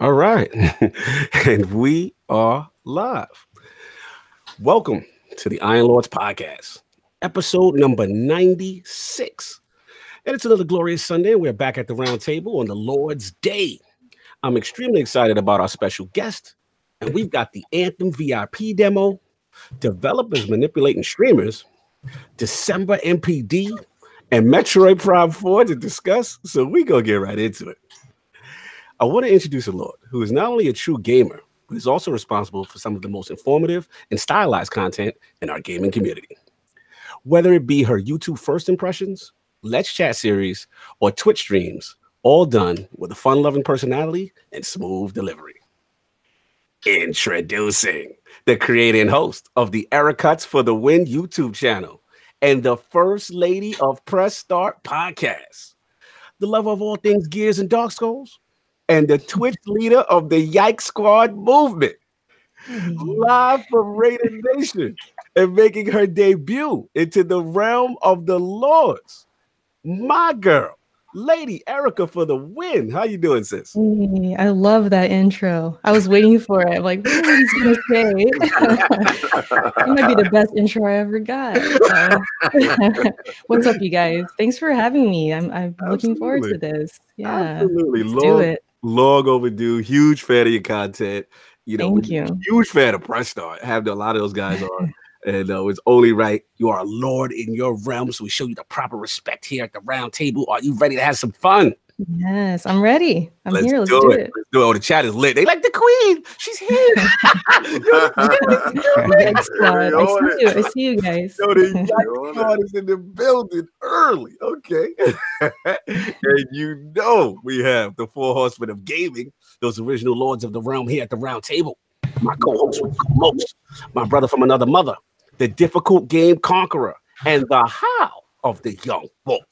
All right. and we are live. Welcome to the Iron Lords podcast, episode number 96. And it's another glorious Sunday. We're back at the round table on the Lord's Day. I'm extremely excited about our special guest. And we've got the Anthem VIP demo, developers manipulating streamers, December NPD, and Metroid Prime 4 to discuss. So we gonna get right into it. I want to introduce a Lord who is not only a true gamer, but is also responsible for some of the most informative and stylized content in our gaming community. Whether it be her YouTube first impressions, Let's Chat series, or Twitch streams, all done with a fun loving personality and smooth delivery. Introducing the creator and host of the Erica Cuts for the Win YouTube channel and the first lady of Press Start podcast, the lover of all things Gears and Dark Souls, and the Twitch leader of the Yike Squad movement, mm-hmm. live from Raider Nation and making her debut into the realm of the Lords. My girl, Lady Erica for the win. How you doing, sis? I love that intro. I was waiting for it. I'm like, what is he gonna say? it might be the best intro I ever got. So, What's up, you guys? Thanks for having me. I'm I'm looking forward to this. Yeah, Absolutely. let's do it. Long overdue. Huge fan of your content. You know, Thank you. huge fan of Press Start. Have a lot of those guys on. And uh, it's only right. You are a lord in your realm, so we show you the proper respect here at the round table. Are you ready to have some fun? Yes, I'm ready. I'm Let's here. Let's do do, it. it. Let's do it. Oh, the chat is lit. They like the queen. She's here. Squad. I see you. I see you guys. Yo, the You're Yike on squad is in the building early. Okay. and you know we have the four horsemen of gaming, those original lords of the realm here at the round table. My co-host with most, my brother from another mother, the difficult game conqueror, and the how of the young wolf.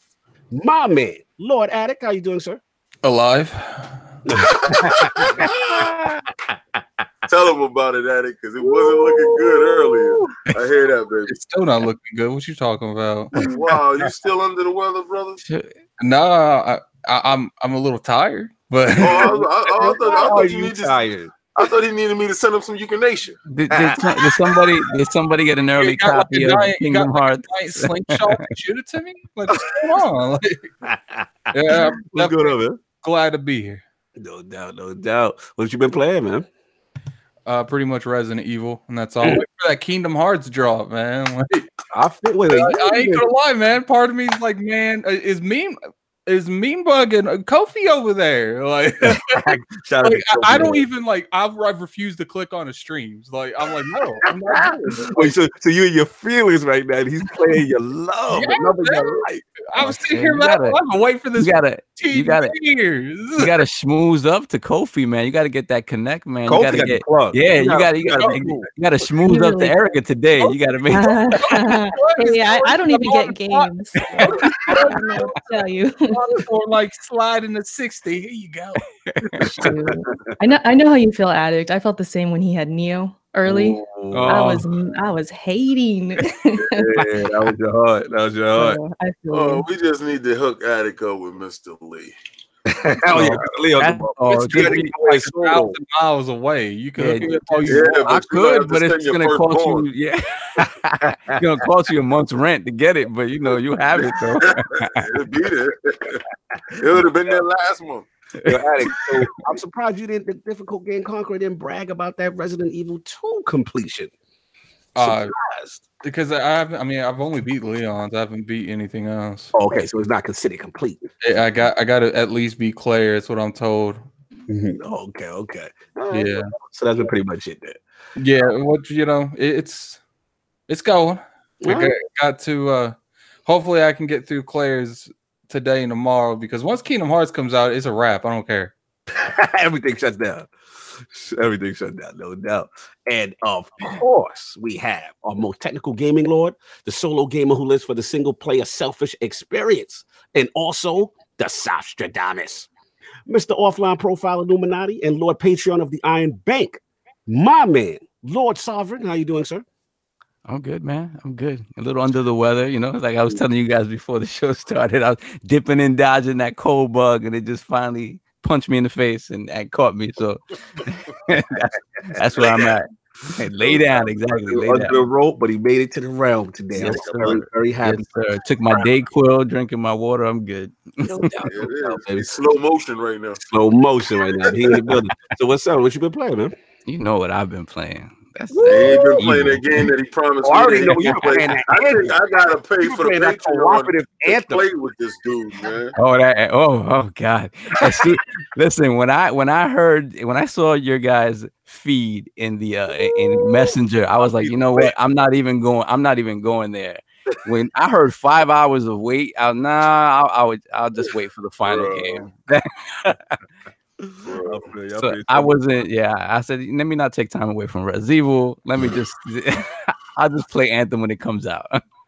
My man, Lord Addict. How you doing, sir? Alive. Tell him about it, Addict, because it wasn't looking good earlier. I hear that, baby. It's still not looking good. What you talking about? Wow, you still under the weather, brother? No, I, I, I'm I'm a little tired, but Oh, I, I, I, thought, I, are thought you you needed, tired? I thought he needed me to send him some eucanation. Did, did, did somebody did somebody get an early You got like copy of giant- you got Kingdom Hearts? giant slingshot and shoot it to me? Like, what's going on? Like, yeah, What's going on, man? glad to be here. No doubt, no doubt. What you been playing, man? Uh, pretty much Resident Evil, and that's all. Wait for that Kingdom Hearts drop, man. Like, I feel wait, wait, I, I ain't gonna lie, man. Part of me is like, man, uh, is meme is meme bug and uh, Kofi over there? Like, Shout out like, to I, I don't even like. I've, I've refused to click on his streams. Like, I'm like, no, I'm not doing it. Wait, so, so you in your feelings right now? He's playing your love, Yeah, another your life. I was sitting here, you man. I'm gonna wait for You this gotta team you gotta- years. you gotta schmooze up to Kofi, man. You gotta get that connect, man. You gotta get plug. yeah, you gotta you gotta gotta you gotta schmooze up to Really? Erica today. You gotta make hey, I, I don't even get games. I don't know what tell you. or like slide in the 60. Here you go. I know I know how you feel, addict. I felt the same when he had Neo early. Ooh, I Oh. was I was hating. yeah, that was your heart. That was your heart. So, I feel Oh, you. we just need to hook Addict up with Mr. Lee. Hell yeah, Leo. That's- oh. It's did good we- to play solo. Thousand miles away. You Yeah, could. yeah, oh, you, Yeah, I but you gotta could, but it's gonna cost firstborn. you yeah. it's gonna cost you a month's rent to get it, but you know, you have it though. It'd be there. It would have been there last month. Yo, I'm surprised you didn't. The difficult game conqueror didn't brag about that Resident Evil 2 completion. uh, Surprised. Because I haven't. I mean, I've only beat Leon's. I haven't beat anything else. Oh, okay, so it's not considered complete. I I got. I got to at least beat Claire. That's what I'm told. Okay, okay. All right, Yeah. So that's pretty much it there. Yeah. What you know? It's it's going. I All got, got to. uh Hopefully, I can get through Claire's today and tomorrow because once Kingdom Hearts comes out, it's a wrap. I don't care. Everything shuts down. Everything shut down, no doubt. And of course, we have our most technical gaming lord, the solo gamer who lives for the single player selfish experience, and also the Sostradamus, Mr. Offline Profile Illuminati, and Lord Patreon of the Iron Bank. My man, Lord Sovereign. How you doing, sir? I'm good, man. I'm good. A little under the weather, you know. Like I was telling you guys before the show started, I was dipping and dodging that cold bug, and it just finally punched me in the face and, and caught me. So that's, that's where I'm at. Hey, lay down, exactly. Lay Under down. the rope, but he made it to the realm today. Yes, I'm very, sir. very happy. Yes, sir. Took my day Dayquil, drinking my water. I'm good. No doubt, Yeah, no it doubt, is. baby. It's slow motion right now. Slow motion right now. He in the building. So what's up? What you been playing, man? You know what I've been playing. That's He ain't been playing evil. that game that he promised Oh, I me. already know you would playing that I think. I gotta pay You for the playing that Patreon cooperative to anthem. play with this dude, man. Oh, that oh oh god. As Listen, when I when I heard when I saw your guys feed in the uh in Messenger, I was like, you know what? I'm not even going. I'm not even going there. When I heard five hours of wait, I, nah, I'll, I would I'll just wait for the final Bro. game. Bro. So I wasn't. Yeah, I said let me not take time away from Res Evil. Let me just. I'll just play Anthem when it comes out.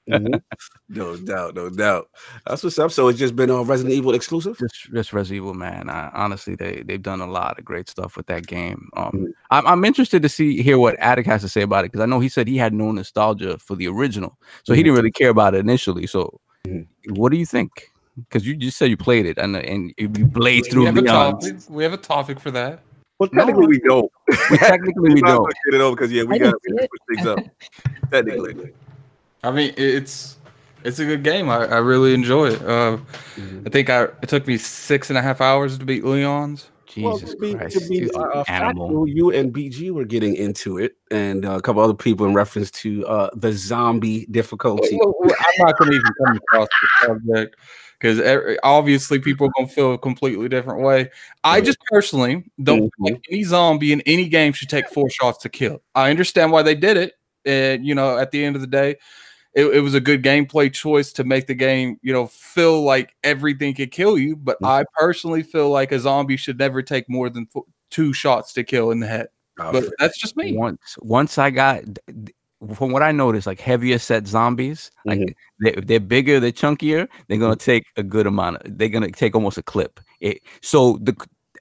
Mhm. No doubt, no doubt. That's what's up. So it's just been a Resident Evil exclusive. just just Res Evil, man. I, honestly, they they've done a lot of great stuff with that game. Um, Mm. I'm I'm interested to see hear what Addict has to say about it because I know he said he had no nostalgia for the original, so he Mhm. didn't really care about it initially. So, Mhm. what do you think? Because you just said you played it and and you blazed We through have, a Leon's. topic. we have a topic for that. Well, technically we don't. We Technically, we don't. get it over because yeah, we got didn't to see switch things up. Technically. I mean, it's it's a good game. I, I really enjoy it. Uh, Mhm. I think I it took me six and a half hours to beat Leon's. Well, Jesus to be, Christ, to be uh, an animal. you and BG were getting into it, and uh, a couple other people in reference to uh, the zombie difficulty. Well, well, I'm not going to even come across the subject because obviously people are going to feel a completely different way. I just personally don't Mhm. think any zombie in any game should take four shots to kill. I understand why they did it, and you know, at the end of the day, it, it was a good gameplay choice to make the game, you know, feel like everything could kill you. But I personally feel like a zombie should never take more than fo- two shots to kill in the head. Oh, But that's just me. once once I got from what I noticed, like heavier set zombies, like Mhm. they, they're bigger, they're chunkier, they're gonna take a good amount of they're gonna take almost a clip. It, so the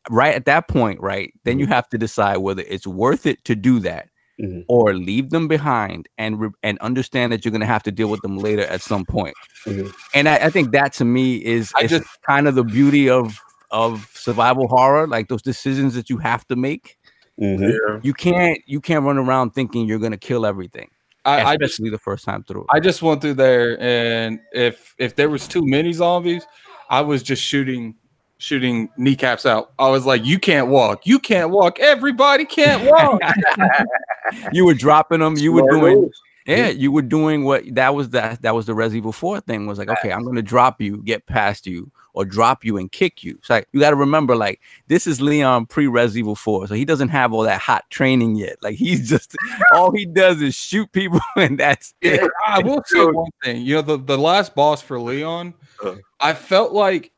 right at that point, right, then you have to decide whether it's worth it to do that Mhm. or leave them behind and re- and understand that you're gonna have to deal with them later at some point. Mhm. And I, I think that to me is I is just- kind of the beauty of of survival horror, like those decisions that you have to make Mhm. Yeah. you can't you can't run around thinking you're gonna kill everything, I, I just especially the first time through. I just went through there, and if if there was too many zombies, I was just shooting shooting kneecaps out. I was like, "You can't walk. You can't walk. Everybody can't walk." you were dropping them. You were doing yeah. You were doing what that was that that was the Res Evil Four thing. Was like okay, I'm gonna drop you, get past you, or drop you and kick you. So like, you got to remember, like this is Leon pre Res Evil Four, so he doesn't have all that hot training yet. Like he's just all he does is shoot people, and that's it. Yeah, I will say one thing. You know, the, the last boss for Leon, Uh. I felt like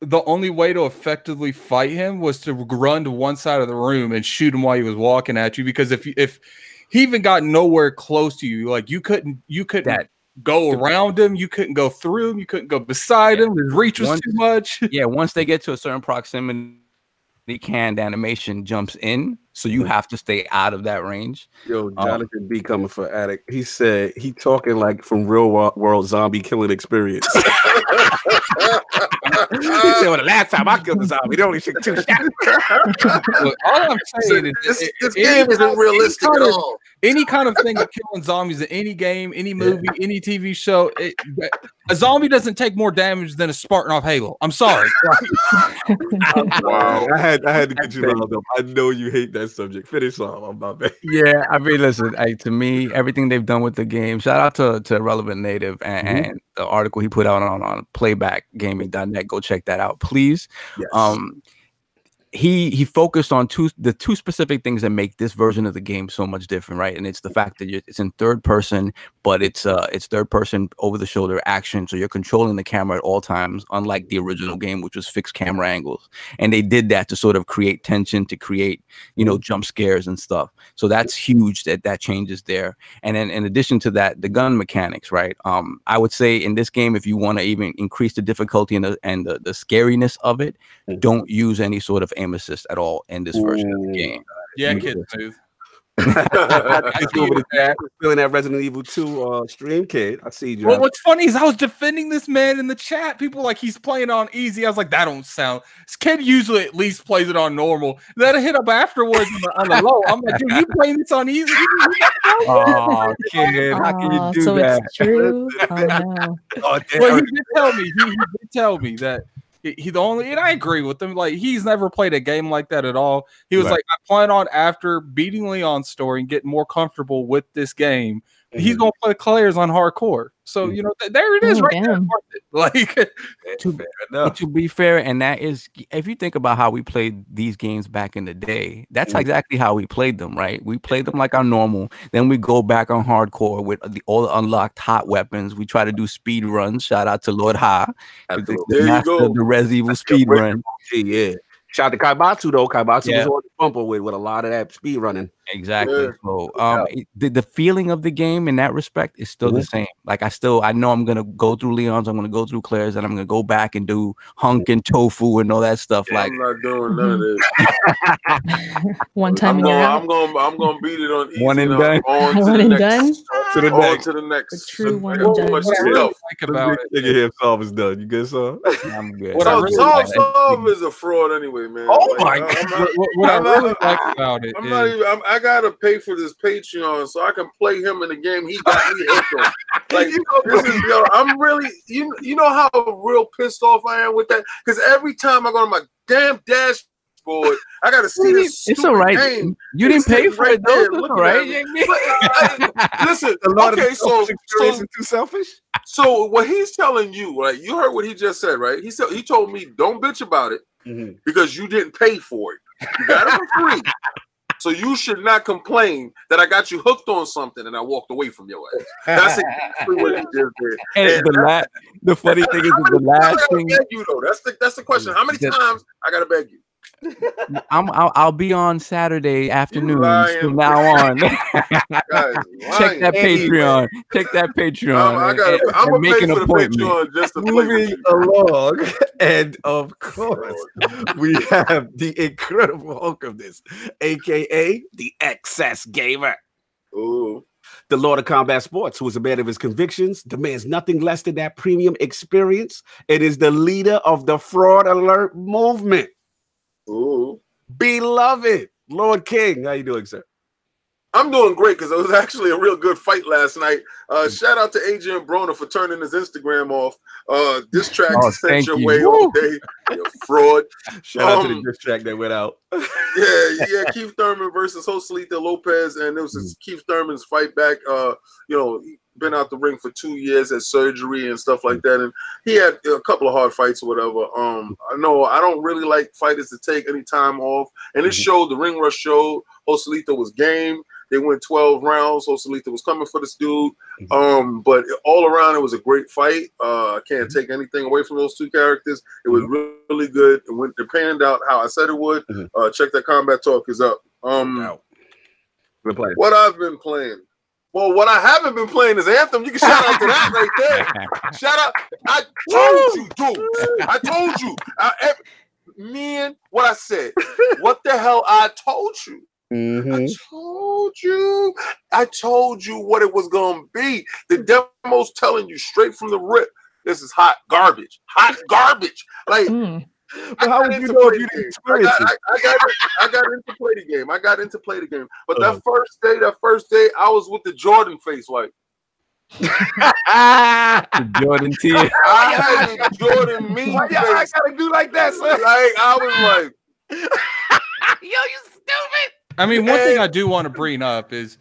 the only way to effectively fight him was to run to one side of the room and shoot him while he was walking at you. Because if if he even got nowhere close to you, like you couldn't you couldn't That- go around him, you couldn't go through him, you couldn't go beside him. His reach was Once- too much. yeah, once they get to a certain proximity, the canned animation jumps in, so you mm-hmm. have to stay out of that range. Yo, um, Jonathan B coming for Addict. He said he talking like from real world zombie killing experience. he said, "Well, the last time I killed a zombie, they only took two shots." Look, all I'm saying is This, this it- game any isn't kind- realistic any at kind of- all. any kind of thing of killing zombies in any game, any movie, any TV show, it, a zombie doesn't take more damage than a Spartan off Halo. I'm sorry. Wow. I had I had to get you riled up. I know you hate that subject. Finish off. I'm not bad. Yeah, I mean, listen, I, to me, everything they've done with the game. Shout out to to Relevant Native and, Mhm. and the article he put out on on playbackgaming.net. Go check that out, please. Yes. Um, he he focused on two the two specific things that make this version of the game so much different, right? And it's the fact that you're, it's in third person, but it's uh it's third person over the shoulder action, so you're controlling the camera at all times, unlike the original game, which was fixed camera angles. And they did that to sort of create tension, to create you know jump scares and stuff. So that's huge that that changes there. And then in addition to that, the gun mechanics, right? Um, I would say in this game, if you want to even increase the difficulty and the and the, the scariness of it, Mhm. don't use any sort of aim assist at all in this version of the game. Yeah, You- kid move. I see over the chat, feeling that Resident Evil 2 uh, stream kid. I see you. Well, what's funny is I was defending this man in the chat. People like he's playing on easy. I was like, that don't sound. This kid usually at least plays it on normal. Then I hit up afterwards on the, on the low. I'm like, dude, you playing this on easy? Oh, kid, how can you Aw, do so that? it's true. Oh no. Oh, well, he did tell me. He, he did tell me that he, he the only, and I agree with him. Like he's never played a game like that at all. He was Right. like, I plan on after beating Leon's story and getting more comfortable with this game. He's mm-hmm. gonna play players on hardcore. So you know, th- there it is, Oh, right there. damn. Worth it. Like, to, but to be fair, and that is, if you think about how we played these games back in the day, that's Mhm. exactly how we played them, right? We played them like our normal. Then we go back on hardcore with the, all the unlocked hot weapons. We try to do speed runs. Shout out to Lord Ha, the, Absolutely. the There you master go. of the Res Evil That's speed run. yeah. Shout out to Kaibatsu though. Kaibatsu Yeah. was on the bumper with, with a lot of that speed running. Exactly. Yeah. So, um, it- the, the feeling of the game in that respect is still the same. Like I still, I know I'm gonna go through Leon's, I'm gonna go through Claire's, and I'm gonna go back and do hunk and tofu and all that stuff. Like, I'm not doing none of this. One time I'm in gonna. I'm gonna, I'm gonna beat it on easy One and done. On to One the and next. done? To the On next. to the next. A true one and done. much what I really like about it. Nigga himself is done. You good, son? I'm good. What I So really Solve like- Solve is a fraud anyway, man. Oh my I'm What, what- what I really like about it I'm not even. I'm, gotta pay for this Patreon so I can play him in the game. He got me hooked on. Like this is yo. I'm really. You you know how real pissed off I am with that because every time I go to my damn dashboard, I gotta see this. It's stupid all right. Game. You didn't pay for right it, though. there It's all right. But, I- listen. A lot Okay, of so selfish experience so too selfish. so what he's telling you, right? You heard what he just said, right? He said he told me don't bitch about it mm-hmm. because you didn't pay for it. You got it for free. So you should not complain that I got you hooked on something and I walked away from your ass. That's exactly what he just did. And And the, la- the funny thing is, How the many times last I gotta thing beg you though? That's the that's the question. How many times I gotta beg you? I'm, I'll, I'll be on Saturday afternoon lying from now on. Check that Patreon. Check that Patreon. I'm, I and- gotta, and- I'm and gonna make pay an for the appointment. Just to play with Moving along, and of course, we have the incredible Hulk of this, aka the excess gamer. Ooh. The Lord of Combat Sports, who is a man of his convictions, demands nothing less than that premium experience. It is the leader of the fraud alert movement. Ooh. Beloved Lord King, how you doing, sir? I'm doing great because it was actually a real good fight last night. Uh, shout out to Adrien Broner for turning his Instagram off. Uh, this track Oh, sent your you. way all day. You fraud. Shout out to Um, the diss track that went out. Yeah, yeah. Keith Thurman versus Josesito Lopez, and it was Hmm. Keith Thurman's fight back. Uh, you know, been out the ring for two years at surgery and stuff like that, and he had a couple of hard fights or whatever. Um, I know I don't really like fighters to take any time off, and it Mhm. showed the ring rush showed Josesito was game. They went 12 rounds. Josesito was coming for this dude. Mhm. Um, but all around, it was a great fight. Uh, I can't take anything away from those two characters. It was really good. It went it panned out how I said it would. Uh, check that combat talk is up. Um, Out. We're playing. what I've been playing. Well, what I haven't been playing is Anthem. You can shout out to that right there. Shout out. I told you, dude. I told you. I, ev- man, what I said. What the hell I told you. Mhm. I told you. I told you what it was gonna be. The demo's telling you straight from the rip. This is hot garbage. Hot garbage. Like Mm. But how got would you know if you didn't experience I got, it? I, I got, I got into play the game. I got into play the game. But Uh. that first day, that first day, I was with the Jordan face. Like The Jordan T. I had the Jordan mean Why y'all face. gotta do like that, Like sir? I was like, Yo, you stupid. I mean, one thing I do want to bring up is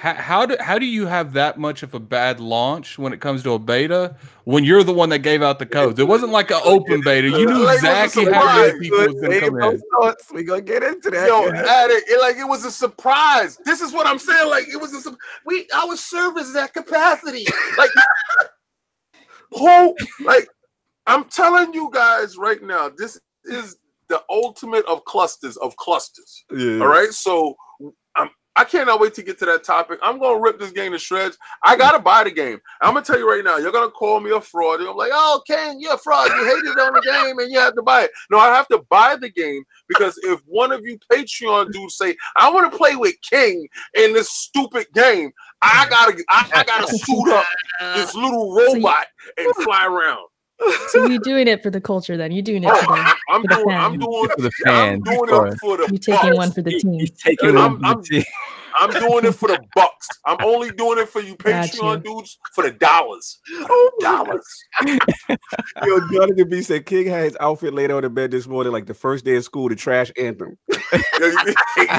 how, how do how do you have that much of a bad launch when it comes to a beta when you're the one that gave out the codes? It wasn't like an open beta. You knew Like, it was a exactly how many people was going to come in. Thoughts. We gonna get into that. yo, at it, it, like it was a surprise. This is what I'm saying. Like it was a we our service is at capacity. Like who like I'm telling you guys right now, this is the ultimate of clusters of clusters. Yeah. All right. So I'm I cannot wait to get to that topic. I'm gonna rip this game to shreds. I gotta buy the game. I'm gonna tell you right now, you're gonna call me a fraud. I'm like, oh Ken, you're a fraud. You hated on the game and you have to buy it. No, I have to buy the game because if one of you Patreon dudes say, I want to play with King in this stupid game, I gotta I, I gotta suit up this little robot and fly around. So you're doing it for the culture then. You're doing it for the I, I'm for the doing I'm fans. doing For the I'm fans, doing it for the you're taking bucks. one for the team. He's taking And one I'm- for the team. I'm doing it for the bucks. I'm only doing it for you Got Patreon dudes for the dollars. For Oh the dollars. Yo, Jonathan B said King had his outfit laid out in bed this morning, like the first day of school, the trash anthem. you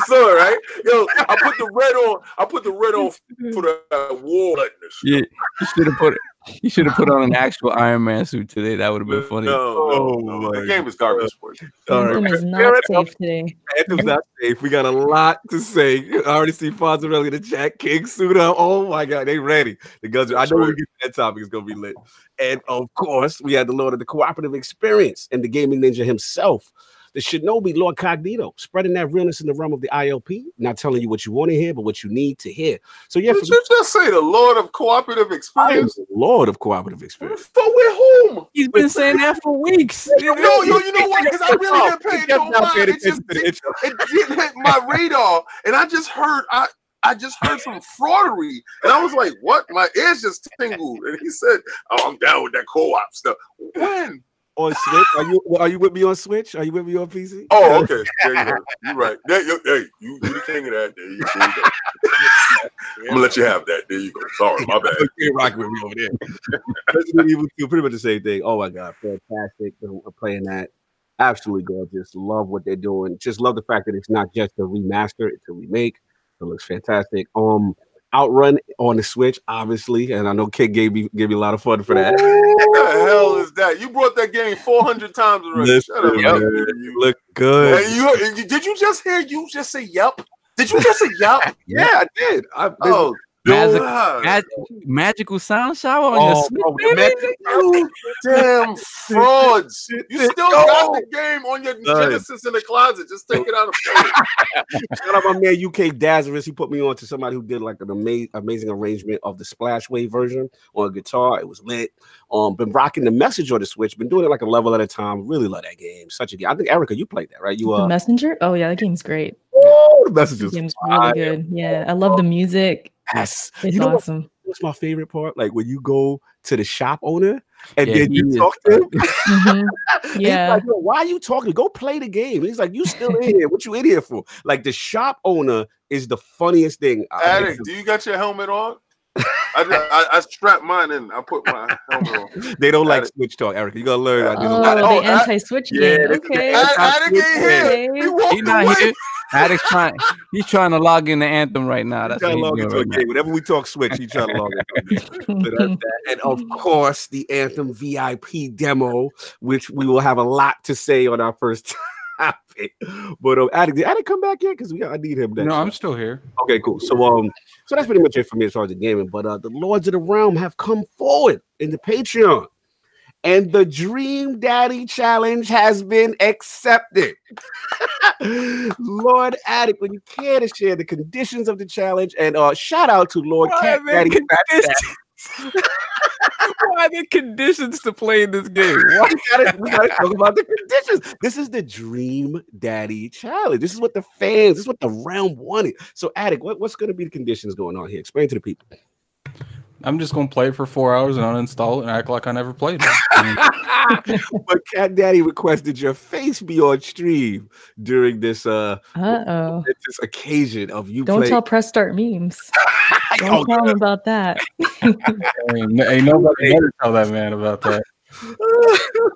saw right? Yo, I put the red on. I put the red on for the uh, war. Yeah, you should have put you should have put on an actual Iron Man suit today. That would have been funny. No, Oh, no, no. The game is garbage for you. All right. Anthem is Fair not enough. safe today. Anthem's not safe. We got a lot to say. I already see Fonzarelli in the chat. King suit up. Oh my god, they ready. The guns. Are, I know when we get that topic, it's gonna be lit. And of course, we had the Lord of the Cooperative Experience and the Gaming Ninja himself, the Shinobi Lord Cognito, spreading that realness in the realm of the ILP. Not telling you what you want to hear, but what you need to hear. So yeah, Did for you just say the Lord of Cooperative Experience? Lord of Cooperative Experience. For with whom? He's been saying that for weeks. Yo, yo, you know what? Because I really didn't pay no mind. It just did, it didn't hit my radar, and I just heard I. I just heard some fraudery, and I was like, "What?" My ears just tingled, and he said, "Oh, I'm down with that co-op stuff." When? On Switch. Are you are you with me on Switch? Are you with me on PC? Oh, okay. There you go. You're right. There, you, hey, you, you the king of that. There you, there you go. I'm gonna let you have that. There you go. Sorry, my bad. You're rocking with me over there. Resident Evil 2, pretty much the same thing. Oh my god, fantastic. I'm playing that. Absolutely gorgeous. Love what they're doing. Just love the fact that it's not just a remaster, it's a remake. It looks fantastic. Um Outrun on the Switch, obviously, and I know Kid gave me gave me a lot of fun for that. What the hell is that? You brought that game 400 times already. Listen, Shut up, man, man. you look good. Hey, you, you- did you just hear you just say yep? Did you just say yep? Yeah, I did. I, Oh, Magic- Mag- magical sound shower on Oh, your Switch, bro, the baby? You damn frauds. You still got the game on your Done. Genesis in the closet. Just take it out and play. Shout out my man UK Dazarus. He put me on to somebody who did like an amazing amazing arrangement of the Splash Wave version on guitar. It was lit. Um, been rocking the message on the Switch. Been doing it like a level at a time. Really love that game. Such a game. I think Erica, you played that, right? You The uh, messenger? Oh yeah, that game's great. oh, the message The is game's really good. Yeah, I love the music. Yes. It's you know what- awesome. what's my favorite part? Like when you go to the shop owner and Yeah, then you is talk to him. Mhm. He's Yeah. like, why are you talking? Go play the game. He's like, you still in here? What you in here for? Like the shop owner is the funniest thing. I- Addict, do you got your helmet on? I, just, I, I strapped mine in. I put my helmet on. They don't like Addict. switch talk, Erica. You gotta learn. how to do Oh, that. Oh, the anti-switch Yeah, game. this is the Okay. anti- Ad- Addict ain't here. Okay. He walked He's away. Here. Trying. He's trying to log in the anthem right now. That's trying what to log doing into a right game. Whenever we talk Switch, he trying to log in. So that's. And of course, the Anthem VIP demo, which we will have a lot to say on our first topic. But um, Addict, did Addict come back yet? Because we I need him. Next No, I'm still here. okay, cool. So um, so that's pretty much it for me as far as the gaming. But uh, the Lords of the Realm have come forward in the Patreon. And the Dream Daddy Challenge has been accepted. Lord Addict, when you care to share the conditions of the challenge, and uh, shout out to Lord Cat Daddy. Why are the conditions to play in this game? Why? we gotta, we gotta talk about the conditions. This is the Dream Daddy Challenge. This is what the fans, this is what the realm wanted. So, Addict, what, what's going to be the conditions going on here? Explain to the people. I'm just gonna play it for four hours and uninstall it and act like I never played it. But Cat Daddy requested your face be on stream during this uh Uh-oh. this occasion of you Don't playing. tell press start memes. Don't Oh, tell them about that. ain't, ain't nobody better tell that man about that.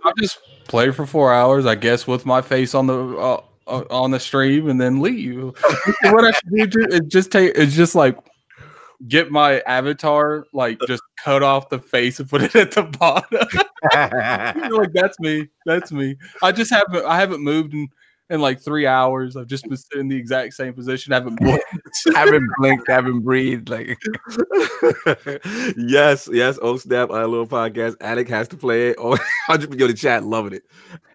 I just play for four hours, I guess, with my face on the uh, uh, on the stream, and then leave. what I should do is just take. It's just like get my avatar, like just cut off the face and put it at the bottom. like that's me. That's me. I just haven't. I haven't moved in in like three hours. I've just been sitting in the exact same position, haven't blinked. haven't blinked, haven't breathed. Like yes, yes. Oh snap! Our little podcast. Addict has to play it. Oh, 100 yo, the chat loving it.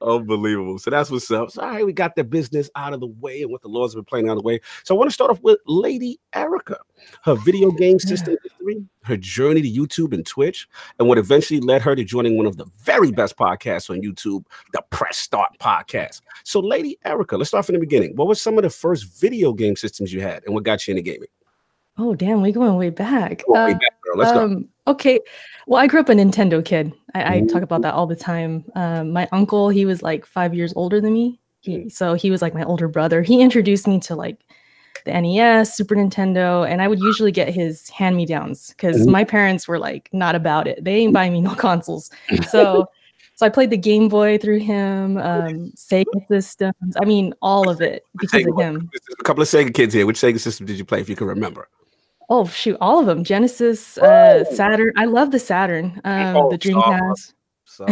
Unbelievable. So that's what's up. So all right, we got the business out of the way and what the laws have been playing out of the way. So I want to start off with Lady Erica, her video game system history, her journey to YouTube and Twitch, and what eventually led her to joining one of the very best podcasts on YouTube, the Press Start podcast. So, Lady Erica, let's start from the beginning. What were some of the first video game systems you had, and what got you into gaming? Oh damn, we going way back. Go way Uh, back. Let's go. um, okay. Well, I grew up a Nintendo kid. I, I Ooh. talk about that all the time. Um, my uncle, he was like five years older than me. He, so he was like my older brother. He introduced me to like the NES, Super Nintendo, and I would usually get his hand-me-downs because Ooh. my parents were like not about it. They ain't buying me no consoles. So so I played the Game Boy through him, um, Sega systems. I mean, all of it because Sega, of him. A couple of Sega kids here. Which Sega system did you play, if you can remember? Oh shoot, all of them. Genesis, uh, Saturn. I love the Saturn. Um, Oh, the Dreamcast. So,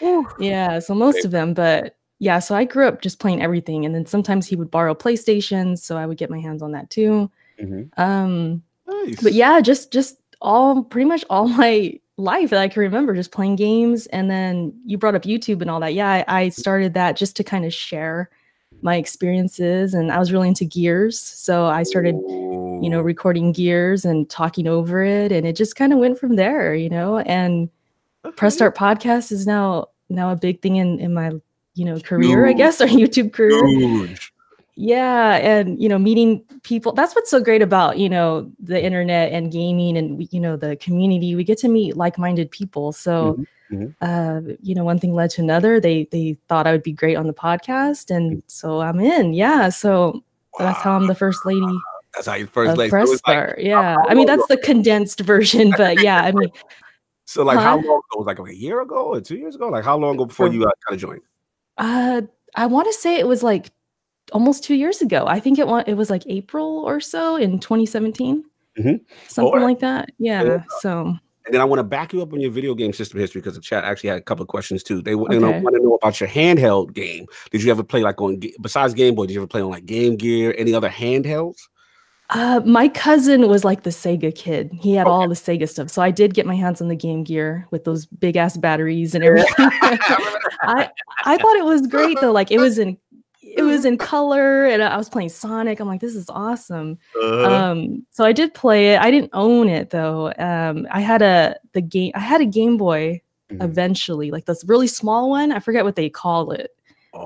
yeah, so most of them, but yeah, so I grew up just playing everything, and then sometimes he would borrow PlayStations, so I would get my hands on that too. Mhm. Um, nice. but yeah, just just all pretty much all my life that I can remember, just playing games, and then you brought up YouTube and all that. Yeah, I, I started that just to kind of share my experiences, and I was really into Gears, so I started you know, recording gears and talking over it. And it just kind of went from there, you know, and Press Start Podcast is now now a big thing in, in my, you know, career, I guess, or YouTube career. Huge. Yeah. And, you know, meeting people. That's what's so great about, you know, the internet and gaming and, you know, the community. We get to meet like-minded people. So Mhm, uh, you know, one thing led to another. They they thought I would be great on the podcast. And so I'm in. Yeah. So that's how I'm the first lady That's how you first lady. press So, like, yeah. I mean, that's the condensed version, but yeah, I mean, so like how long ago? Was like a year ago or two years ago? Like how long ago before you uh, kind of joined? Uh, I want to say it was like almost two years ago. I think it was, it was like April or so in 2017, Mhm. something like that. Yeah. So, And then I want to back you up on your video game system history because the chat actually had a couple of questions too. They, want to know about your handheld game. Did you ever play like on besides Game Boy? Did you ever play on like Game Gear? Any other handhelds? Uh, my cousin was like the Sega kid. He had all the Sega stuff. So I did get my hands on the Game Gear with those big ass batteries and everything. I I thought it was great though. Like it was in it was in color and I was playing Sonic. I'm like, this is awesome. Uh, um so i did play it i didn't own it though um i had a the game i had a game boy mhm. eventually like this really small one i forget what they call it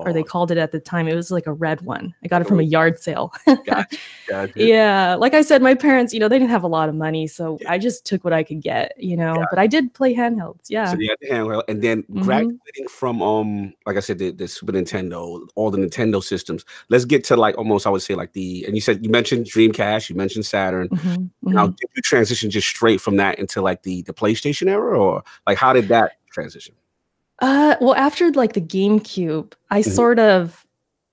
or they Oh, called it at the time it was like a red one i got it from a yard sale gotcha, gotcha. yeah like i said my parents you know they didn't have a lot of money so i just took what i could get you know but i did play handhelds yeah So you had the handheld, and then Mhm. graduating from um, like I said, the, the Super Nintendo, all the Nintendo systems. Let's get to like almost, I would say, like the. And you said you mentioned Dreamcast, you mentioned Saturn. Mhm, Now, mhm. did you transition just straight from that into like the the PlayStation era, or like how did that transition? Uh, well, after like the GameCube, I Mhm. sort of,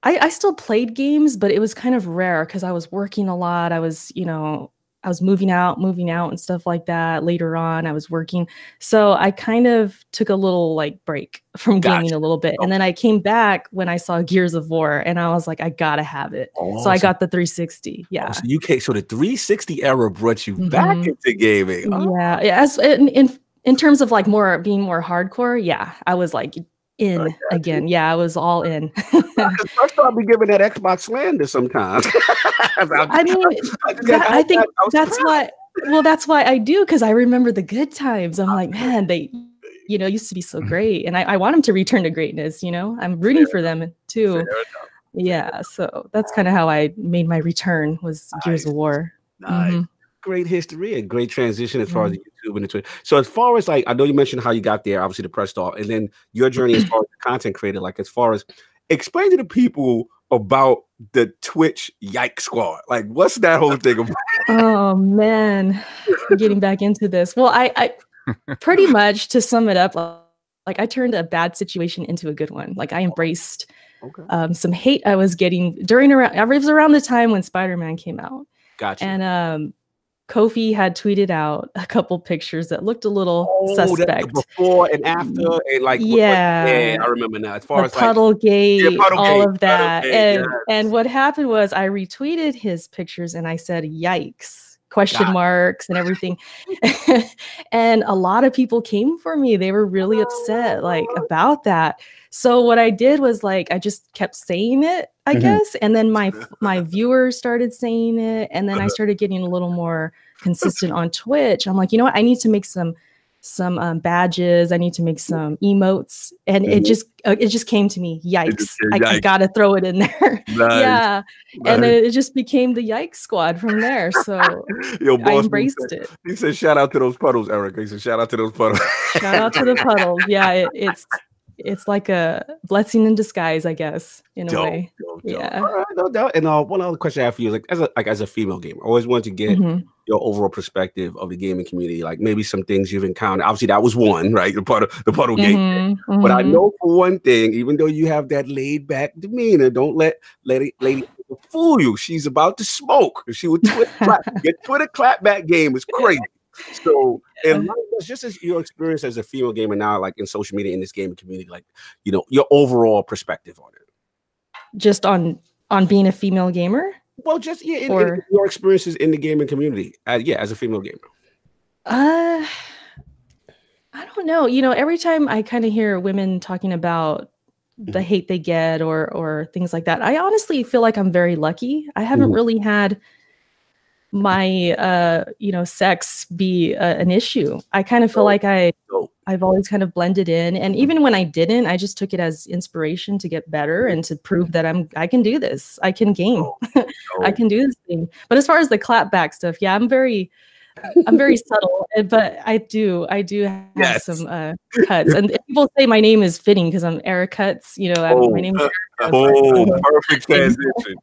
I, I still played games, but it was kind of rare because I was working a lot. I was, you know, I was moving out, moving out, and stuff like that. Later on, I was working, so I kind of took a little like break from gaming a little bit, and then I came back when I saw Gears of War, and I was like, I gotta have it. So I got the 360. Yeah. Oh, so you came, so the 360 era brought you back Mhm. into gaming. Oh, Yeah, yeah. As in, in in terms of like more being more hardcore, yeah, I was like in again. Yeah, I was all in. First I'll be giving that Xbox slander sometimes. I mean, that, I think I that's why. Well, that's why I do because I remember the good times. I'm like, man, they, you know, used to be so great, and I, I want them to return to greatness. You know, I'm rooting for them too. Fair. Yeah, so that's kind of how I made my return was Gears Nice. of War. Nice. Mhm. Great history and great transition as far as the YouTube and the Twitter. So as far as like, I know you mentioned how you got there, obviously the press start, and then your journey as far as the content creator, like as far as explain to the people about the Twitch Yike Squad. Like, what's that whole thing about? Oh man, getting back into this. Well, I, I pretty much to sum it up, like, I turned a bad situation into a good one. Like I embraced Okay, um, some hate I was getting during around. It was around the time when Spider Man came out. gotcha. and um Kofi had tweeted out a couple pictures that looked a little Oh, suspect. before and after, and like what- what- Yeah. yeah, I remember now. As far the as like, puddle gate, Puddle all Gate, of that. Gate, and yes. and what happened was I retweeted his pictures and I said, "Yikes!" question it. marks and everything. and a lot of people came for me. They were really upset like oh. about that. So what I did was like I just kept saying it, I Mhm. guess, and then my my viewers started saying it, and then I started getting a little more consistent on Twitch. I'm like, you know what? I need to make some some um, badges. I need to make some emotes, and it Mhm. just uh, it just came to me. Yikes! I, came, I gotta throw it in there. Nice, yeah, nice. and then it just became the Yikes Squad from there. So Yo, I boss, embraced said, it. He said, "Shout out to those puddles, Eric." He said, "Shout out to those puddles." Shout out to the puddles. Yeah, it, it's it's like a blessing in disguise, I guess, in a way. dope, dope. Yeah. Right, no doubt. And uh, one other question I have for you is like, as a like as a female gamer, I always wanted to get Mhm. your overall perspective of the gaming community. Like maybe some things you've encountered. Obviously, that was one, right? The puddle, the puddle gate. Mhm, But I mhm. know for one thing, even though you have that laid back demeanor, don't let lady lady fool you. She's about to smoke. She would Twitter clap. Your Twitter clapback game is crazy. So, and just as your experience as a female gamer now, like in social media in this gaming community, like you know, your overall perspective on it. just on on being a female gamer. Well, just yeah, in, in Or- your experiences in the gaming community. Uh, yeah, as a female gamer. Uh I don't know. You know, every time I kind of hear women talking about the Mhm. hate they get or or things like that, I honestly feel like I'm very lucky. I haven't Mhm. really had my uh you know sex be uh, an issue. I kind of feel Dope. like I I've always kind of blended in and even when I didn't, I just took it as inspiration to get better and to prove that I'm I can do this. I can game. I can do this thing. But as far as the clapback stuff, yeah, I'm very I'm very subtle, eh, but I do I do have Yes. some uh, cuts, and people say my name is fitting because I'm Erica Cuts. You know, Oh, my name. Is Oh, perfect transition.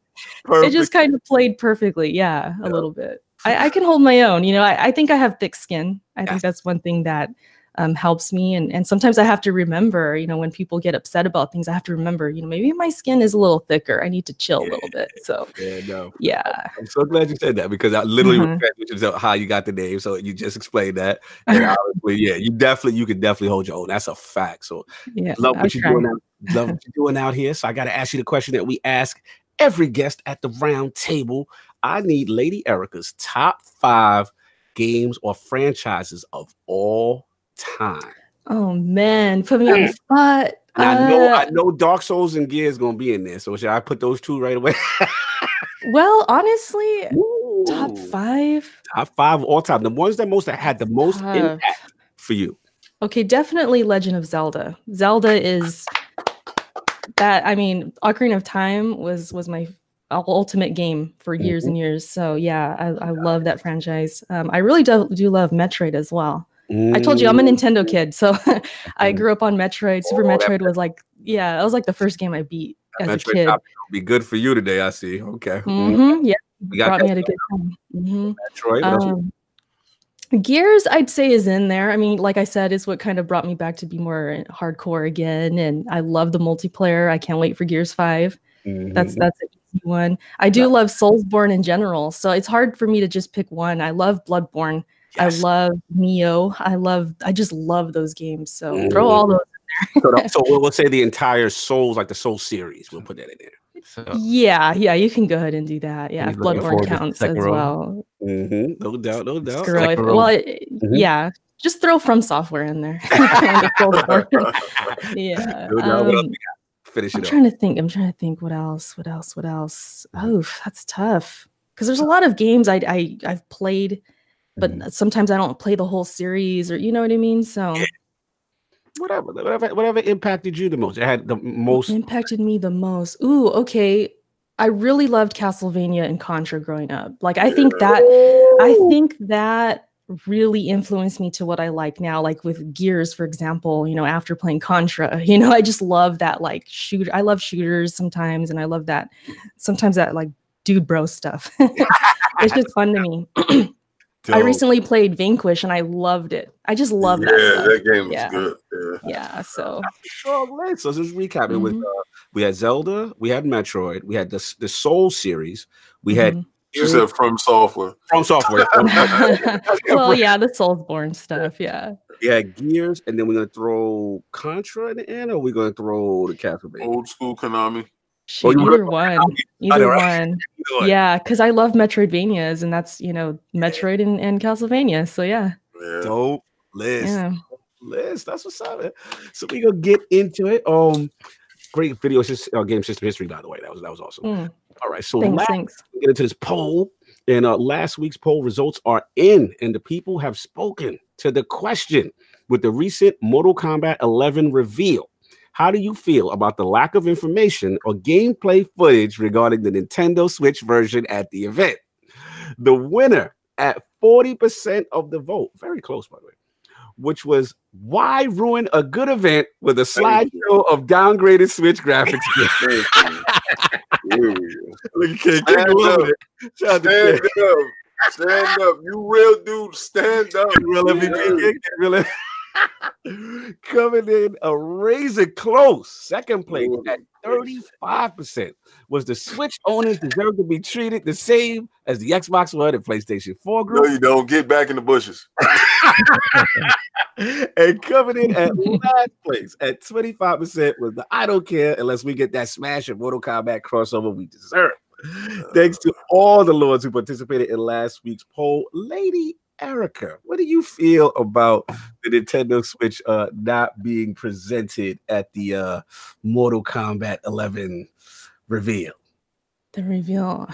it just kind of played perfectly. Yeah, Yeah. a little bit. I, I can hold my own. You know, I, I think I have thick skin. I Yes. think that's one thing that um, helps me. And and sometimes I have to remember. You know, when people get upset about things, I have to remember. You know, maybe my skin is a little thicker. I need to chill a little bit. So yeah, no. yeah. I'm so glad you said that because I literally was Mhm. transitioning how you got the name. So you just explained that. And obviously, yeah, you definitely you could definitely hold your own. That's a fact. So Yeah. love what you're doing out. Love what you're doing out here. So I got to ask you the question that we ask every guest at the round table. I need Lady Erica's top five games or franchises of all time. Oh man, put me on the spot. And I know I Uh, know Dark Souls and Gears gonna be in there. So should I put those two right away? well, honestly, top five. Top five all time. The ones that most that had the most Tough. impact for you. Okay, definitely Legend of Zelda. Zelda is that. I mean, Ocarina of Time was was my ultimate game for years Mm-hmm. and years. So yeah, I, I love that franchise. Um, I really do, do love Metroid as well. I told you I'm a. Nintendo kid, so I grew up on Metroid. Super Oh, Metroid was like, yeah, that was like the first game I beat as a kid. be good for you today. I see. Okay. Mm. hmm Yeah, We got brought me at a good time. hmm Metroid. Um, Gears, I'd say, is in there. I mean, like I said, is what kind of brought me back to be more hardcore again. And I love the multiplayer. I can't wait for Gears Five. That's Mhm. that's an easy one. I do love Soulsborne in general, so it's hard for me to just pick one. I love Bloodborne. Yes. I love Nioh. I love. I just love those games. So Mm. throw all those. so, the- so we'll, we'll say the entire Souls, like the Soul series. We'll put that in there. So, Yeah, yeah, you can go ahead and do that. Yeah, Bloodborne counts as Sekiro? well. hmm No doubt. No doubt. Screw it. Sekiro. Well, it, Mhm. yeah, just throw FromSoftware in there. And the Soulsborne. yeah. No doubt. Um, we got? Finish I'm up. trying to think. I'm trying to think. What else? What else? What else? Mm-hmm. Oh, that's tough. Because there's a lot of games I, I I've played, but Mhm. sometimes I don't play the whole series, or you know what I mean. So Whatever, whatever, whatever impacted you the most. It had the most. impacted me the most. Ooh, okay. I really loved Castlevania and Contra growing up. Like I think that I think that really influenced me to what I like now. Like with Gears, for example, you know, after playing Contra, you know, I just love that like shooter. I love shooters sometimes, and I love that sometimes that like dude bro stuff. it's just fun to me. I recently played Vanquish and I loved it. I just love yeah, that. stuff. that game was Yeah. good. Yeah. Yeah. So strong list. So let's just recap it. With Mhm. uh, we had Zelda, we had Metroid, we had the the Soul series, we had mhm. You said FromSoftware. From software. well, yeah, the Soulsborne stuff. Yeah. Yeah, Gears, and then we're gonna throw Contra in the end, or we're gonna throw the Castlevania. Old school Konami. Shoot, you either one. Either right? one. You know, Yeah, because I love Metroidvanias, and that's you know Metroid and, and Castlevania. So yeah, Yeah. Dope list. yeah. list. That's what's up. Man. So we gonna get into it. Um, great video system, uh, game system history, by the way. That was that was awesome. Mm, All right, so thanks, last, thanks. we get into this poll, and uh, last week's poll results are in, and the people have spoken to the question with the recent Mortal Kombat 11 reveal. How do you feel about the lack of information or gameplay footage regarding the Nintendo Switch version at the event? The winner at 40% of the vote, very close, by the way, which was why ruin a good event with a slideshow of downgraded Switch graphics? You. Look at King. Stand up. it. Shout out to King. Stand up. Stand up. You real dude, stand up. Real MVP Real Coming in uh, a razor close. Second place at 35% was the Switch owners deserve to be treated the same as the Xbox One and PlayStation 4 group. No, you don't. Get back in the bushes. and coming in at last place at 25% was the I don't care unless we get that smash of Mortal Kombat crossover we deserve. Uh. Thanks to all the lords who participated in last week's poll. Lady Erica, what do you feel about the Nintendo Switch uh, not being presented at the uh, Mortal Kombat 11 reveal? The reveal.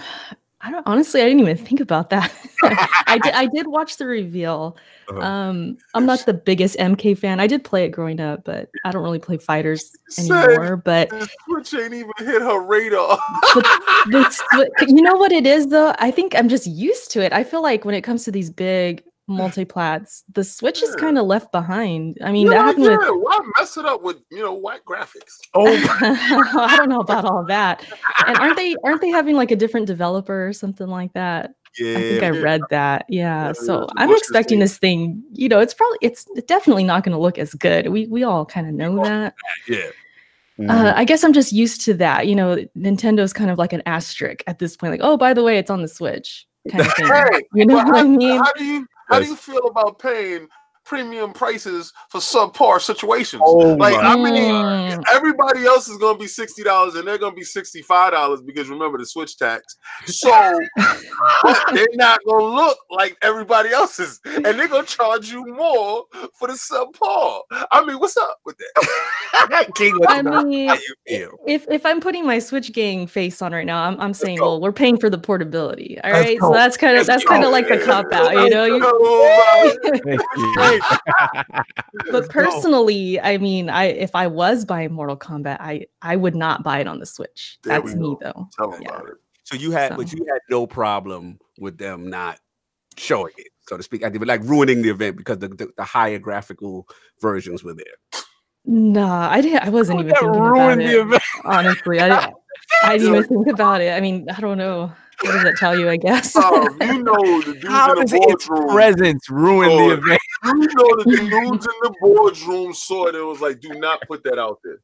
I don't honestly. I didn't even think about that. I did. I did watch the reveal. Uh-huh. Um, I'm not the biggest MK fan. I did play it growing up, but I don't really play fighters anymore. But The Switch ain't even hit her radar. the swi- you know what it is though i think i'm just used to it i feel like when it comes to these big multi-plats the switch is kind of left behind i mean Yeah, that happened with yeah, Why mess it up with you know white graphics? Oh, i don't know about all that and aren't they aren't they having like a different developer or something like that yeah. i think i read that yeah Yeah, so yeah, i'm expecting this thing you know it's probably it's definitely not going to look as good we we all kind of know that yeah. uh, I guess I'm just used to that. You know, Nintendo's kind of like an asterisk at this point. Like, oh, by the way, it's on the Switch, kind of thing. Hey, You know but what I how, mean? How do you how do you feel about paying premium prices for subpar situations? Oh like my I mean, Mm, everybody else is gonna be sixty dollars and they're gonna be sixty five dollars because remember the switch tax. So they're not gonna look like everybody else's, and they're gonna charge you more for the subpar. I mean, what's up with that? King, what's I up? mean, how you feel? if if I'm putting my Switch gang face on right now, I'm I'm saying, go. well, we're paying for the portability. All right, Let's right, so that's kind of Let's that's kind of like the cop out, you know. Thank you. but personally, I mean, I if I was buying Mortal Kombat, I I would not buy it on the Switch. There That's me though. Tell them Yeah. about it. So you had, but you had no problem with them not showing it, so to speak. I did, like ruining the event because the, the, the higher graphical versions were there. Nah, I didn't. I wasn't even thinking about ruined it. event. Honestly, I didn't, I didn't even think about it. I mean, I don't know. What does that tell you? I guess. Oh, you know the dudes How in the its boardroom. presence ruined Oh, the event? You know that the dudes in the boardroom saw it and was like, "Do not put that out there.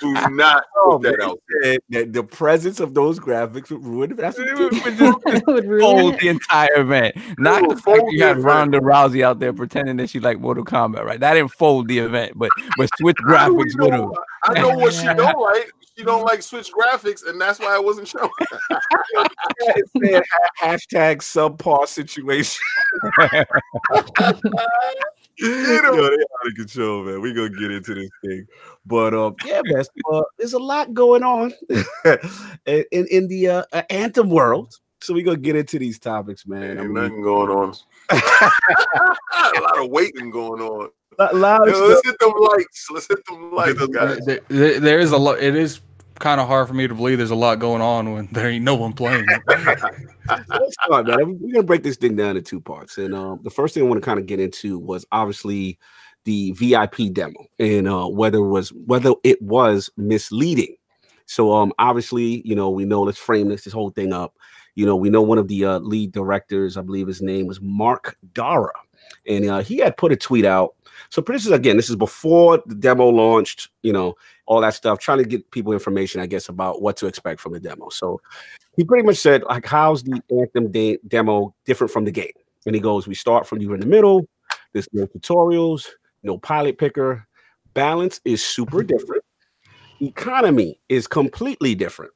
Do not Oh, put that out there." That, that the presence of those graphics would ruin it. That's what It you- would just It would ruin fold it. the entire event. Not the fact you the had event. Ronda Rousey out there pretending that she like Mortal Kombat, right? That didn't fold the event, but but Switch How do we graphics would have. Know? I know what she don't like. She don't like Switch graphics, and that's why I wasn't showing. It said hashtag subpar situation. Yo, they out of control, man. We gonna get into this thing, but um, yeah, man. so, uh, there's a lot going on in in, in the uh, uh, anthem world. So we gonna get into these topics, man. I mean, nothing going on. a lot of waiting going on. A lot of Yo, let's hit them lights. Let's hit them lights, guys. There, there- there is a lot. It is kind of hard for me to believe there's a lot going on when there ain't no one playing. Let's start, man. We're gonna break this thing down in two parts, and um, the first thing I want to kind of get into was obviously the VIP demo and uh, whether it was whether it was misleading. So um, obviously, you know, we know. Let's frame this this whole thing up. You know, we know one of the uh, lead directors, I believe his name was Mark Darrah, and uh, he had put a tweet out. So this is again, this is before the demo launched. You know, all that stuff, trying to get people information, I guess, about what to expect from the demo. So he pretty much said like, "How's the Anthem de- demo different from the game?" And he goes, "We start from you in the middle. There's no tutorials, no pilot picker. Balance is super mm-hmm. different. Economy is completely different,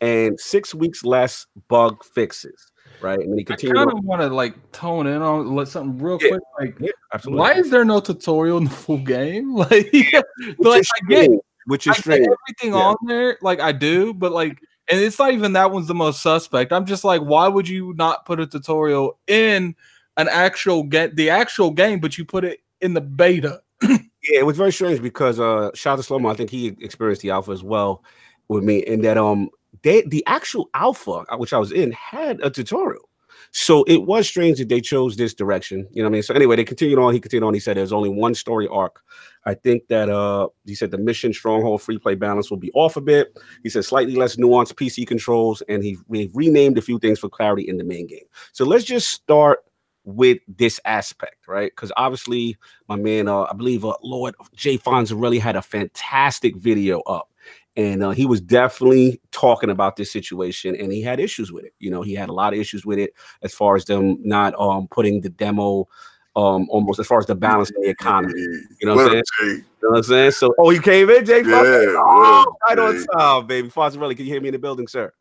and six weeks less bug fixes." Right, and then he I continued. kind of want to like tone in on let something real Yeah. quick. Like, Yeah, why is there no tutorial in the full game? Like, Which like is I get, which I is get strange. everything Yeah. on there, like I do, but like, and it's not even that one's the most suspect. I'm just like, why would you not put a tutorial in an actual get the actual game, but you put it in the beta? Yeah, it was very strange because uh shout out to Slomo, I think he experienced the alpha as well with me, and that um they the actual alpha uh, which I was in had a tutorial. So it was strange that they chose this direction. You know what I mean? So anyway, they continued on. He continued on. He said there's only one story arc. I think that uh he said the mission stronghold free play balance will be off a bit. He said slightly less nuanced PC controls, and he renamed a few things for clarity in the main game. So let's just start with this aspect, right? Because obviously, my man, uh, I believe uh, Lord Jay Fonzarelli had a fantastic video up, and uh, he was definitely talking about this situation, and he had issues with it. You know, he had a lot of issues with it as far as them not um putting the demo um almost as far as the balance in the economy. You know what I'm saying? You know what I'm saying? So, oh, you came in, Jay? Yeah, what Oh, right on time, baby. Fonzarelli, can you hear me in the building, sir?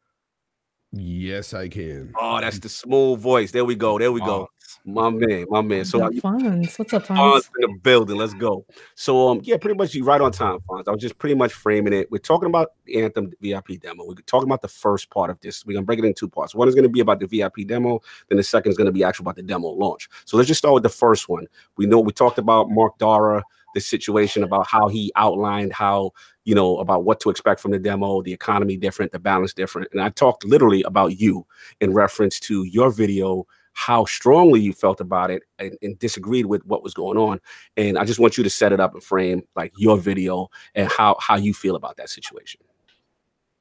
Yes, I can. Oh, that's the smooth voice. There we go. There we go. My man, my man. So Got Fonz. What's up, Fonz Fonz? in the building. Let's go. So um, yeah, pretty much you right on time, Fonz. I was just pretty much framing it. We're talking about the Anthem VIP demo. We're talking about the first part of this. We're gonna break it in two parts. One is gonna be about the VIP demo, then the second is gonna be actual about the demo launch. So let's just start with the first one. We know we talked about Mark Darrah, the situation about how he outlined how you know about what to expect from the demo, the economy different, the balance different, and I talked literally about you in reference to your video how strongly you felt about it and, and, disagreed with what was going on. And I just want you to set it up and frame like your video and how how you feel about that situation.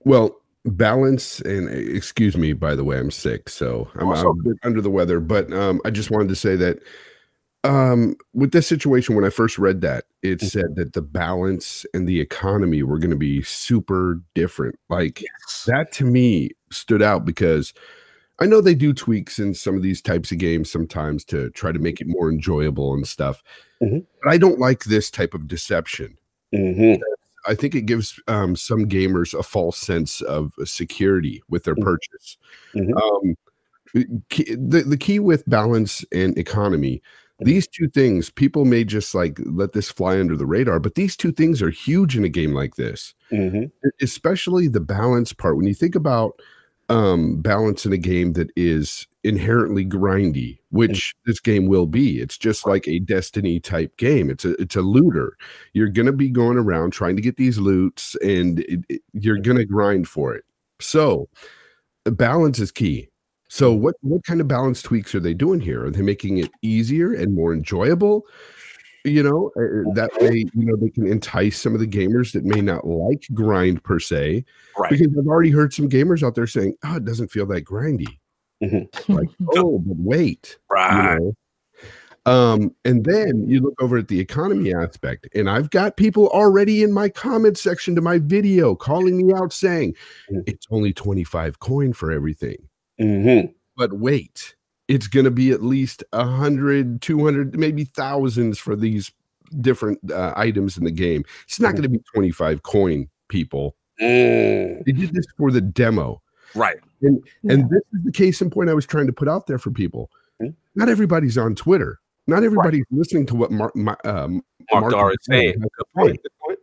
Well, balance and excuse me, by the way, I'm sick, so I'm, Also- I'm a bit under the weather. But um, I just wanted to say that um, with this situation, when I first read that, it Mhm. said that the balance and the economy were going to be super different. Like that to me stood out because I know they do tweaks in some of these types of games sometimes to try to make it more enjoyable and stuff. Mhm. But I don't like this type of deception. Mhm. I think it gives um, some gamers a false sense of security with their Mhm. purchase. Mhm. Um, the, the key with balance and economy. These two things, people may just like let this fly under the radar, but these two things are huge in a game like this, Mhm. e- especially the balance part. When you think about um, balance in a game that is inherently grindy, which this game will be. It's just like a Destiny type game. It's a it's a looter. You're gonna be going around trying to get these loots, and it, it- you're gonna grind for it. So, balance is key. So, what what kind of balance tweaks are they doing here? Are they making it easier and more enjoyable? You know, uh, that way, you know, they can entice some of the gamers that may not like grind per se, Right. because I've already heard some gamers out there saying, "Oh, it doesn't feel that grindy." Like, oh, but wait, Right. you know. Um, and then you look over at the economy aspect, and I've got people already in my comment section to my video calling me out saying Mm. it's only 25 coin for everything. Mhm. But wait, it's gonna be at least a hundred, 200, maybe thousands for these different uh, items in the game. It's not Mhm. gonna be 25 coin, people. Mm. They did this for the demo. Right. And Yeah. and this is the case in point I was trying to put out there for people. Mhm. Not everybody's on Twitter. Not everybody's listening to what Mark, my, um, Mark Mark Darrah is is saying. saying. Good the point. Good point.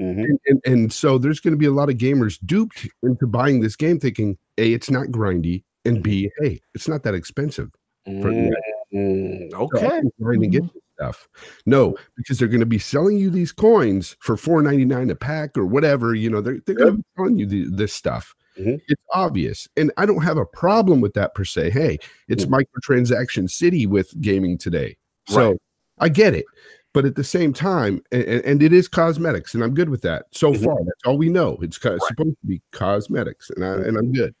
Mhm. and, and, and so there's going to be a lot of gamers duped into buying this game thinking, A, it's not grindy, and B, hey, it's not that expensive. For- Mm. Okay. grind and get stuff. No, because they're going to be selling you these coins for $4.99 a pack or whatever. You know, they're, they're going to be selling you the, this stuff. Mhm. It's obvious. And I don't have a problem with that per se. Hey, it's microtransaction city with gaming today. So Right. I get it. But at the same time, and, and it is cosmetics, and I'm good with that. So Mhm. far, that's all we know. It's co- supposed to be cosmetics, and I and I'm good.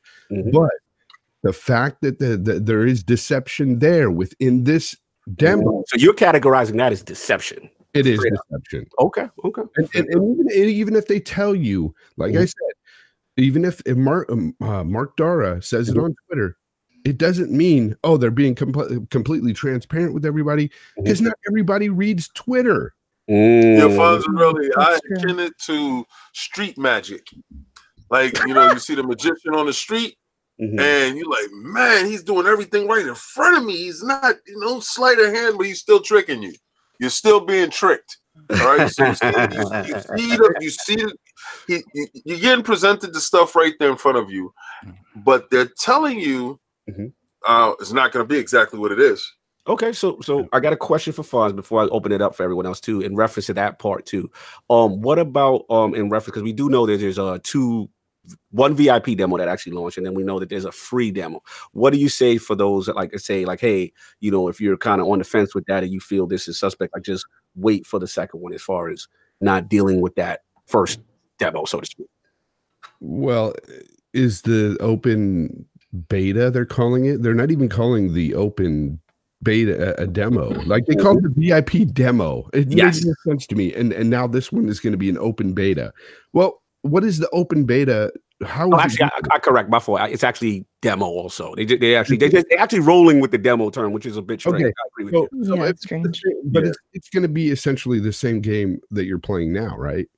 But the fact that the, the, there is deception there within this demo, So you're categorizing that as deception. it is Straight deception. Okay. Okay. And, and, and even, and even if they tell you, like I Mhm. said, even if, if Mark um, uh, Mark Darrah says it on Twitter, it doesn't mean oh they're being com- completely transparent with everybody because not everybody reads Twitter. Yeah, Mm. funds really. I That's true. akin it to street magic. Like you know, you see the magician on the street, Mhm. and you're like, man, he's doing everything right in front of me. He's not, you know, sleight of hand, but he's still tricking you. You're still being tricked. All right. So you see, you, you see the, you see, the- he, you, you're getting presented the stuff right there in front of you, but they're telling you Mhm. uh, it's not going to be exactly what it is. Okay, so so I got a question for Fonz before I open it up for everyone else too, in reference to that part too. Um, what about um in reference because we do know that there's uh two one VIP demo that actually launched, and then we know that there's a free demo. What do you say for those that like say like, hey, you know, if you're kind of on the fence with that and you feel this is suspect, like just wait for the second one as far as not dealing with that first demo, so to speak. Well, is the open beta they're calling it? They're not even calling the open beta a, demo. Like they call it the VIP demo. It Yes. makes no sense to me. And and now this one is going to be an open beta. Well, what is the open beta? How Oh, is it actually, I, I correct my fault. It's actually demo also. They they actually they just, they're actually rolling with the demo term, which is a bit strange. Okay, I agree with so- you. so Yeah, it's strange. but Yeah. it's, it's going to be essentially the same game that you're playing now, right?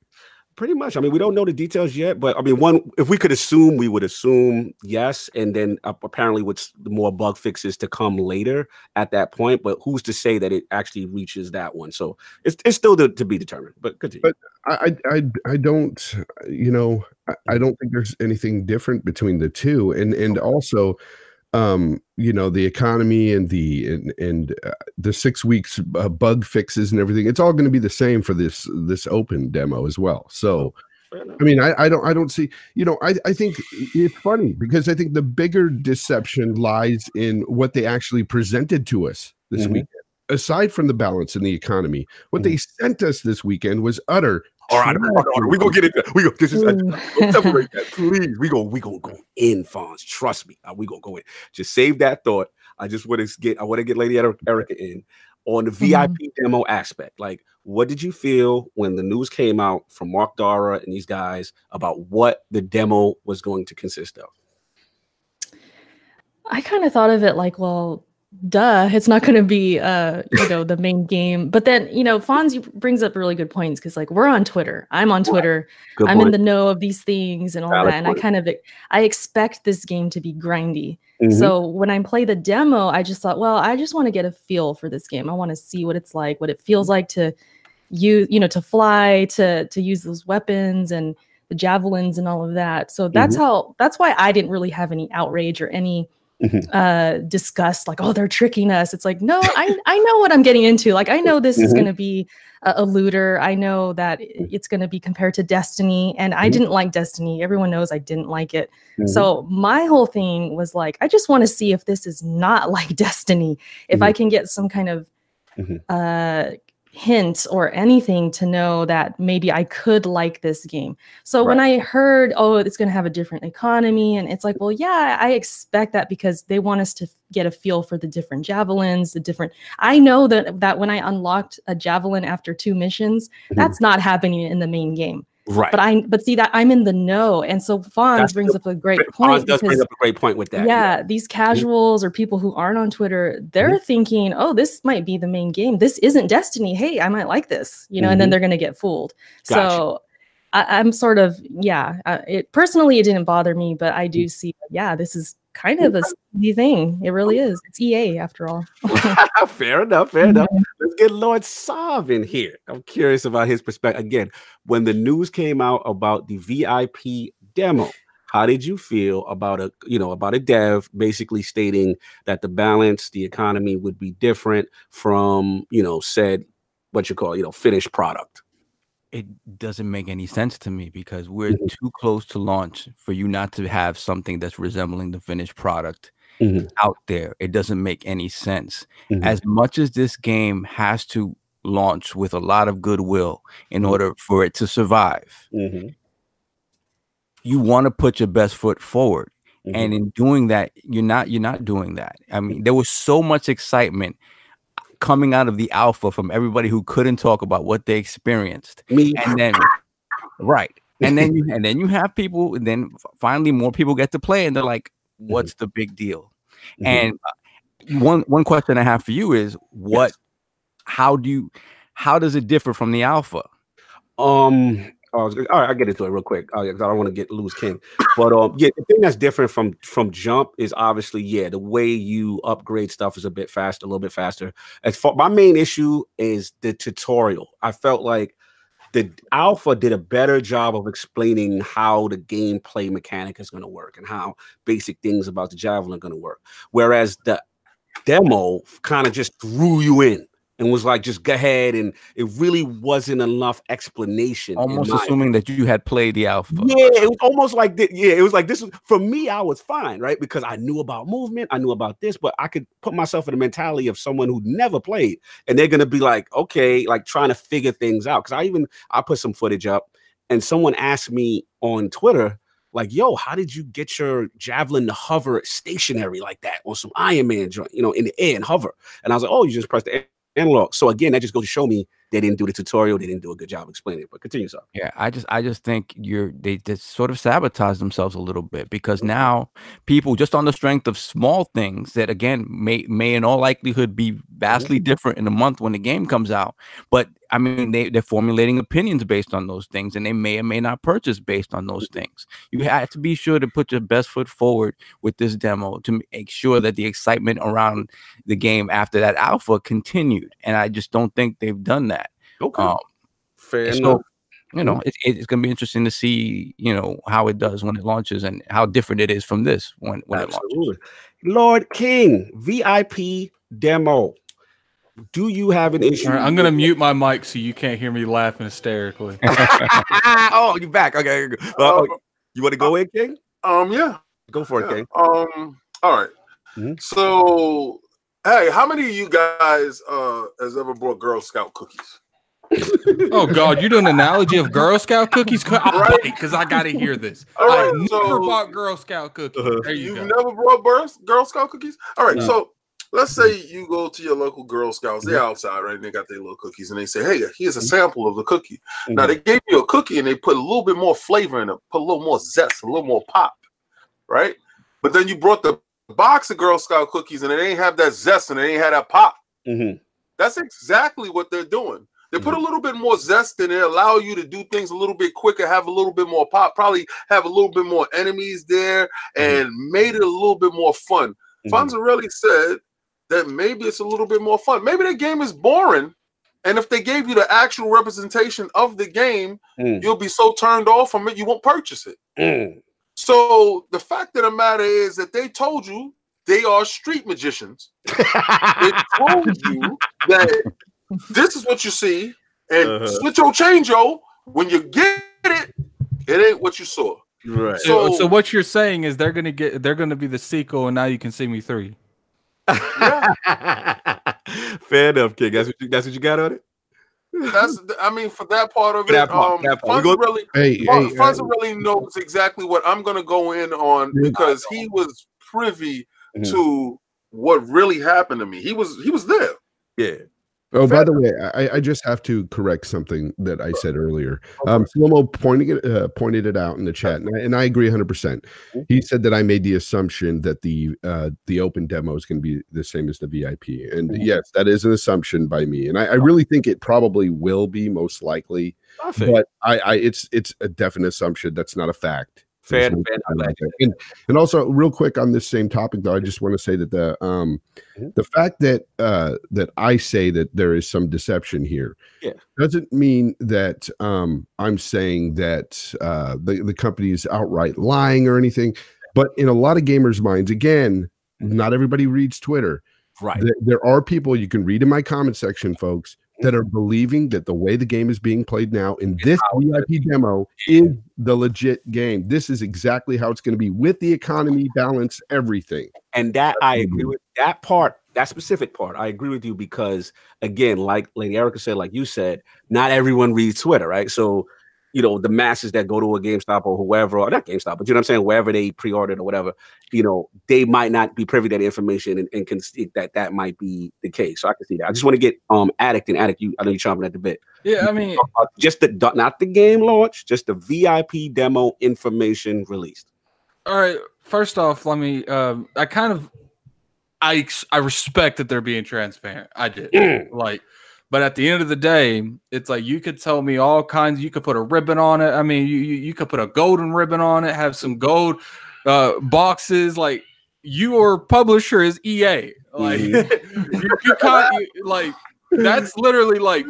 Pretty much. I mean, we don't know the details yet, but I mean, one if we could assume, we would assume yes, and then uh, apparently with more bug fixes to come later at that point. But who's to say that it actually reaches that one? So it's it's still to, to be determined. But continue. But I, I, I, don't, you know, I, I don't think there's anything different between the two, and and also, um, you know, the economy and the and and uh, the six weeks uh, bug fixes and everything. It's all going to be the same for this this open demo as well. So, I mean, I, I don't I don't see, you know, I, I think it's funny because I think the bigger deception lies in what they actually presented to us this Mhm. weekend. Aside from the balance in the economy, what they sent us this weekend was utter. All right, all right, all right, we gonna get it. We go. This is don't separate that, please. We go. We gonna go in, Fonz. Trust me. Uh, we gonna go in. Just save that thought. I just want to get. I want to get Lady Erica in on the Mhm. VIP demo aspect. Like, what did you feel when the news came out from Mark Darrah and these guys about what the demo was going to consist of? I kind of thought of it like, well, duh, it's not going to be, uh, you know, the main game. But then, you know, Fonzie brings up really good points because, like, we're on Twitter. I'm on Twitter. Good I'm in the know of these things and all Valid that. And I kind of, I expect this game to be grindy. Mhm. So when I play the demo, I just thought, well, I just want to get a feel for this game. I want to see what it's like, what it feels like to use, you know, to fly, to to use those weapons and the javelins and all of that. So that's how that's why I didn't really have any outrage or any Mhm. uh disgust like oh they're tricking us. It's like no i i know what i'm getting into. Like i know this is Mhm. going to be a, a looter. I know that it's going to be compared to destiny and i Mhm. didn't like destiny. Everyone knows i didn't like it. So my whole thing was like i just want to see if this is not like destiny. If i can get some kind of uh hint or anything to know that maybe I could like this game. So when I heard, oh, it's going to have a different economy, and it's like, well, yeah, I expect that because they want us to get a feel for the different javelins, the different. I know that that when I unlocked a javelin after two missions, Mhm. that's not happening in the main game. Right. But I, but see that I'm in the know, and so Fonz That's brings the- up a great Fonz point. does bring up a great point with that. yeah, these casuals or people who aren't on Twitter, they're thinking, "Oh, this might be the main game. This isn't Destiny. Hey, I might like this," you know, and then Mhm. they're going to get fooled. Gotcha. So, I, I'm sort of, yeah. Uh, it personally, it didn't bother me, but I do see, yeah, this is kind of a thing. It really is. It's EA after all. fair enough. Fair enough. Mm-hmm. Let's get Lord Sav in here. I'm curious about his perspective. Again, when the news came out about the VIP demo, how did you feel about a you know about a dev basically stating that the balance, the economy would be different from you know said what you call you know finished product? It doesn't make any sense to me because we're Mhm. too close to launch for you not to have something that's resembling the finished product Mhm. out there. It doesn't make any sense. Mhm. As much as this game has to launch with a lot of goodwill in Mhm. order for it to survive, Mhm. you want to put your best foot forward. Mhm. And in doing that, you're not you're not doing that. I mean, there was so much excitement coming out of the alpha from everybody who couldn't talk about what they experienced me, and then right and then you and then you have people, and then finally more people get to play, and they're like, "What's mm-hmm. the big deal?" Mm-hmm. And uh, one one question I have for you is, what? Yes. How do you? How does it differ from the alpha? Um, all right, I'll get into it real quick. Uh, I don't want to get lose King, but um, yeah, the thing that's different from from Jump is obviously yeah, the way you upgrade stuff is a bit faster, a little bit faster. As far my main issue is the tutorial. I felt like the alpha did a better job of explaining how the gameplay mechanic is going to work and how basic things about the javelin are going to work, whereas the demo kind of just threw you in and was like, just go ahead. And it really wasn't enough explanation. Almost assuming that you had played the alpha. Yeah, it was almost like that. Yeah, it was like this was for me, I was fine, right? Because I knew about movement, I knew about this, but I could put myself in the mentality of someone who never played, and they're gonna be like, okay, like trying to figure things out. Cause I even I put some footage up, and someone asked me on Twitter, like, yo, how did you get your javelin to hover stationary like that on some Iron Man joint, you know, in the air and hover? And I was like, oh, you just press the analog. So again, that just goes to show me they didn't do the tutorial. They didn't do a good job explaining it. But continue, sir. Yeah, I just I just think you're they just sort of sabotage themselves a little bit because mm-hmm. now people just on the strength of small things that again may may in all likelihood be mm-hmm. vastly different in a month when the game comes out. But I mean, they, they're formulating opinions based on those things, and they may or may not purchase based on those mm-hmm. things. You have to be sure to put your best foot forward with this demo to make sure that the excitement around the game after that alpha continued. And I just don't think they've done that. Okay. Um, Fair so, enough. You know, it, it's going to be interesting to see, you know, how it does when it launches and how different it is from this when, when Absolutely. it launches. Lord King, VIP demo do you have an issue? Right, I'm gonna mute my mic so you can't hear me laughing hysterically. oh, you're back. Okay. Uh, um, you want to go uh, in, King? Um, yeah. Go for yeah. it, King. Um, all right. mm-hmm. So, hey, how many of you guys uh has ever bought Girl Scout cookies? oh God, you're doing an analogy of Girl Scout cookies? right? Because I gotta hear this. All right, I so, never bought Girl Scout cookies. Uh-huh. There you You've go. never brought Girl Scout cookies? All right, no. so let's say you go to your local Girl Scouts, they're outside, right? And they got their little cookies, and they say, "Hey, here's a mm-hmm. sample of the cookie." Mm-hmm. Now they gave you a cookie, and they put a little bit more flavor in it, put a little more zest, a little more pop, right? But then you brought the box of Girl Scout cookies, and it ain't have that zest, and it ain't have that pop. Mm-hmm. That's exactly what they're doing. They put a mm-hmm. little bit more zest in it, allow you to do things a little bit quicker, have a little bit more pop, probably have a little bit more enemies there, mm-hmm. and made it a little bit more fun. Mm-hmm. really said that maybe it's a little bit more fun. Maybe the game is boring. And if they gave you the actual representation of the game, mm. you'll be so turned off from it, you won't purchase it. Mm. So the fact of the matter is that they told you they are street magicians. they told you that this is what you see, and uh-huh. switch your change, yo. When you get it, it ain't what you saw. Right. So, so what you're saying is they're gonna get they're gonna be the sequel, and now you can see me three. Fair enough, kid. That's what you, that's what you got on it. That's I mean for that part of it, part, um, Fonzarelli, hey, hey, Funza uh, really knows exactly what I'm gonna go in on because he was privy mm-hmm. to what really happened to me. He was he was there. Yeah. Oh, by the way, I, I, just have to correct something that I said earlier. Um, Slomo pointing it, uh, pointed it out in the chat, and I, and I agree 100. percent He said that I made the assumption that the uh, the open demo is going to be the same as the VIP, and mm-hmm. yes, that is an assumption by me, and I, I really think it probably will be most likely, but I, I it's it's a definite assumption. That's not a fact. Fan, fan and, and also real quick on this same topic though, I just want to say that the um mm-hmm. the fact that uh that I say that there is some deception here yeah. doesn't mean that um I'm saying that uh the, the company is outright lying or anything. But in a lot of gamers' minds, again, mm-hmm. not everybody reads Twitter. Right. There, there are people you can read in my comment section, folks, that are believing that the way the game is being played now in this VIP demo is the legit game. This is exactly how it's going to be with the economy balance, everything. And that I agree with that part, that specific part. I agree with you because again, like Lady Erica said, like you said, not everyone reads Twitter, right? So you know, the masses that go to a GameStop or whoever, or not GameStop, but you know what I'm saying, wherever they pre-ordered or whatever, you know, they might not be privy to that information and, and can see that that might be the case. So I can see that. I just want to get um addict and addict. You, I know you're chomping at the bit. Yeah, I mean, just the not the game launch, just the VIP demo information released. all right. First off, let me. Um, I kind of, I I respect that they're being transparent. I did like, but at the end of the day, it's like you could tell me all kinds. You could put a ribbon on it. I mean, you you, you could put a golden ribbon on it. Have some gold uh, boxes. Like your publisher is EA. Like Mm-hmm. you, you can't you- like. That's literally like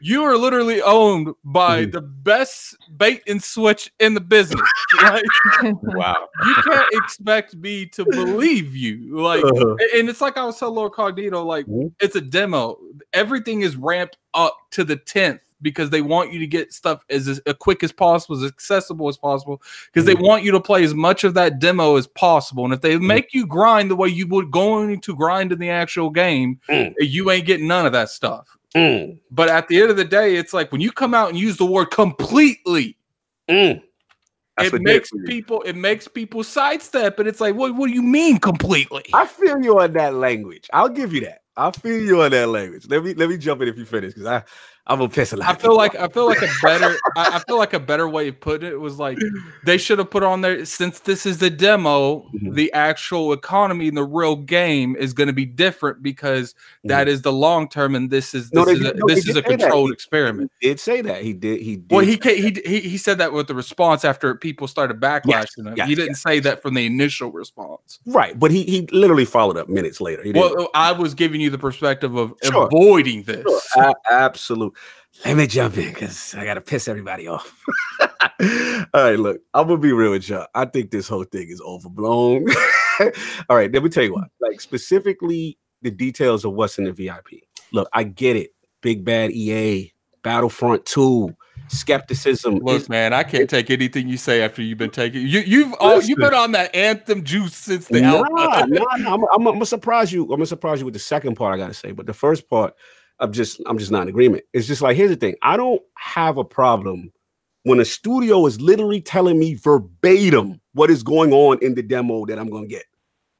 you are literally owned by Mm-hmm. the best bait and switch in the business. Like, Wow. you can't expect me to believe you. Like, Uh-huh. and it's like I was telling Lord Cognito, like Mhm. it's a demo. Everything is ramped up to the tenth because they want you to get stuff as, as quick as possible, as accessible as possible, because they Mhm. want you to play as much of that demo as possible. And if they make you grind the way you would going to grind in the actual game, Mm. you ain't getting none of that stuff. Mm, But at the end of the day, it's like when you come out and use the word completely, mm. It makes people it makes people sidestep, and it's like, what, what do you mean completely? I feel you on that language. I'll give you that. I feel you on that language. Let me let me jump in if you finish because I I'm gonna piss a lot. I feel like. I feel like a better I, I feel like a better way of putting it was like they should have put on there since this is the demo, Mhm. the actual economy in the real game is going to be different because that is the long term and this is Mm-hmm. No, this is a, no, this is a controlled experiment. He did say that he did. He did. Well, he, he he he said that with the response after people started backlashing him. yes, he didn't say that from the initial response. right, but he he literally followed up minutes later. Well, I was giving you the perspective of Sure. avoiding this. Sure, a- absolute. Let me jump in because I gotta piss everybody off. All right, look, I'm gonna be real with y'all. I think this whole thing is overblown. All right, let me tell you what. Like specifically, the details of what's in the VIP. Look, I get it. Big bad EA, Battlefront 2, skepticism. Look, It's- man, I can't take anything you say after you've been taking you. You've oh, you've been on that anthem juice since the Nah, alpha. nah, nah. I'm, I'm, I'm gonna surprise you. I'm gonna surprise you with the second part. I gotta say, but the first part, I'm just, I'm just not in agreement. It's just like here's the thing. I don't have a problem when a studio is literally telling me verbatim what is going on in the demo that I'm gonna get.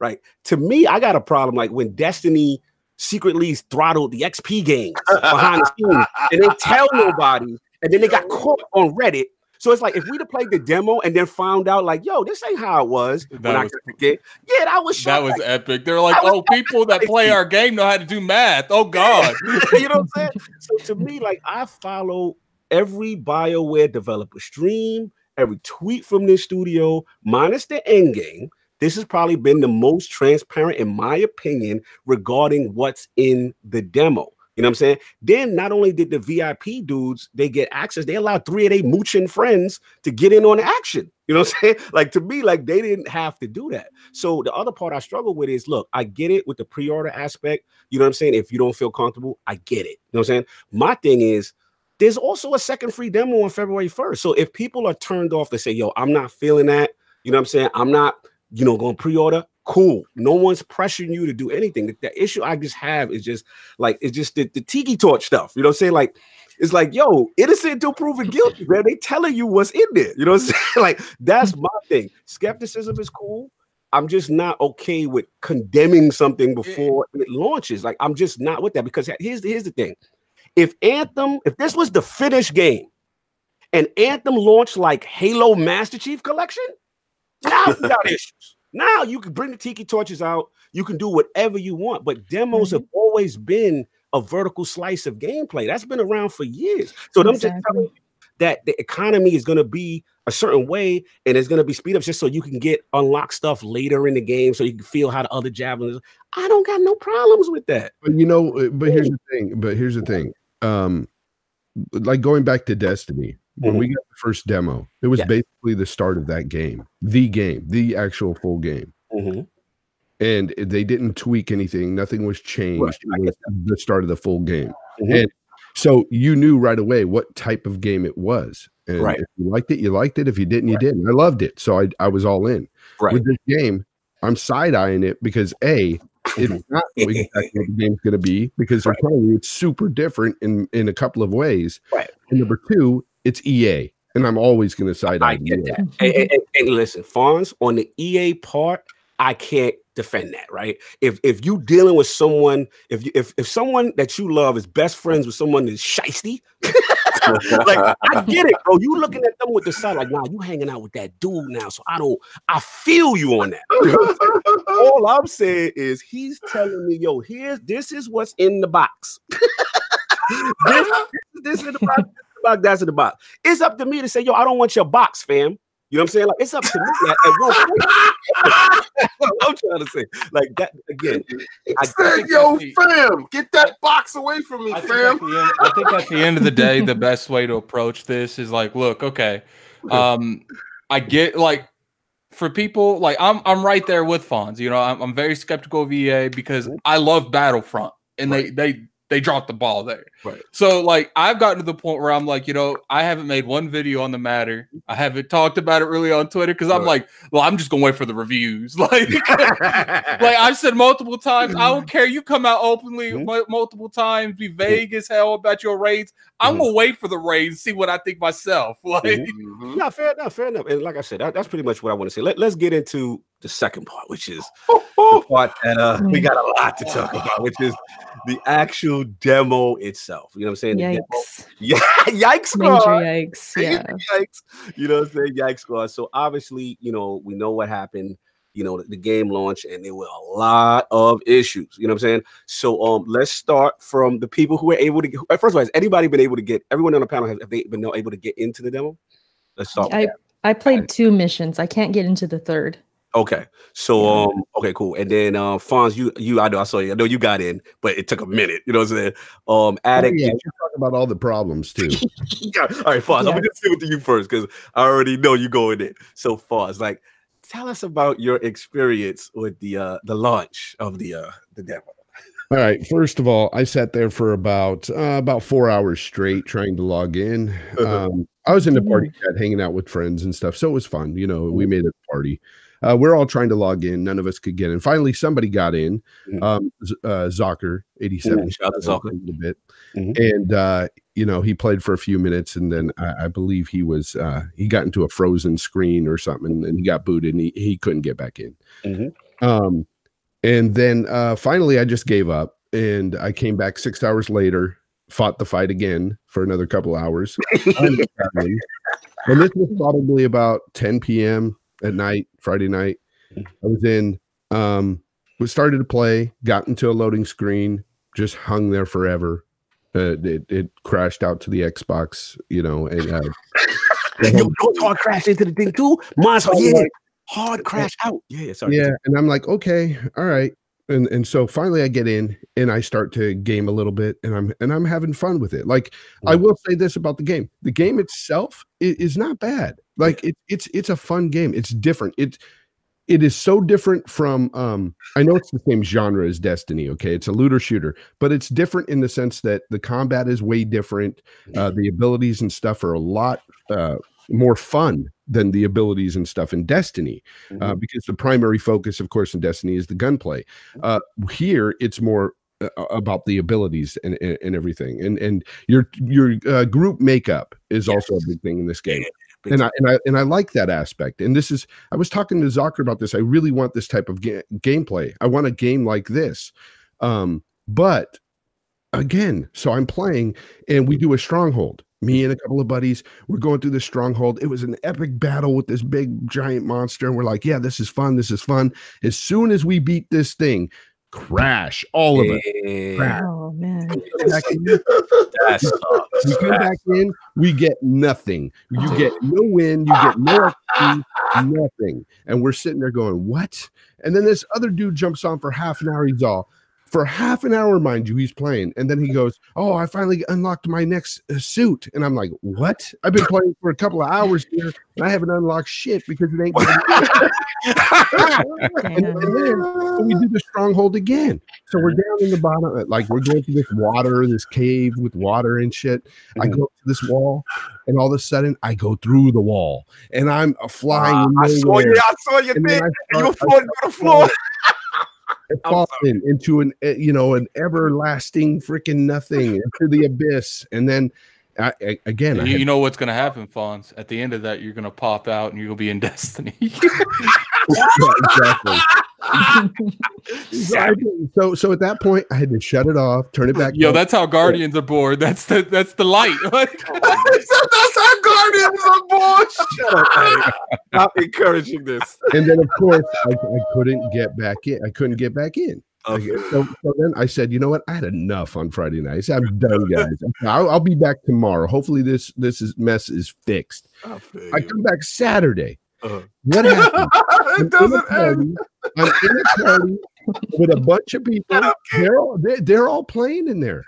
Right? To me, I got a problem like when Destiny secretly throttled the XP game behind the scenes and they tell nobody, and then they got caught on Reddit. So it's like if we'd have played the demo and then found out, like, yo, this ain't how it was. when That I was- game. Yeah, that was shocked. That was like- epic. They're like, oh, people that play our game know how to do math. Oh God. you know what I'm saying? So to me, like I follow every BioWare developer stream, every tweet from this studio, minus the end game. This has probably been the most transparent, in my opinion, regarding what's in the demo. You know what I'm saying? Then not only did the VIP dudes they get access, they allowed three of their mooching friends to get in on the action. You know what I'm saying? Like to me, like they didn't have to do that. So the other part I struggle with is look, I get it with the pre-order aspect. You know what I'm saying? If you don't feel comfortable, I get it. You know what I'm saying? My thing is there's also a second free demo on February 1st. So if people are turned off, they say, yo, I'm not feeling that. You know what I'm saying? I'm not, you know, going to pre-order. Cool. No one's pressuring you to do anything. The, the issue I just have is just like it's just the, the tiki torch stuff. You know what I'm saying? Like it's like, yo, innocent until proven guilty, man. They telling you what's in there. You know what I'm saying? Like that's my thing. Skepticism is cool. I'm just not okay with condemning something mm. before it launches. Like I'm just not with that because here's here's the thing. If Anthem, if this was the finished game, and Anthem launched like Halo Master Chief Collection, now we got issues. Now you can bring the tiki torches out. You can do whatever you want. But demos have always been a vertical slice of gameplay. That's been around for years. So them just telling you that the economy is going to be a certain way and it's going to be speed ups just so you can get unlock stuff later in the game so you can feel how the other javelins. I don't got no problems with that. But you know, uh, but here's the thing. But here's the thing. Um, like going back to Destiny, when we got the first demo, it was Yeah. basically the start of that game, the game, the actual full game, and they didn't tweak anything. Nothing was changed. It was the start of the full game, Mhm. and so you knew right away what type of game it was. And Right. if you liked it, you liked it. If you didn't, you didn't. I loved it, so I I was all in. Right. With this game, I'm side eyeing it because a it's not what exactly what the game's going to be because they're telling you it's super different in in a couple of ways. Right. And number two, it's EA, and I'm always going to side. I get that. and, and, and, listen, Fonz, on the EA part, I can't defend that, right? If if you dealing with someone, if you if, if someone that you love is best friends with someone that's shisty, like I get it, bro. You looking at them with the side, like, nah, you hanging out with that dude now. So I don't, I feel you on that. All I'm saying is he's telling me, yo, here's this is what's in the box. this, this, this in the box, the box, that's in the box. It's up to me to say, yo, I don't want your box, fam. You know what I'm saying? Like it's up to me. I'm trying to say. Like that again. I said, "Yo, fam, get that box away from me, I fam." Think end, I think at the end of the day, the best way to approach this is like, look, okay, um, I get like for people like I'm I'm right there with Fonz. You know, I'm, I'm very skeptical of EA because I love Battlefront and right. they they they dropped the ball there. Right. So like I've gotten to the point where I'm like, you know, I haven't made one video on the matter. I haven't talked about it really on Twitter because I'm right. like, well, I'm just gonna wait for the reviews. Like, like I've said multiple times, I don't care. You come out openly mm-hmm. multiple times, be vague as hell about your raids. I'm mm-hmm. gonna wait for the raids, see what I think myself. Like, mm-hmm. no, fair enough, fair enough. And like I said, that, that's pretty much what I want to say. Let, let's get into the second part, which is the part that uh, we got a lot to talk about, which is the actual demo itself. You know what I'm saying? Yikes! Yeah, yikes! Squad. Major yikes! Yeah, yikes! You know what I'm saying? Yikes! Squad. So obviously, you know, we know what happened. You know, the, the game launch, and there were a lot of issues. You know what I'm saying? So, um, let's start from the people who were able to. Get, first of all, has anybody been able to get? Everyone on the panel has have they been able to get into the demo? Let's start. I I played two missions. I can't get into the third. Okay. So um okay, cool. And then uh Fonz, you you I know I saw you. I know you got in, but it took a minute. You know what I'm saying? Um Addict. Oh, yeah, you talk about all the problems too. yeah. All right, Fonz, yes. I'm gonna just give it you first because I already know you're going in. So Fonz, like tell us about your experience with the uh the launch of the uh the demo. All right. First of all, I sat there for about uh, about four hours straight trying to log in. Um, I was in the party chat, hanging out with friends and stuff, so it was fun. You know, we made a party uh, we're all trying to log in. None of us could get in. Finally, somebody got in. Mm-hmm. Um, uh, Zocker, 87. Mm-hmm. Zocker. A bit. Mm-hmm. And, uh, you know, he played for a few minutes and then I, I believe he was, uh, he got into a frozen screen or something and he got booted and he, he couldn't get back in. Mm-hmm. Um, and then uh, finally, I just gave up and I came back six hours later, fought the fight again for another couple hours. and this was probably about 10 p.m at night, Friday night. I was in, um, we started to play, got into a loading screen, just hung there forever. Uh, it, it crashed out to the Xbox, you know, and uh, you hard crash into the thing too. Mine's oh, yeah, hard crash out. Yeah, sorry. Yeah, and I'm like, okay, all right. And and so finally I get in and I start to game a little bit and I'm and I'm having fun with it. Like I will say this about the game. The game itself is, is not bad. Like it, it's it's a fun game. It's different. It's it is so different from um I know it's the same genre as Destiny, okay? It's a looter shooter, but it's different in the sense that the combat is way different. Uh the abilities and stuff are a lot uh more fun than the abilities and stuff in Destiny, uh, mm-hmm. uh, because the primary focus, of course, in Destiny is the gunplay. Uh, here, it's more uh, about the abilities and, and, and, everything, and and your your uh, group makeup is yes. also a big thing in this game and I, and I and I like that aspect. And this is I was talking to Zocker about this. I really want this type of ga- gameplay. I want a game like this. Um, but again, so I'm playing and we do a stronghold. Me and a couple of buddies, we're going through the stronghold. It was an epic battle with this big giant monster. And we're like, yeah, this is fun. This is fun. As soon as we beat this thing, crash all of it. Crash. Oh man. We come back in, we get nothing. You get no win, you get no XP, nothing. And we're sitting there going, What? And then this other dude jumps on for half an hour. He's all, for half an hour, mind you, he's playing. And then he goes, Oh, I finally unlocked my next uh, suit. And I'm like, What? I've been playing for a couple of hours here and I haven't unlocked shit because it ain't. and, and then we do the stronghold again. So we're down in the bottom, uh, like we're going through this water, this cave with water and shit. I mm-hmm. go up to this wall, and all of a sudden I go through the wall and I'm flying. Uh, I saw you, I saw you, thing. You were falling to the floor falling into an eh, you know an everlasting freaking nothing into the abyss. And then I, I, again, I You, had- know what's gonna happen, Fonz. At the end of that, you're gonna pop out and you'll be in Destiny. exactly. So, so so at that point, I had to shut it off, turn it back. Yo, on. that's how Guardians are bored. That's the that's the light. That's how Guardians are born. Shut up, Stop encouraging this. and then of course I, I couldn't get back in. I couldn't get back in. Like, So, so then I said, you know what? I had enough on Friday night. I said, I'm done, guys. I'll, I'll be back tomorrow. Hopefully this this is mess is fixed. I come back Saturday. Uh-huh. What happened? I'm in a doesn't end. party. I'm in a party with a bunch of people. They're all they're, they're all playing in there.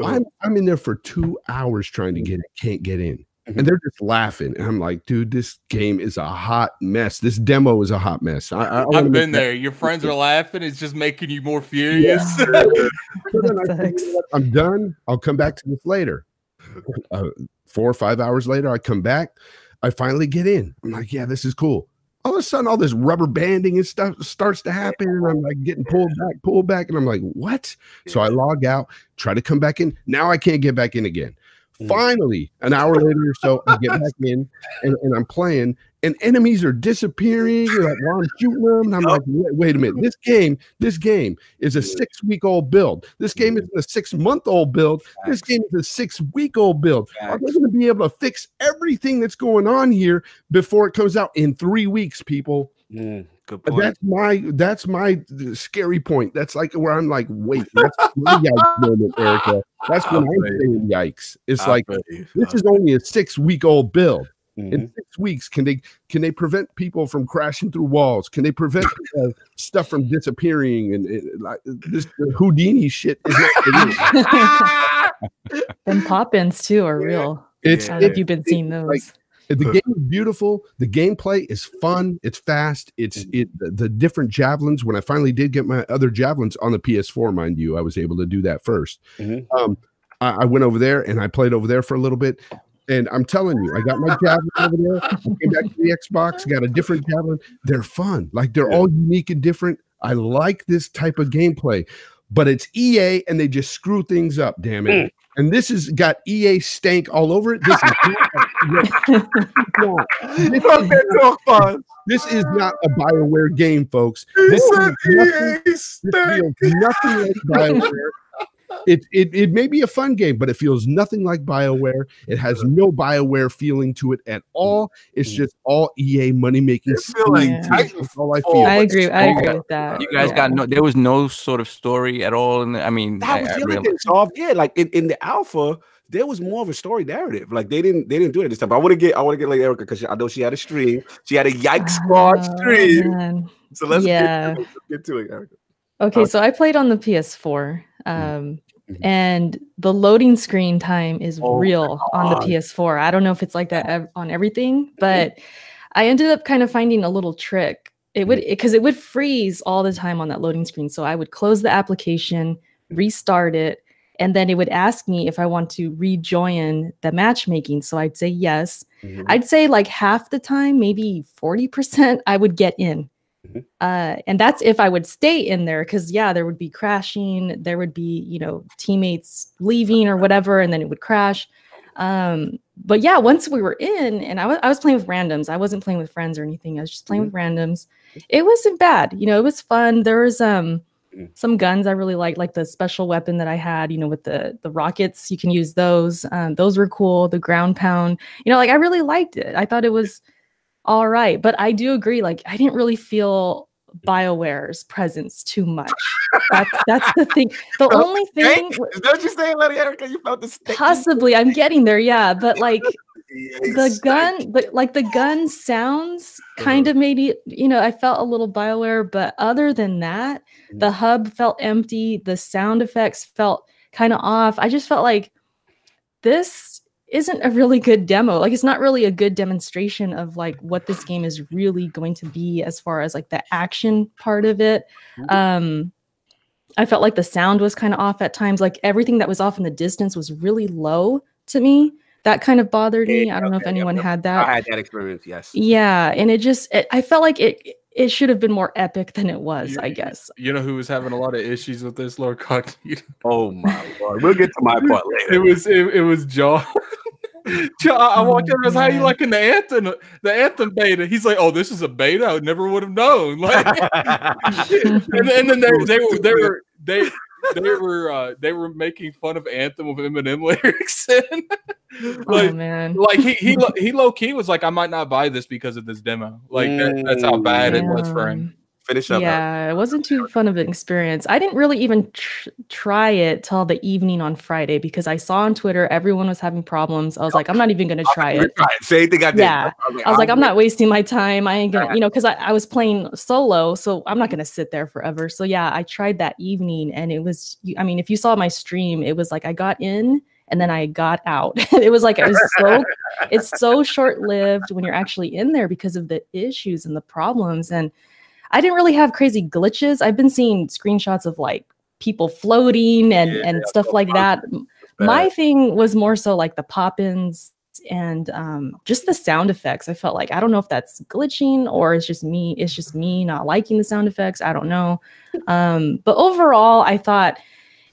Uh-huh. I'm I'm in there for two hours trying to get in, can't get in. And they're just laughing. And I'm like, dude, this game is a hot mess. This demo is a hot mess. I, I, I wanna I've make been that- there. Your friends are laughing. It's just making you more furious. So then I That said, sucks. "You know what? I'm done. I'll come back to this later. Uh, four or five hours later, I come back. I finally get in. I'm like, yeah, this is cool. All of a sudden, all this rubber banding and stuff starts to happen. And I'm like getting pulled back, pulled back. And I'm like, what? So I log out, try to come back in. Now I can't get back in again. Mm. Finally, an hour later or so, I get back in and, and I'm playing, and enemies are disappearing. Like while I'm shooting them, and I'm like, wait, wait a minute. This game, this game is a six week old build. This game isn't a six month old build. This game is a six week old build. Are they going to be able to fix everything that's going on here before it comes out in three weeks, people? Mm, good point. That's my that's my scary point. That's like where I'm like, wait, that's my yikes moment, Erica. That's when I'm saying yikes. It's I like feel you. this is only a six week old build. Mhm. In six weeks, can they can they prevent people from crashing through walls? Can they prevent uh, stuff from disappearing? And like this Houdini shit is not for and pop-ins too are real. It's I don't know it- if you've been seeing those. like- the game is beautiful. The gameplay is fun. It's fast. It's it the, different javelins. When I finally did get my other javelins on the PS4, mind you, I was able to do that 1st Mhm. Um, I, I went over there and I played over there for a little bit. And I'm telling you, I got my javelin over there. I came back to the Xbox, got a different javelin. They're fun. Like they're all unique and different. I like this type of gameplay, but it's EA and they just screw things up. Damn it! And this has got EA stank all over it. This is not, no, this, is not, this is not a Bioware game, folks. This is nothing, EA this stank. feels nothing like BioWare. It, it it may be a fun game, but it feels nothing like BioWare. It has no BioWare feeling to it at all. It's mm. just all EA money making. I like Yeah. That's all I feel. I agree. I agree with that. You guys Yeah. got no. There was no sort of story at all. In the, I mean, That I, was I the other real- thing. So yeah, like in, in the alpha, there was more of a story narrative. Like they didn't they didn't do it this time. But I want to get I want to get like Erica because I know she had a stream. She had a Yikes ah, Squad Oh, stream. man. So let's Yeah. get, to it. Let's get to it, Erica. Okay, Okay. so I played on the PS4. Um, Mhm. and the loading screen time is Oh real on the PS4. I don't know if it's like that ev- on everything, but I ended up kind of finding a little trick. It would because it would freeze all the time on that loading screen. So I would close the application, restart it, and then it would ask me if I want to rejoin the matchmaking. So I'd say yes. Mhm. I'd say like half the time, maybe 40%, I would get in. Mhm. Uh, and that's if I would stay in there because, yeah, there would be crashing. There would be, you know, teammates leaving or whatever, and then it would crash. Um, but yeah, once we were in, and I wa- I was playing with randoms, I wasn't playing with friends or anything. I was just playing with randoms. It wasn't bad. You know, it was fun. There was, um, Mm. some guns I really liked, like the special weapon that I had, you know, with the the rockets. You can use those. Um, those were cool. The ground pound, you know, like I really liked it. I thought it was all right. But I do agree, like I didn't really feel BioWare's presence too much. That's that's the thing. The only thing what you saying, Lady Erica? You felt the stink? possibly I'm getting there, yeah. But like the gun but like the gun sounds kind Uh-huh. of maybe, you know i felt a little bioware but other than that Mm. the hub felt empty the sound effects felt kind of off i just felt like this isn't a really good demo like it's not really a good demonstration of like what this game is really going to be as far as like the action part of it um i felt like the sound was kind of off at times like everything that was off in the distance was really low to me that kind of bothered me Yeah, i don't know if anyone yep, had that I had that experience. Yes. yeah, and it just it, I felt like it it should have been more epic than it was, You- I guess. You know who was having a lot of issues with this, Lord Cognito? Oh my lord. We'll get to my part later. It was it, it was John. I, I walked in Oh, and was how you man. liking the anthem the anthem beta? He's like, Oh, this is a beta. I never would have known. Like and, then- and then they, they were they were they they were uh, they were making fun of anthem with Eminem lyrics and oh like man. like he he he low key was like I might not buy this because of this demo. Like that, that's how bad it was for him. Finish up. Yeah, it wasn't too fun of an experience. I didn't really even tr- try it till the evening on Friday because I saw on Twitter everyone was having problems. I was like, I'm not even gonna try it. Same thing I did. Yeah. I was like, I'm not wasting my time. I ain't gonna, you know, because I, I was playing solo, so I'm not mm-hmm. gonna sit there forever. So yeah, I tried that evening, and it was. I mean, if you saw my stream, it was like I got in and then I got out. it was like it was so. it's so short lived when you're actually in there because of the issues and the problems. And I didn't really have crazy glitches. I've been seeing screenshots of like people floating and Yeah, and stuff like that. My thing was more so like the pop-ins and um, just the sound effects. I felt like I don't know if that's glitching or it's just me. It's just me not liking the sound effects. I don't know. Um, but overall, I thought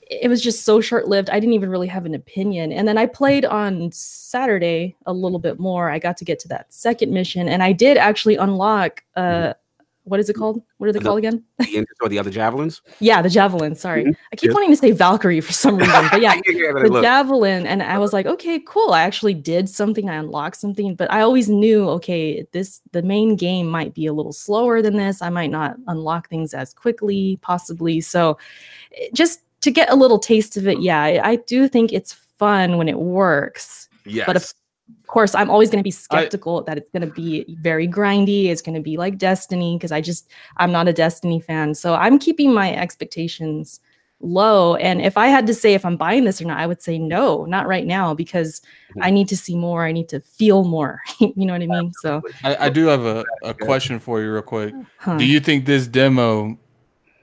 it was just so short-lived. I didn't even really have an opinion. And then I played on Saturday a little bit more. I got to get to that second mission, and I did actually unlock. Uh, what is it called? What are they The- called again? The or the other javelins. Yeah, the javelin. Sorry, Mhm. I keep Yes. wanting to say Valkyrie for some reason, but yeah, Yeah, the javelin and i was like okay cool i actually did something i unlocked something but i always knew okay this the main game might be a little slower than this i might not unlock things as quickly possibly so eh, just to get a little taste of it yeah i, I do think it's fun when it works yes. but of course i'm always going to be skeptical that it's going to be very grindy it's going to be like destiny because i just i'm not a destiny fan so i'm keeping my expectations low and if i had to say if i'm buying this or not i would say no not right now because i need to see more i need to feel more you know what i mean so I, I do have a, a question for you real quick. huh. Do you think this demo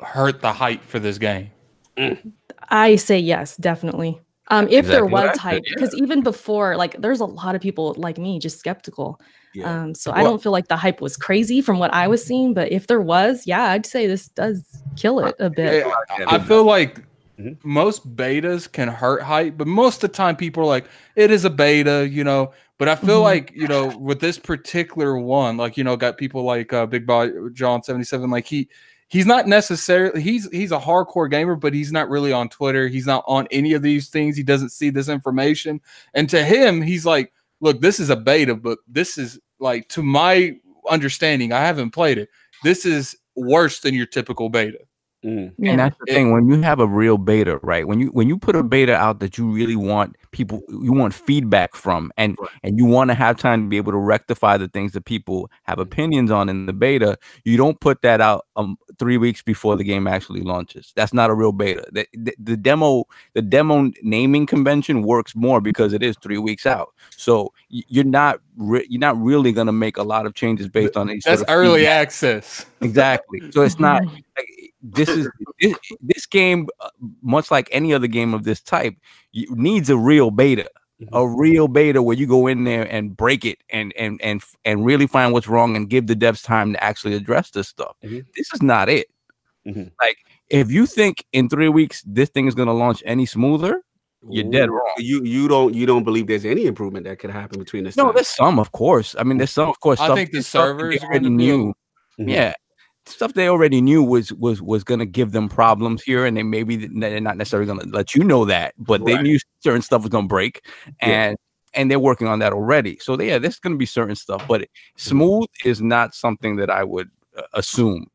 hurt the hype for this game? Mm. I say yes, definitely. Um, if there exactly what was I said, hype, yeah. because even before, like, there's a lot of people like me just skeptical. yeah. Um, so I don't feel like the hype was crazy from what I was seeing, but if there was, yeah, I'd say this does kill it a bit. I, I feel like Mhm. most betas can hurt hype, but most of the time people are like, it is a beta, you know. But I feel Mhm. like, you know, with this particular one, like, you know, got people like uh, Big Boy John 77, like he he's not necessarily he's he's a hardcore gamer, but he's not really on Twitter. He's not on any of these things. He doesn't see this information. And to him, he's like, look, this is a beta, but this is like to my understanding, I haven't played it. This is worse than your typical beta. Mm. And that's the thing when you have a real beta, right? When you when you put a beta out that you really want people you want feedback from and Right. and you want to have time to be able to rectify the things that people have opinions on in the beta, you don't put that out um 3 weeks before the game actually launches. That's not a real beta. The, the, the demo the demo naming convention works more because it is 3 weeks out. So you're not re- you're not really going to make a lot of changes based on these That's sort of early feedback. access. Exactly. So it's not like, this is this, this game, uh, much like any other game of this type, y- needs a real beta, a real beta where you go in there and break it and and and and really find what's wrong and give the devs time to actually address this stuff. Mhm. This is not it. Mhm. Like if you think in three weeks this thing is gonna launch any smoother, You're dead wrong. You you don't you don't believe there's any improvement that could happen between this. no, time? there's some, of course. I mean, there's some, of course. I stuff- think the stuff that servers are already gonna be- knew. Mhm. Yeah, stuff they already knew was was was going to give them problems here, and they maybe th- they're not necessarily going to let you know that, but they knew certain stuff was going to break, Yeah. and and they're working on that already. So yeah, there's going to be certain stuff, but Mm-hmm. smooth is not something that I would uh, assume.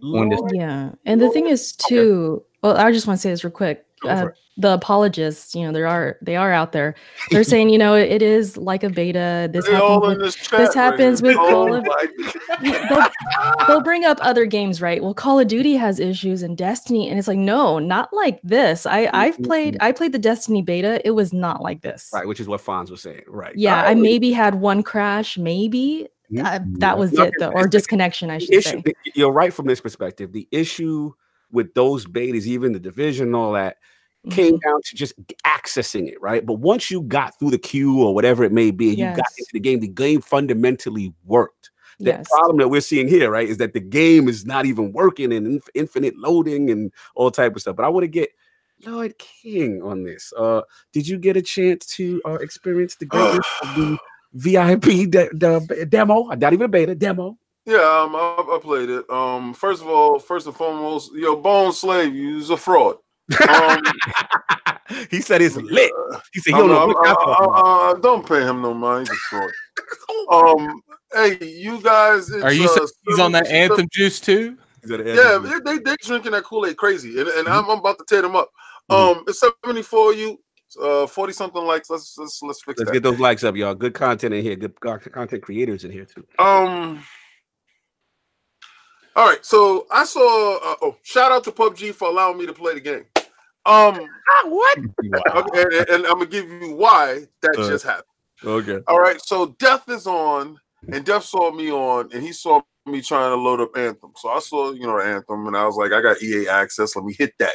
when this- Yeah. And the thing is too, well, I just want to say this real quick. Uh, the apologists, you know, there are they are out there. They're saying, you know, it is like a beta. This They all happens with, this this happens right with Oh of- they'll, they'll bring up other games, right? Well, Call of Duty has issues and Destiny, and it's like, no, not like this. I I've played I played the Destiny beta. It was not like this. right, which is what Fonz was saying. Right. Yeah, I Oh, maybe had one crash, maybe. Mhm. Uh, that was No, it, though, or disconnection, I should issue, say. you're right from this perspective. The issue with those betas, even the division, and all that, came Mhm. down to just accessing it, right? But once you got through the queue or whatever it may be, and you got into the game, the game fundamentally worked. The Yes. problem that we're seeing here, right, is that the game is not even working and inf- infinite loading and all type of stuff. But I want to get Lord King on this. Uh, did you get a chance to uh, experience the greatness of the VIP de- the demo? Not even a beta demo. Yeah, um, I, I played it. Um, first of all, first and foremost, yo, Bone Slave, you's a fraud. Um, he said it's lit. He said, I "Yo, don't, no, know, I- I- I- I- don't pay him no mind. He's a fraud. um, hey, you guys, it's, Are you uh, saying he's on that anthem juice too? Yeah, they, they they drinking that Kool Aid crazy, and, and I'm, I'm about to tear them up. Um, it's 74 you, uh, 40 something likes. Let's let's let's fix it. Let's that. get those likes up, y'all. Good content in here. Good content creators in here too. Um. All right, so I saw. Uh, oh, shout out to PUBG for allowing me to play the game. Um, what? Okay, and, and I'm gonna give you why that Uh. just happened. Okay. All right, so Death is on, and Death saw me on, and he saw me trying to load up Anthem. So I saw, you know, Anthem, and I was like, I got EA access. Let me hit that.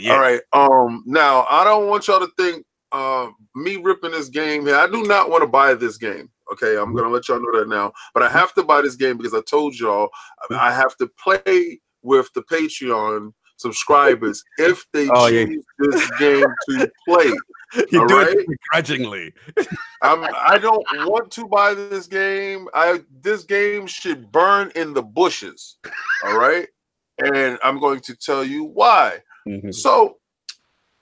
Yeah. All right. Um. Now I don't want y'all to think uh me ripping this game here. I do not want to buy this game. Okay, I'm gonna let y'all know that now. But I have to buy this game because I told y'all I have to play with the Patreon subscribers if they Oh, yeah. choose this game to play. All doing right. it begrudgingly. I'm, I don't want to buy this game. I this game should burn in the bushes. All right, and I'm going to tell you why. Mhm. So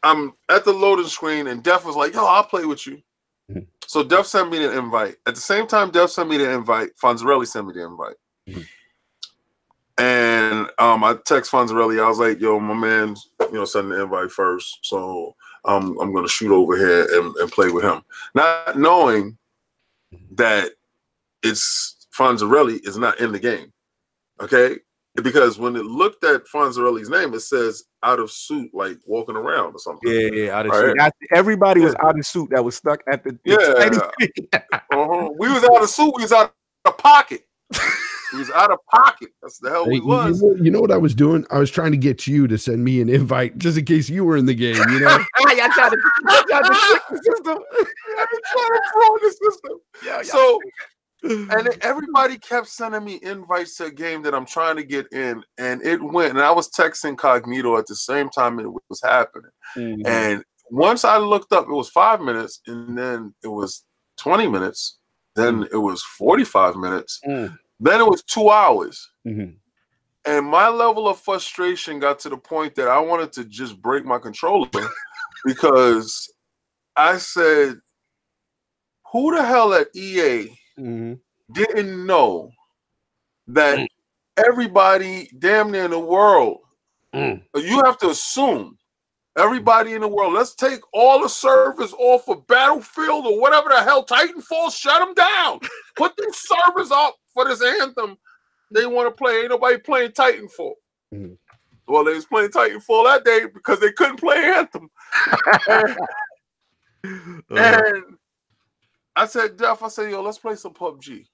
I'm at the loading screen, and Def was like, "Yo, I'll play with you." Mhm. So Def sent me the invite. At the same time, Def sent me the invite. Fonzarelli sent me the invite. Mhm. And um, I text Fonzarelli. I was like, "Yo, my man, you know, send the invite first. So um, I'm gonna shoot over here and, and play with him, not knowing that it's Fonzarelli is not in the game. Okay, because when it looked at Fonzarelli's name, it says out of suit, like walking around or something. Yeah, yeah, out of suit. Everybody was out of suit that was stuck at the, the Yeah. Uh-huh. We was out of suit. We was out of pocket. we was out of pocket. That's the hell Hey, we you, you was. know, you know what I was doing? I was trying to get you to send me an invite just in case you were in the game. You know, y'all tried to, y'all tried to trick the system. I've been trying to throw the system. Yeah, y'all- So and everybody kept sending me invites to a game that I'm trying to get in, and it went. And I was texting Cognito at the same time it was happening. Mhm. And once I looked up, it was five minutes, and then it was 20 minutes, then it was 45 minutes, Mm. Then it was two hours. Mhm. And my level of frustration got to the point that I wanted to just break my controller because I said, Who the hell at EA Mhm. didn't know that Mm. everybody damn near in the world, Mm. you have to assume everybody in the world, let's take all the servers off of Battlefield or whatever the hell, Titanfall, shut them down. Put these servers up for this anthem. They want to play. Ain't nobody playing Titanfall. Mhm. Well, they was playing Titanfall that day because they couldn't play Anthem. and, Uh, and I said, Jeff, I said, yo, let's play some PUBG.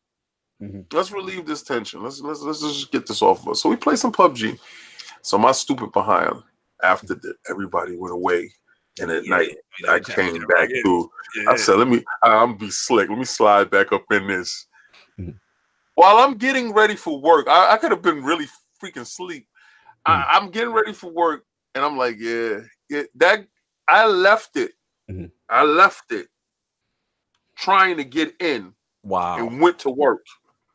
Mhm. Let's relieve this tension. Let's let's let's just get this off of us. So we play some PUBG. So my stupid behind after that everybody went away. And at Yeah, night yeah, I came yeah, back yeah, through. yeah. I said, let me I'm be slick. Let me slide back up in this. Mhm. While I'm getting ready for work, I, I could have been really freaking sleep. Mm. I, I'm getting ready for work, and I'm like, yeah, it, that I left it. Mhm. I left it trying to get in wow, and went to work.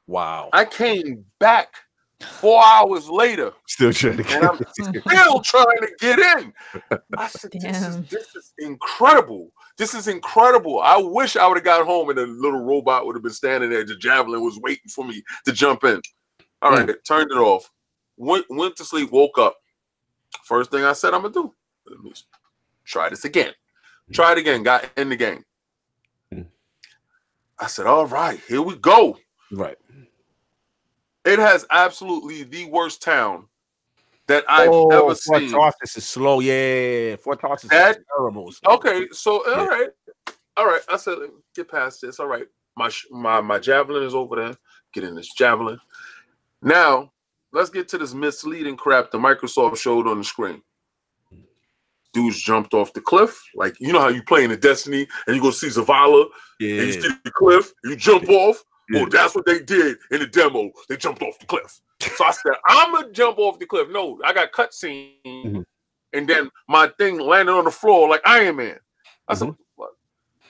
wow. I came back four hours later, Still trying to and I'm still trying to get in. I said, this is, this is incredible. This is incredible. I wish I would have got home and the little robot would have been standing there. The javelin was waiting for me to jump in. All right, turned it off. Went went to sleep. Woke up. First thing I said, I'm gonna do. Let me try this again. Try it again. Got in the game. Hmm. I said, all right, here we go. right. It has absolutely the worst town that I've oh, ever Fort seen. Tarsis is slow. Yeah, Fort Tarsis That- is terrible. Okay, so Yeah. all right, all right. I said, get past this. All right, my my my javelin is over there. Get in this javelin. Now let's get to this misleading crap that Microsoft showed on the screen. Dudes jumped off the cliff, like you know how you play in the Destiny, and you go see Zavala, and you Yeah, see the cliff, you jump off. Yeah. Oh, that's what they did in the demo. They jumped off the cliff. So I said, I'm gonna jump off the cliff. No, I got cutscene, Mhm. and then my thing landed on the floor like Iron Man. I said, what?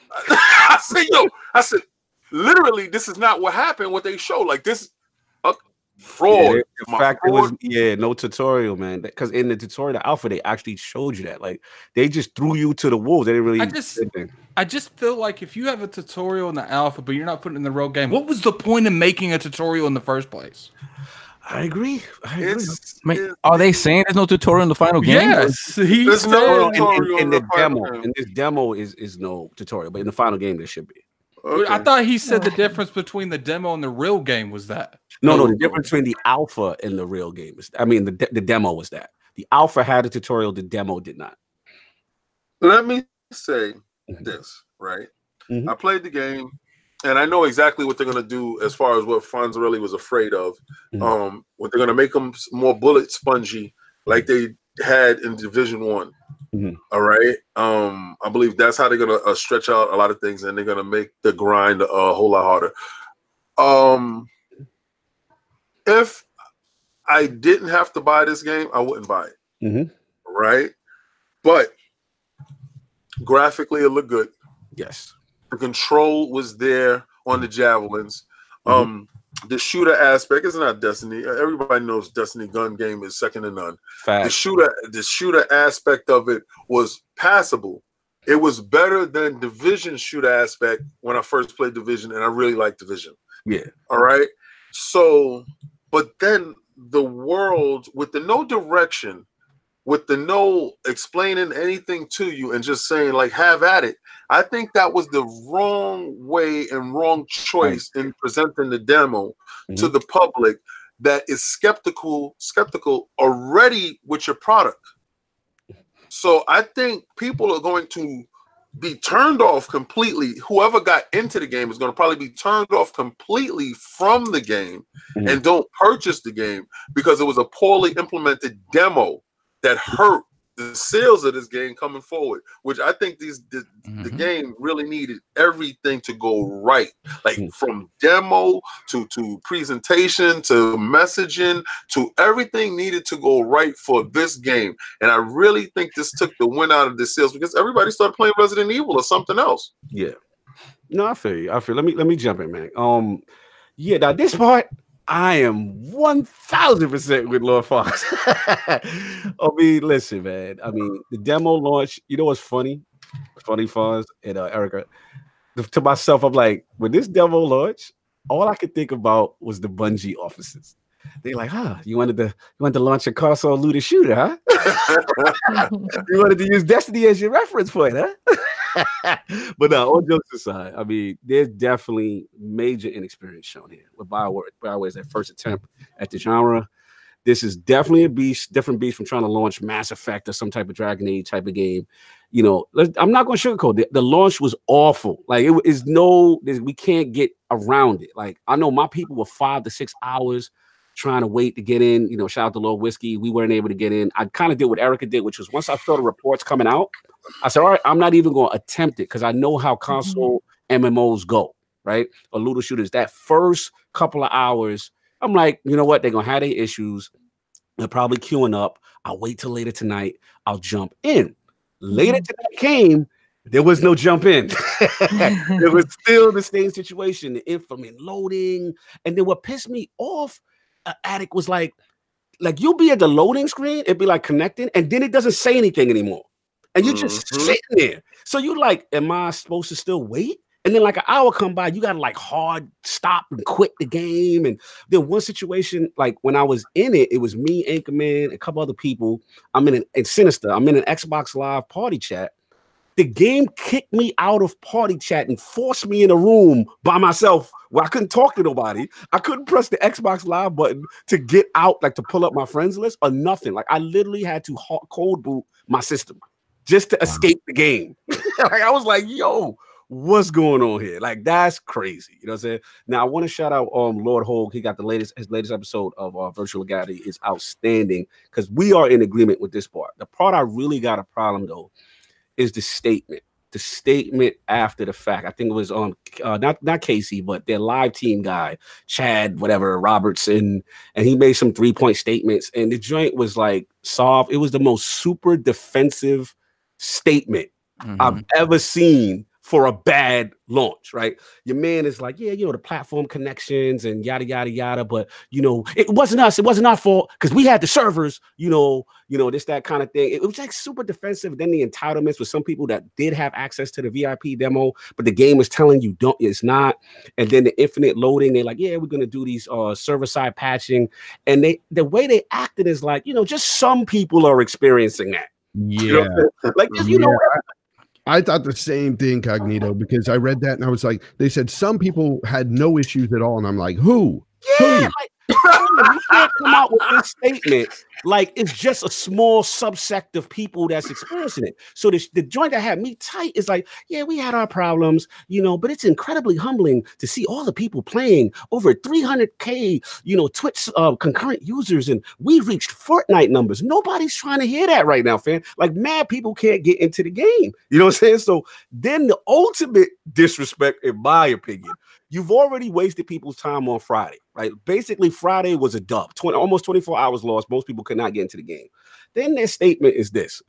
I said, yo, I said, literally, this is not what happened. What they show, like this, uh, fraud. Yeah, the My fact it was yeah, no tutorial, man. Because in the tutorial, the alpha, they actually showed you that. Like they just threw you to the wolves. They didn't really. I just- I just feel like if you have a tutorial in the alpha, but you're not putting it in the real game, what was the point of making a tutorial in the first place? I agree. I agree. It's, I mean, it's- are they saying there's no tutorial in the final game? Yes, There's no in, tutorial in, in in the the demo, game. in this demo is is no tutorial, but in the final game there should be. Okay. I thought he said the difference between the demo and the real game was that. No, no, No, the difference between the alpha and the real game is. I mean, the de- the demo was that the alpha had a tutorial, the demo did not. Let me say Mhm. this, right? Mhm. I played the game and I know exactly what they're gonna do as far as what Fonzarelli was afraid of. Mhm. Um, what they're gonna make them more bullet spongy, like they had in Division One. Mhm. All right. Um, I believe that's how they're gonna uh, stretch out a lot of things, and they're gonna make the grind a whole lot harder. Um, if I didn't have to buy this game, I wouldn't buy it. Mhm. Right. But graphically, it looked good. Yes. The control was there on the javelins. Mhm. Um, the shooter aspect is not Destiny. Everybody knows Destiny gun game is second to none. The shooter, the shooter aspect of it was passable. It was better than Division shooter aspect when I first played Division, and I really liked Division. Yeah. All right. So, but then the world with the no direction, with the no explaining anything to you and just saying, like, have at it. I think that was the wrong way and wrong choice in presenting the demo to Mhm. the public that is skeptical, skeptical already with your product. So I think people are going to be turned off completely. Whoever got into the game is going to probably be turned off completely from the game Mhm. and don't purchase the game because it was a poorly implemented demo that hurt the sales of this game coming forward. Which I think these the, the Mhm. game really needed everything to go right, like Mhm. from demo to to presentation to messaging to everything needed to go right for this game. And I really think this took the win out of the sales because everybody started playing Resident Evil or something else. Yeah. No, I feel you. I feel. Let me let me jump in, man. Um, yeah. Now this part, I am one thousand percent with Lord Fox. I mean, listen, man. I mean, the demo launch. You know what's funny? Funny Fonz and uh, Erica. To myself, I'm like, when this demo launch, all I could think about was the Bungie offices. They like, huh? You wanted to you wanted to launch a console looter shooter, huh? you wanted to use Destiny as your reference point, huh? but uh, no, all jokes aside, I mean, there's definitely major inexperience shown here with Bioware. Bioware's that first attempt at the genre. This is definitely a beast, different beast from trying to launch Mass Effect or some type of Dragon Age type of game. You know, I'm not going to sugarcoat it. The launch was awful. Like it is no, we can't get around it. Like I know my people were five to six hours trying to wait to get in. You know, shout out to Lord Whiskey. We weren't able to get in. I kind of did what Erica did, which was once I saw the reports coming out, I said, all right, I'm not even going to attempt it because I know how mm-hmm. console MMOs go, right? Or looter shooters. That first couple of hours, I'm like, you know what? They're going to have their issues. They're probably queuing up. I'll wait till later tonight. I'll jump in. Later mm-hmm. tonight came. There was no jump in. it was still the same situation. The infamy loading. And then what pissed me off, Addict was like, like you'll be at the loading screen, it'd be like connecting, and then it doesn't say anything anymore. And you're just Mhm. sitting there. So you're like, am I supposed to still wait? And then like an hour come by, you gotta like hard stop and quit the game. And then one situation, like when I was in it, it was me, Anchorman, a couple other people. I'm in an Sinister. I'm in an Xbox Live party chat. The game kicked me out of party chat and forced me in a room by myself where I couldn't talk to nobody. I couldn't press the Xbox Live button to get out, like to pull up my friends list or nothing. Like I literally had to ho- cold boot my system just to escape the game. like I was like, yo, what's going on here? Like that's crazy. You know what I'm saying? Now I want to shout out um Lord Hogue. He got the latest his latest episode of uh, Virtual Legality is outstanding because we are in agreement with this part. The part I really got a problem though is the statement. The statement after the fact. I think it was on uh, not not Casey, but their live team guy, Chad, whatever Robertson, and he made some three point statements. And the joint was like soft. It was the most super defensive statement Mhm. I've ever seen for a bad launch, right? Your man is like, yeah, you know, the platform connections and yada yada yada, but you know, it wasn't us, it wasn't our fault because we had the servers, you know, you know, this that kind of thing. It, was like super defensive. Then the entitlements with some people that did have access to the VIP demo, but the game is telling you don't, it's not. And then the infinite loading, they're like, yeah, we're gonna do these uh server side patching, and they the way they acted is like, you know, just some people are experiencing that. Yeah. know what I'm like just, you know, I thought the same thing, Cognito, because I read that and I was like, they said some people had no issues at all. And I'm like, who? Yeah, like you can't come out with this statement like it's just a small subsect of people that's experiencing it. So the, the joint that had me tight is like, yeah, we had our problems, you know, but it's incredibly humbling to see all the people playing over 300k, you know, Twitch uh, concurrent users, and we reached Fortnite numbers. Nobody's trying to hear that right now, fam. Like mad people can't get into the game. You know what I'm saying? So then the ultimate disrespect, in my opinion, you've already wasted people's time on Friday, right? Basically, Friday was a dub, 20, almost 24 hours lost. Most people could not get into the game. Then their statement is this: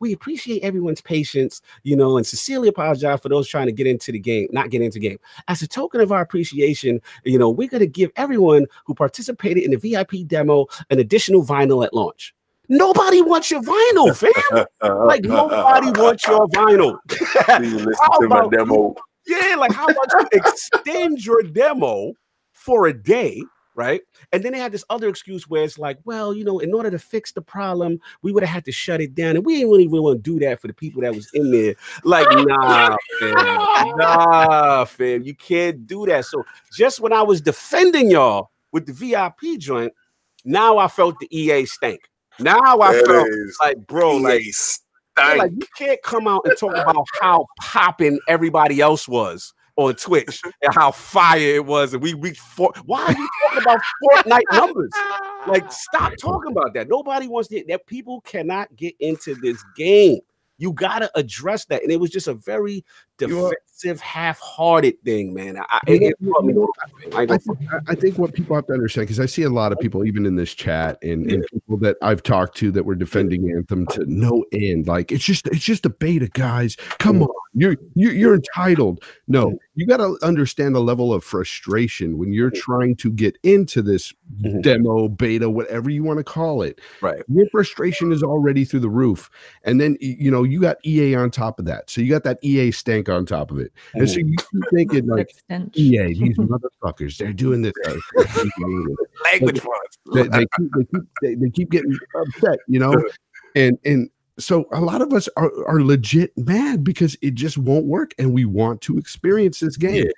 we appreciate everyone's patience, you know, and sincerely apologize for those trying to get into the game, not get into the game. As a token of our appreciation, you know, we're going to give everyone who participated in the VIP demo an additional vinyl at launch. Nobody wants your vinyl, fam. Like nobody wants your vinyl. You listen to my demo. Yeah, like how about you extend your demo for a day, right? And then they had this other excuse where it's like, well, you know, in order to fix the problem, we would have had to shut it down, and we didn't really, really want to do that for the people that was in there. Like, nah, fam, nah, fam, you can't do that. So just when I was defending y'all with the VIP joint, now I felt the EA stink. Now I felt like, bro, like EA yeah, like you can't come out and talk about how popping everybody else was on Twitch and how fire it was, and we reached four. Why are you talking about Fortnite numbers? Like, stop talking about that. Nobody wants to. That people cannot get into this game. You gotta address that, and it was just a very You half-hearted thing, man. I, I, You it, know- it brought me you know- to- I I think, I- I think what people have to understand because I see a lot of people, even in this chat, and, and people that I've talked to that were defending Anthem to no end. Like it's just it's just a beta, guys. Come on, you're you're, you're entitled. No, you got to understand the level of frustration when you're trying to get into this Mhm. demo, beta, whatever you want to call it. Right. Your frustration is already through the roof, and then you know you got EA on top of that, so you got that EA stank on top of it, and so you keep thinking like. That stench. EA, these motherfuckers, they're doing this. language for us. they, they keep, they, keep, they, they keep getting upset, you know, and and so a lot of us are, are legit mad because it just won't work, and we want to experience this game. Yeah.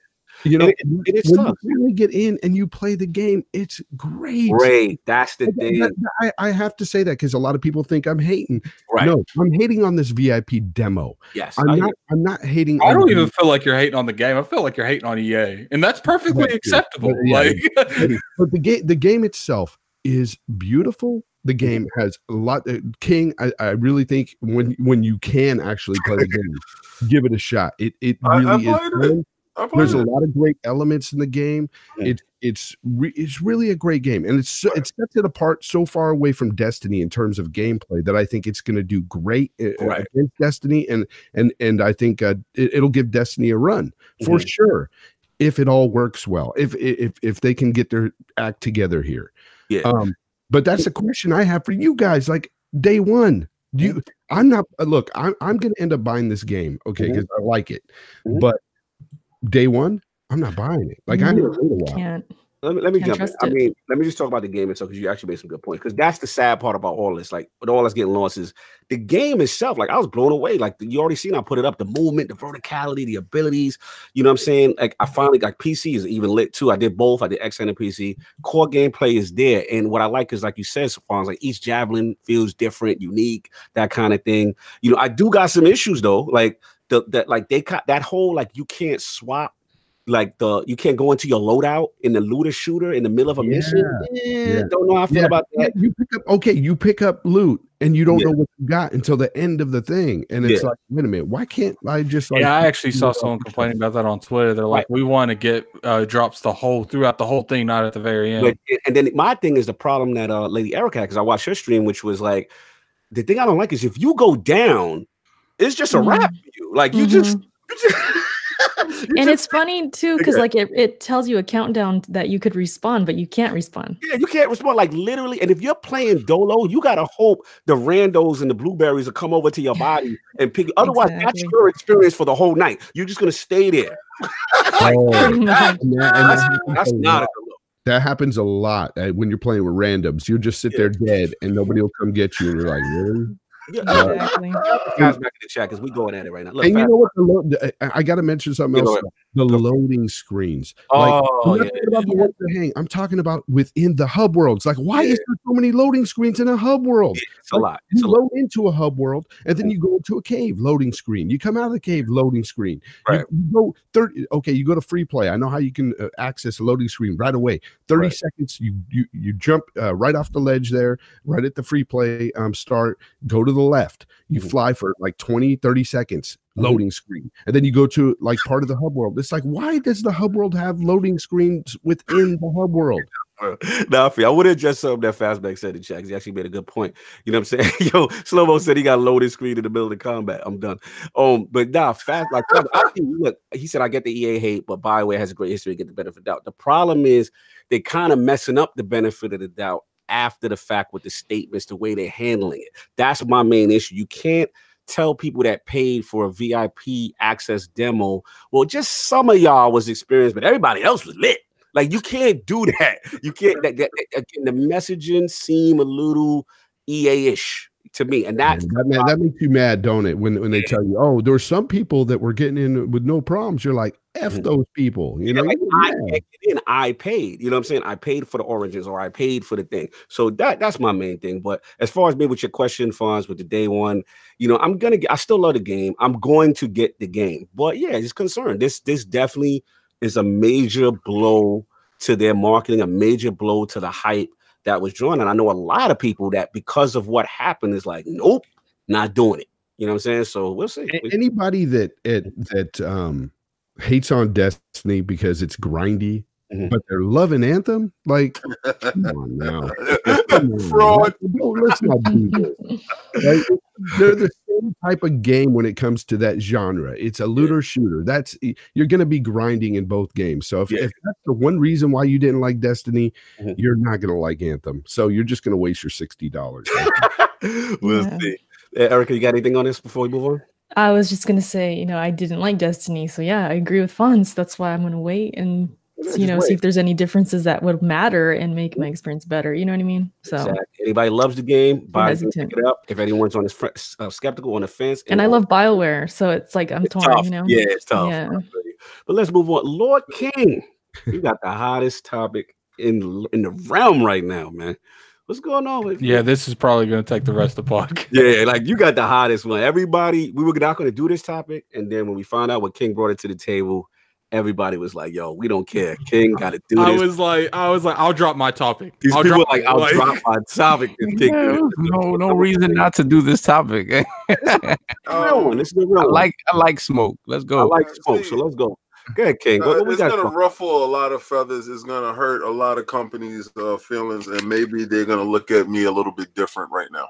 You know, And it- it is when tough. you really get in and you play the game, it's great. Great. That's the But thing. that- that- I, I have to say that because a lot of people think I'm hating. Right. No, I'm hating on this VIP demo. Yes. I'm I- not. I'm not hating. I don't the- even feel like you're hating on the game. I feel like you're hating on EA, and that's perfectly That's acceptable. But, yeah, like, but the game the game itself is beautiful the game has a lot uh, king I, I really think when when you can actually play the game give it a shot it it I- I really is it. Fun. I played there's a lot of great elements in the game Yeah. it's it's re- it's really a great game and it's so, it sets it apart so far away from destiny in terms of gameplay that i think it's going to do great uh, Right. against destiny and and and i think uh, it, it'll give destiny a run for Mhm. sure if it all works well if if if they can get their act together here Yeah. um but that's the question i have for you guys like day one do you i'm not uh, look i'm, I'm gonna end up buying this game okay because i like it Mhm. but day one i'm not buying it like i'm gonna wait a while Can't. Let me let me Can't jump in. trust I mean, let me just talk about the game itself because you actually made some good points. Because that's the sad part about all this. Like with all this getting lost is the game itself. Like I was blown away. Like you already seen, I put it up. The movement, the verticality, the abilities. You know what I'm saying? Like I finally like PC is even lit too. I did both. I did X and PC. Core gameplay is there, and what I like is like you said, so far, like each javelin feels different, unique, that kind of thing. You know, I do got some issues though. Like the that like they got that whole like you can't swap like the you can't go into your loadout in the looter shooter in the middle of a mission. Eh, yeah. Don't know how I feel Yeah. about that. you pick up okay you pick up loot and you don't Yeah. know what you got until the end of the thing. And it's Yeah. like, wait a minute, why can't I just like yeah, I actually saw know, someone complaining about that on Twitter. They're like, "We want to get uh, drops the whole throughout the whole thing, not at the very end." But, and then my thing is the problem that uh Lady Erica had because I watched her stream, which was like the thing I don't like is if you go down, it's just a Mhm. wrap for you. Like you just, you just and just- it's funny too because like it, it tells you a countdown that you could respond but you can't respond yeah, you can't respond like literally. And if you're playing Dolo, you gotta hope the randos and the blueberries will come over to your body and pick. Otherwise, that's your experience for the whole night. You're just gonna stay there. Oh, Pretty much. and that, That's, happens that's a not lot. a look. that happens a lot uh, when you're playing with randoms. You'll just sit Yeah. there dead and nobody will come get you. And you're like, really? Yeah, exactly guys back in the chat because we going at it right now. Look, and you know what? The I, I got to mention something Yeah, else. The loading screens. Like, oh I'm yeah, not talking about the hang. I'm talking about within the hub worlds. Like, why is there so many loading screens in a hub world? it's a lot. It's You a lot. load into a hub world, and then you go into a cave, loading screen. You come out of the cave, loading screen. Right. You, go thirty. Okay, you go to free play. I know how you can uh, access a loading screen right away. Thirty Right. seconds. You you you jump uh, right off the ledge there, right at the free play um, start. Go to the left. You Mhm. fly for like 20, 30 seconds. Loading screen, and then you go to like part of the hub world. It's like, why does the hub world have loading screens within the hub world? Nah, I would just something that Fastback said in chat. He actually made a good point. You know what I'm saying? Yo, Slow Mo said he got a loaded screen in the middle of combat. I'm done. Um, but nah, fast like I think look, he said I get the EA hate, but Bioware has a great history, to get the benefit of the doubt. The problem is they're kind of messing up the benefit of the doubt after the fact with the statements, the way they're handling it. That's my main issue. You can't tell people that paid for a VIP access demo. Well, just some of y'all was experienced, but everybody else was lit. Like you can't do that. You can't. That, that, that- again, the messaging seem a little EA-ish to me, and that's that, ma- that makes you mad, don't it? When when they tell you, oh, there were some people that were getting in with no problems. You're like, f Mhm. those people. You know, like, I get in. I paid. You know what I'm saying? I paid for the origins, or I paid for the thing. So that that's my main thing. But as far as me with your question, Fonz, with the day one, you know, I'm gonna get. I still love the game. I'm going to get the game. But yeah, it's concerned. This this definitely is a major blow to their marketing, a major blow to the hype that was drawn. And I know a lot of people that because of what happened is like, nope, not doing it. You know what I'm saying? So we'll see. Anybody that it, that um hates on Destiny because it's grindy, Mhm. but they're loving Anthem, like, come on now. Come on, Fraud. Don't, let's not do this. Right? They're the same type of game when it comes to that genre. It's a looter shooter. That's you're going to be grinding in both games. So if, Yeah. if that's the one reason why you didn't like Destiny, Mhm. you're not going to like Anthem. So you're just going to waste your sixty dollars. we'll Yeah. see. Uh, Erica, you got anything on this before we move on? I was just gonna say you know i didn't like destiny so yeah i agree with fonz that's why i'm gonna wait and Yeah, you know wait. see if there's any differences that would matter and make my experience better you know what i mean so Exactly. Anybody loves the game, buy it, pick it up. If anyone's on fr- uh, skeptical on the fence, and i love bioware so it's like i'm it's torn tough. you know Yeah, it's tough. Yeah. But let's move on. Lord King, you got the hottest topic in in the realm right now, man. What's going on with Yeah, this is probably going to take the rest of the podcast. Yeah, like you got the hottest one. Everybody, we were not going to do this topic, and then when we found out what King brought it to the table, everybody was like, "Yo, we don't care. King got to do I this." was like, I was like, I'll drop my topic. These I'll people drop, like, "I'll drop my topic." if King Yeah, no, no reason not to do this topic. The real one. This is the real I like I like smoke. Let's go. I like smoke, so let's go. Go ahead, King. What, Uh, what it's gonna ruffle a lot of feathers. It's gonna hurt a lot of companies' uh, feelings, and maybe they're gonna look at me a little bit different right now.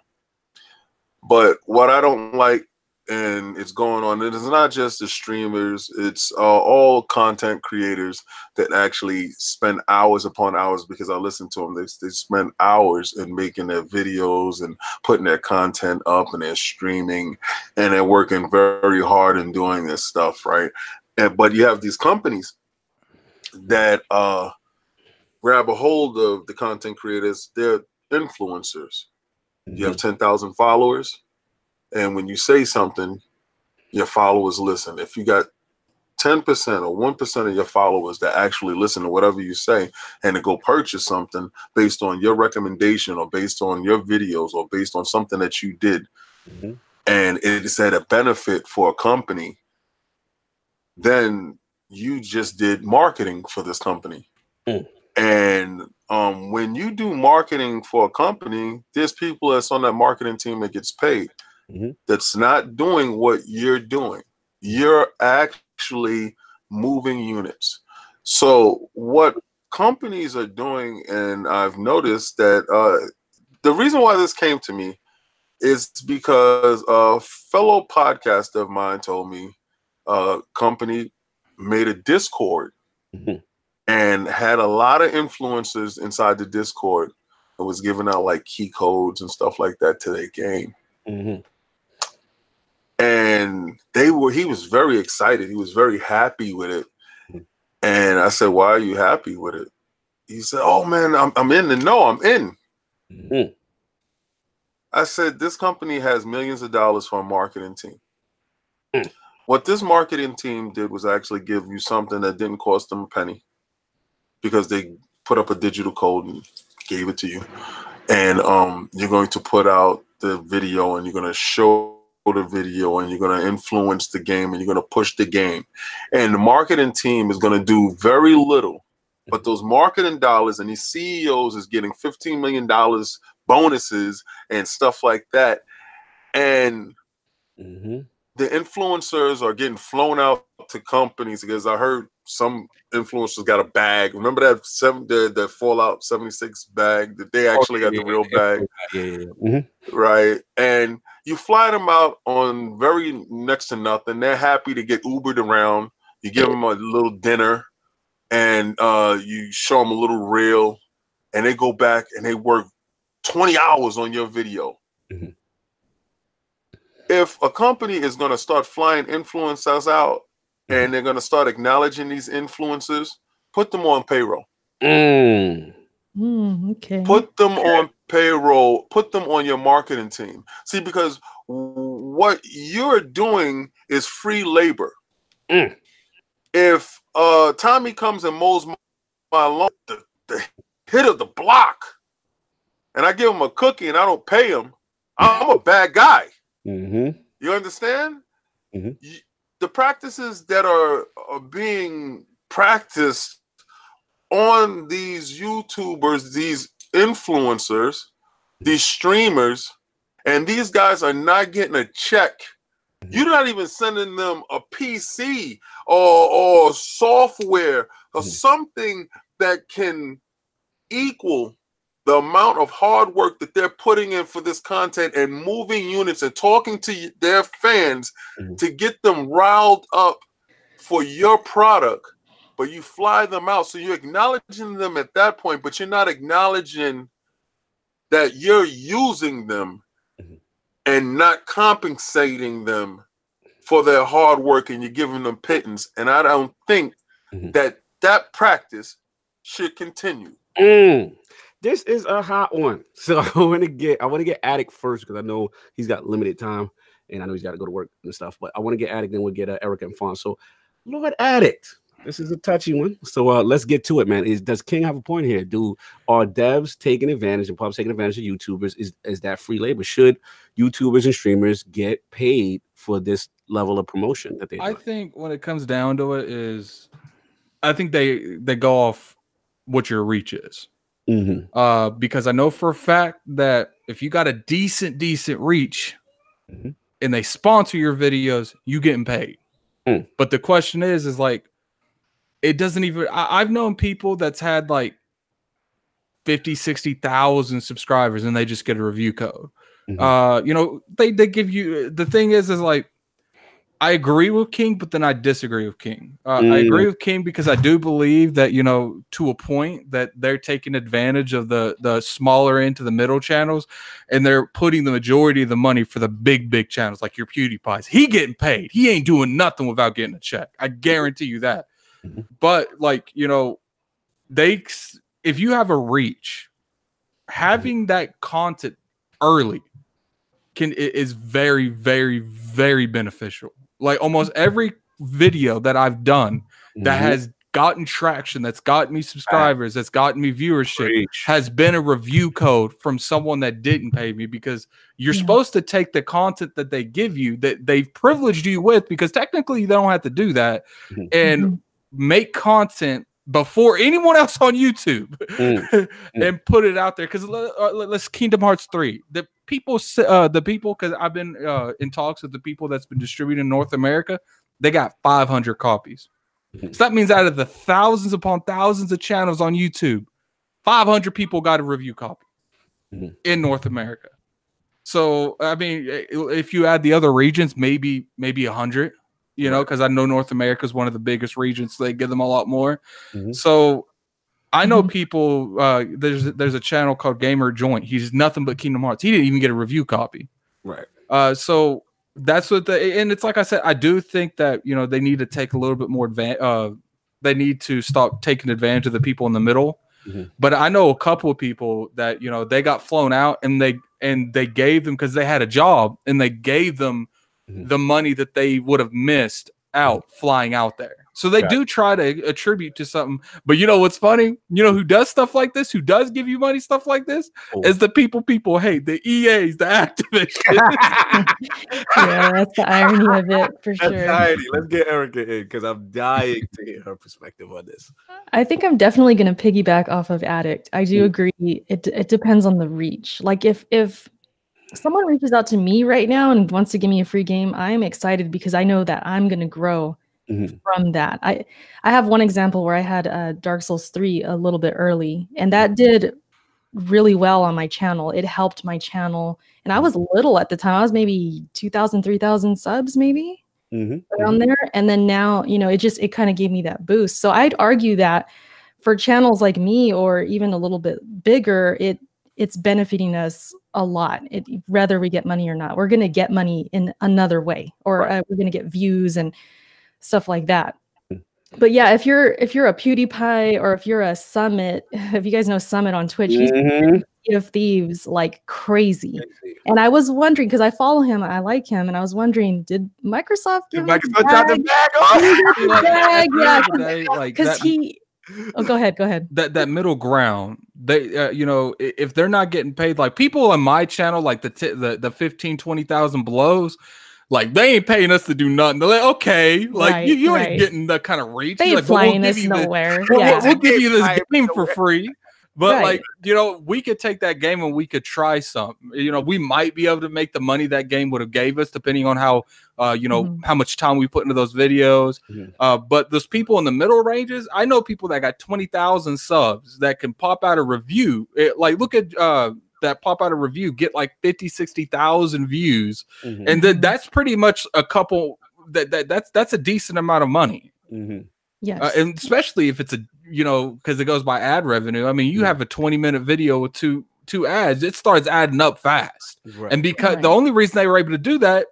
But what I don't like, and it's going on, and it's not just the streamers; it's uh, all content creators that actually spend hours upon hours. Because I listen to them, they they spend hours in making their videos and putting their content up, and they're streaming, and they're working very hard in doing this stuff, right? And but you have these companies that uh grab a hold of the content creators, they're influencers. You have 10,000 followers, and when you say something, your followers listen. If you got 10% or 1% of your followers that actually listen to whatever you say and to go purchase something based on your recommendation or based on your videos or based on something that you did, Mhm. and it is at a benefit for a company, then you just did marketing for this company. Mm. And um, when you do marketing for a company, there's people that's on that marketing team that gets paid. Mhm. That's not doing what you're doing. You're actually moving units. So what companies are doing, and I've noticed that uh, the reason why this came to me is because a fellow podcaster of mine told me a company made a Discord Mhm. and had a lot of influencers inside the Discord and was giving out like key codes and stuff like that to their game. Mhm. And they were he was very excited. He was very happy with it. And I said, Why are you happy with it? He said, Oh man, I'm I'm in the know, I'm in. Mhm. I said, This company has millions of dollars for a marketing team. Mm. What this marketing team did was actually give you something that didn't cost them a penny because they put up a digital code and gave it to you. And um, you're going to put out the video and you're going to show the video and you're going to influence the game and you're going to push the game. And the marketing team is going to do very little. But those marketing dollars and these CEOs is getting $15 million bonuses and stuff like that. And Mhm. The influencers are getting flown out to companies because I heard some influencers got a bag. Remember that seven the, the Fallout 76 bag that they actually got the real bag, Yeah, yeah, yeah. Mhm. right? And you fly them out on very next to nothing. They're happy to get Ubered around. You give them a little dinner and uh, you show them a little reel and they go back and they work 20 hours on your video. Mhm. If a company is going to start flying influencers out and they're going to start acknowledging these influencers, put them on payroll. Mm. Mm, okay. Put them on payroll. Put them on your marketing team. See, because what you're doing is free labor. Mm. If uh, Tommy comes and mows my my lawn, the, the hit of the block, and I give him a cookie and I don't pay him, I'm a bad guy. Mhm. You understand? Mhm. Y- The practices that are, are being practiced on these YouTubers, these influencers, these streamers, and these guys are not getting a check. You're not even sending them a PC or, or software or Mhm. something that can equal the amount of hard work that they're putting in for this content and moving units and talking to their fans Mhm. to get them riled up for your product but you fly them out so you're acknowledging them at that point but you're not acknowledging that you're using them Mhm. and not compensating them for their hard work and you're giving them pittance and i don't think Mhm. that that practice should continue Mm. This is a hot one. So I want to get I want to get Addict first because I know he's got limited time and I know he's got to go to work and stuff. But I want to get Addict, then we'll get uh, Erica and Fawn. So Lord Addict, this is a touchy one. So uh, let's get to it, man. Is does King have a point here? Do are devs taking advantage and pubs taking advantage of YouTubers? Is is that free labor? Should YouTubers and streamers get paid for this level of promotion that they? I think when it comes down to it is I think they they go off what your reach is. Hmm Uh because I know for a fact that if you got a decent decent reach Mhm. and they sponsor your videos, you getting paid. Mm. But the question is is like it doesn't even I, I've known people that's had like 50 60,000 subscribers and they just get a review code. Mhm. Uh you know, they they give you the thing is is like I agree with King, but then I disagree with King. Uh, I Mm. agree with King because I do believe that you know to a point that they're taking advantage of the the smaller end to the middle channels, and they're putting the majority of the money for the big big channels like your PewDiePie's. He getting paid. He ain't doing nothing without getting a check. I guarantee you that. Mhm. But like you know, they if you have a reach, having that content early can is very very very beneficial like almost every video that i've done that Mhm. has gotten traction that's gotten me subscribers that's gotten me viewership Preach. has been a review code from someone that didn't pay me because you're Yeah. supposed to take the content that they give you that they've privileged you with because technically they don't have to do that Mhm. and Mhm. make content before anyone else on YouTube Mm, and put it out there because uh, let's Kingdom Hearts three. The people, uh, the people, because I've been uh, in talks with the people that's been distributing in North America. They got 500 copies. Mhm. So that means out of the thousands upon thousands of channels on YouTube, 500 people got a review copy Mhm. in North America. So I mean, if you add the other regions, maybe maybe a hundred. You know, because I know North America is one of the biggest regions. So they give them a lot more. Mhm. So I know Mhm. people. Uh, there's there's a channel called Gamer Joint. He's nothing but Kingdom Hearts. He didn't even get a review copy. right. Uh, so that's what the and it's like I said, I do think that you know they need to take a little bit more advantage. Uh, they need to stop taking advantage of the people in the middle. Mhm. But I know a couple of people that you know they got flown out and they and they gave them because they had a job and they gave them Mhm. the money that they would have missed out flying out there. So they Got do try to attribute to something. But you know what's funny? You know who does stuff like this? Who does give you money stuff like this? Oh. Is the people people hate the EAs, the Activision. yeah, that's the irony of it for That's sure. tidy. Let's get Erica in because I'm dying to hear her perspective on this. I think I'm definitely going to piggyback off of Addict. I do Mm. agree. It it depends on the reach. Like if if someone reaches out to me right now and wants to give me a free game, I am excited because I know that I'm going to grow Mhm. from that. I I have one example where I had uh, Dark Souls 3 a little bit early and that did really well on my channel. It helped my channel and I was little at the time. I was maybe 2000 3000 subs maybe Mhm. around there and then now you know it just it kind of gave me that boost so i'd argue that for channels like me or even a little bit bigger it it's benefiting us a lot it, whether we get money or not we're going to get money in another way or Right. uh, we're going to get views and stuff like that Mm. but yeah if you're if you're a pewdiepie or if you're a summit if you guys know summit on twitch he's Mhm. Sea of thieves like crazy and i was wondering because i follow him i like him and i was wondering did microsoft Did give him a Microsoft drop the bag? bag off? Like, Yeah, at the yeah, end of the day, like because he oh go ahead go ahead. That that middle ground they uh, you know if they're not getting paid like people on my channel like the t- the the 15 20,000 blows like they ain't paying us to do nothing. They're like okay like you, Right, you ain't right. getting that kind of reach. They You're ain't like, "But we'll us you the- nowhere. we'll, we'll give you this game for free but Right. like you know we could take that game and we could try something you know we might be able to make the money that game would have gave us depending on how uh you know Mhm. how much time we put into those videos Mhm. uh but those people in the middle ranges i know people that got 20,000 subs that can pop out a review It- like look at uh that pop out a review get like 50 60,000 views Mhm. and then that's pretty much a couple that, that that's that's a decent amount of money Mhm. Yes uh, and especially if it's a you know because it goes by ad revenue i mean you Yeah. have a 20 minute video with two two ads it starts adding up fast Right. and because Right. the only reason they were able to do that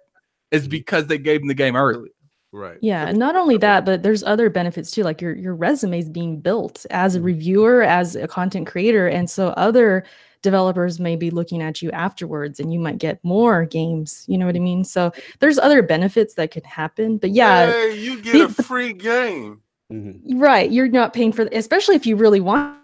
is because they gave them the game early right. yeah and not only that but there's other benefits too like your your resume is being built as a reviewer as a content creator and so other developers may be looking at you afterwards and you might get more games you know what i mean so there's other benefits that could happen but yeah Hey, you get a free game. Mhm. Right. You're not paying for, especially if you really want-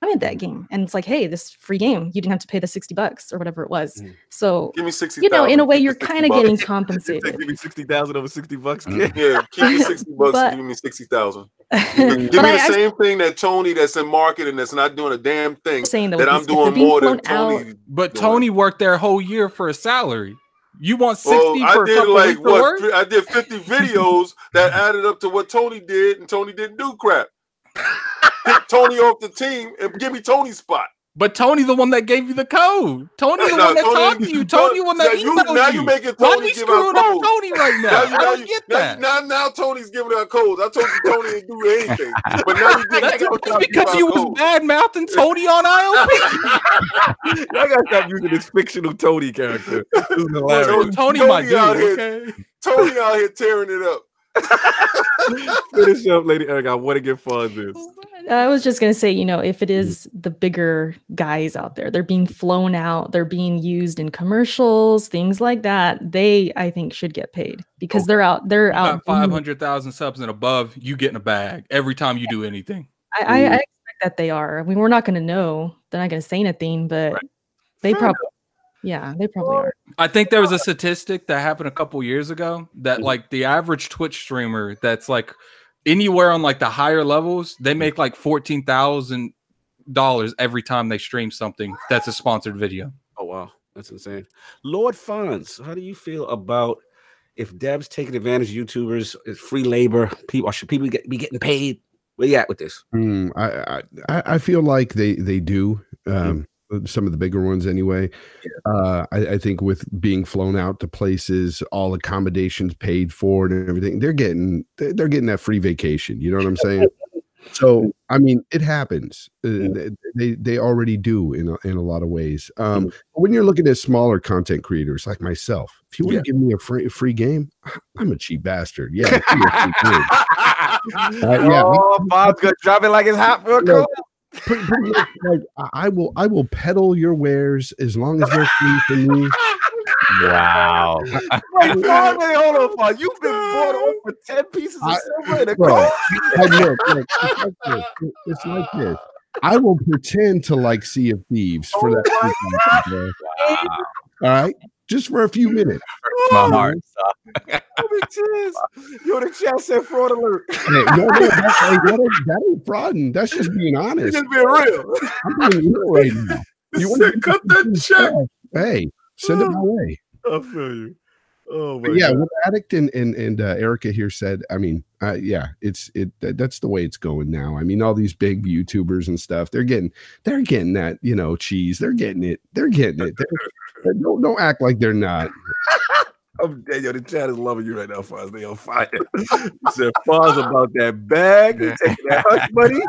wanted that game. And it's like, hey, this free game, you didn't have to pay the 60 bucks or whatever it was. Mhm. So, Give me sixty. you know, in a way, you're kind of getting compensated. Give me sixty thousand over sixty bucks. Mhm. kid. Yeah, keep me sixty bucks. But- give me sixty thousand. but Give me the I, I'm same thing that Tony, that's in marketing, that's not doing a damn thing. saying though, That I'm these- if they're doing more than flown out- Tony. but tony worked there a whole year for a salary you want 60 Well, I for a did couple like what? work? I did fifty videos that added up to what Tony did, and Tony didn't do crap. Pick Tony off the team and give me Tony's spot. But tony the one that gave you the code tony the No, one that Tony- talked to you tony the one that now you, emailed now you you making why Tony we give screwing out up codes. tony right now, Now you, i now don't you, get now, that you- now, now Tony's giving out codes. I told you Tony didn't do anything, but now you get that's, now that's Tony because give you out was codes. bad mouthing tony on iop I gotta stop using this fictional Tony character. This is hilarious. Tony- tony, my Tony dude out here- okay Tony out here tearing it up. Finish up, Lady Eric. I want to get fun this. I was just going to say, you know, if it is the bigger guys out there, they're being flown out, they're being used in commercials, things like that, they, I think, should get paid because they're out, they're You got out. 500,000 subs and above, you get in a bag every time you do anything. I, I, I expect that they are. I mean, we're not going to know. They're not going to say anything, but they Fair probably, yeah, they probably are. I think there was a statistic that happened a couple years ago that Mhm. like the average Twitch streamer that's like anywhere on like the higher levels, they make like fourteen thousand dollars every time they stream something that's a sponsored video. Oh wow, that's insane. Lord Fonz, how do you feel about if Deb's taking advantage of YouTubers, it's free labor, people should people get, be getting paid? Where you at with this? Mm, I, I I feel like they they do. Um, some of the bigger ones anyway. Uh, I, I, think with being flown out to places, all accommodations paid for and everything, they're getting they're getting that free vacation. You know what I'm saying? so I mean, it happens. Uh, they they already do in a, in a lot of ways. Um, when you're looking at smaller content creators like myself, if you want to give me a free free game, I'm a cheap bastard. Yeah. uh, yeah. Oh, Bob's gonna drop it like it's hot for a cold pretty, pretty much like I will I will peddle your wares as long as they're free for me. Wow. Wait, hold on, Paul. You've been bought over 10 pieces of silver in a car. look, look, it's, like this. it's like this. I will pretend to like Sea of Thieves for oh that. Oh wow. All right just for a few mm. minutes. My heart. Oh, yo, the chat said fraud alert. Hey, no, no, that's, hey, that, ain't, that ain't frauding. That's just being honest. Just being real. I'm being real right now. You want to cut that check? Hey, send it my way. I feel you. Oh my yeah, God. what Addict and and, and uh, Erica here said. I mean, uh, yeah, it's it. That's the way it's going now. I mean, all these big YouTubers and stuff, they're getting they're getting that you know cheese. They're getting it. They're getting it. They're, don't don't act like they're not. I'm dead. Yo, the chat is loving you right now, Fonz. They on fire. said Fonz about that bag. They taking that hush money.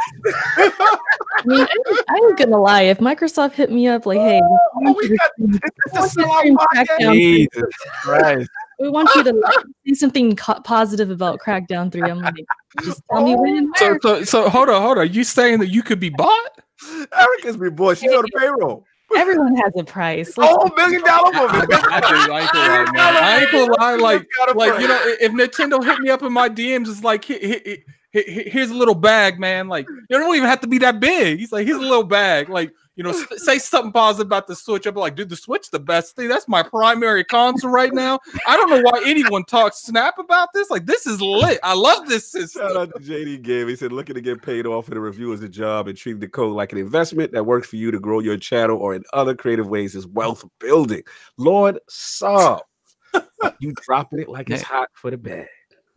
I mean, I ain't gonna lie. If Microsoft hit me up like, "Hey, oh, we got this Jesus Christ." We want you to say something co- positive about Crackdown 3. I'm like, just tell me when. Oh. So, so, so, hold on, hold on. You saying that you could be bought? Erica's be bought. She's on the payroll. Everyone has a price. Like, oh, million dollar woman. I, I, I, ain't gonna lie. I ain't gonna lie. Like, like you know, if Nintendo hit me up in my DMs, it's like, here's a little bag, man. Like, you don't even have to be that big. He's like, here's a little bag. Like, you know, say something positive about the Switch. I'm like, dude, the Switch the best thing. That's my primary console right now. I don't know why anyone talks snap about this. Like, this is lit. I love this system. Shout out to JD Game. He said, looking to get paid off for the review as a job and treating the code like an investment that works for you to grow your channel or in other creative ways is wealth building. Lord Saul, you dropping it like it's hot for the bag.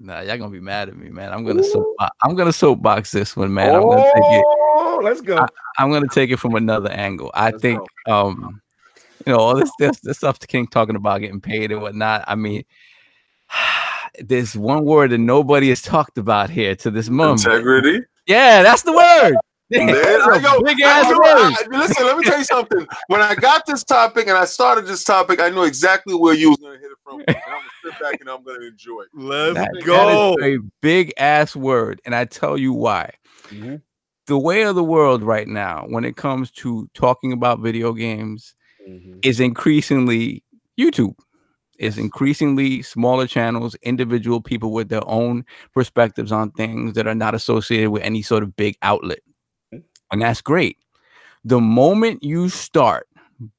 Nah, y'all gonna be mad at me, man. I'm gonna soap, I'm gonna soapbox this one, man. I'm gonna take it. Oh, let's go. I, am gonna take it from another angle. I let's think, go. um, you know, all this, this this stuff the King talking about getting paid and whatnot. I mean, there's one word that nobody has talked about here to this moment. Integrity. Yeah, that's the word. Man, I, yo, big ass I, I, listen, let me tell you something. When I got this topic and I started this topic, I knew exactly where you was gonna hit it from. And I'm gonna sit back and I'm gonna enjoy. It. Let's that, go. That a big ass word, and I tell you why. Mm-hmm. The way of the world right now, when it comes to talking about video games, mm-hmm. is increasingly YouTube is increasingly smaller channels, individual people with their own perspectives on things that are not associated with any sort of big outlet and that's great. The moment you start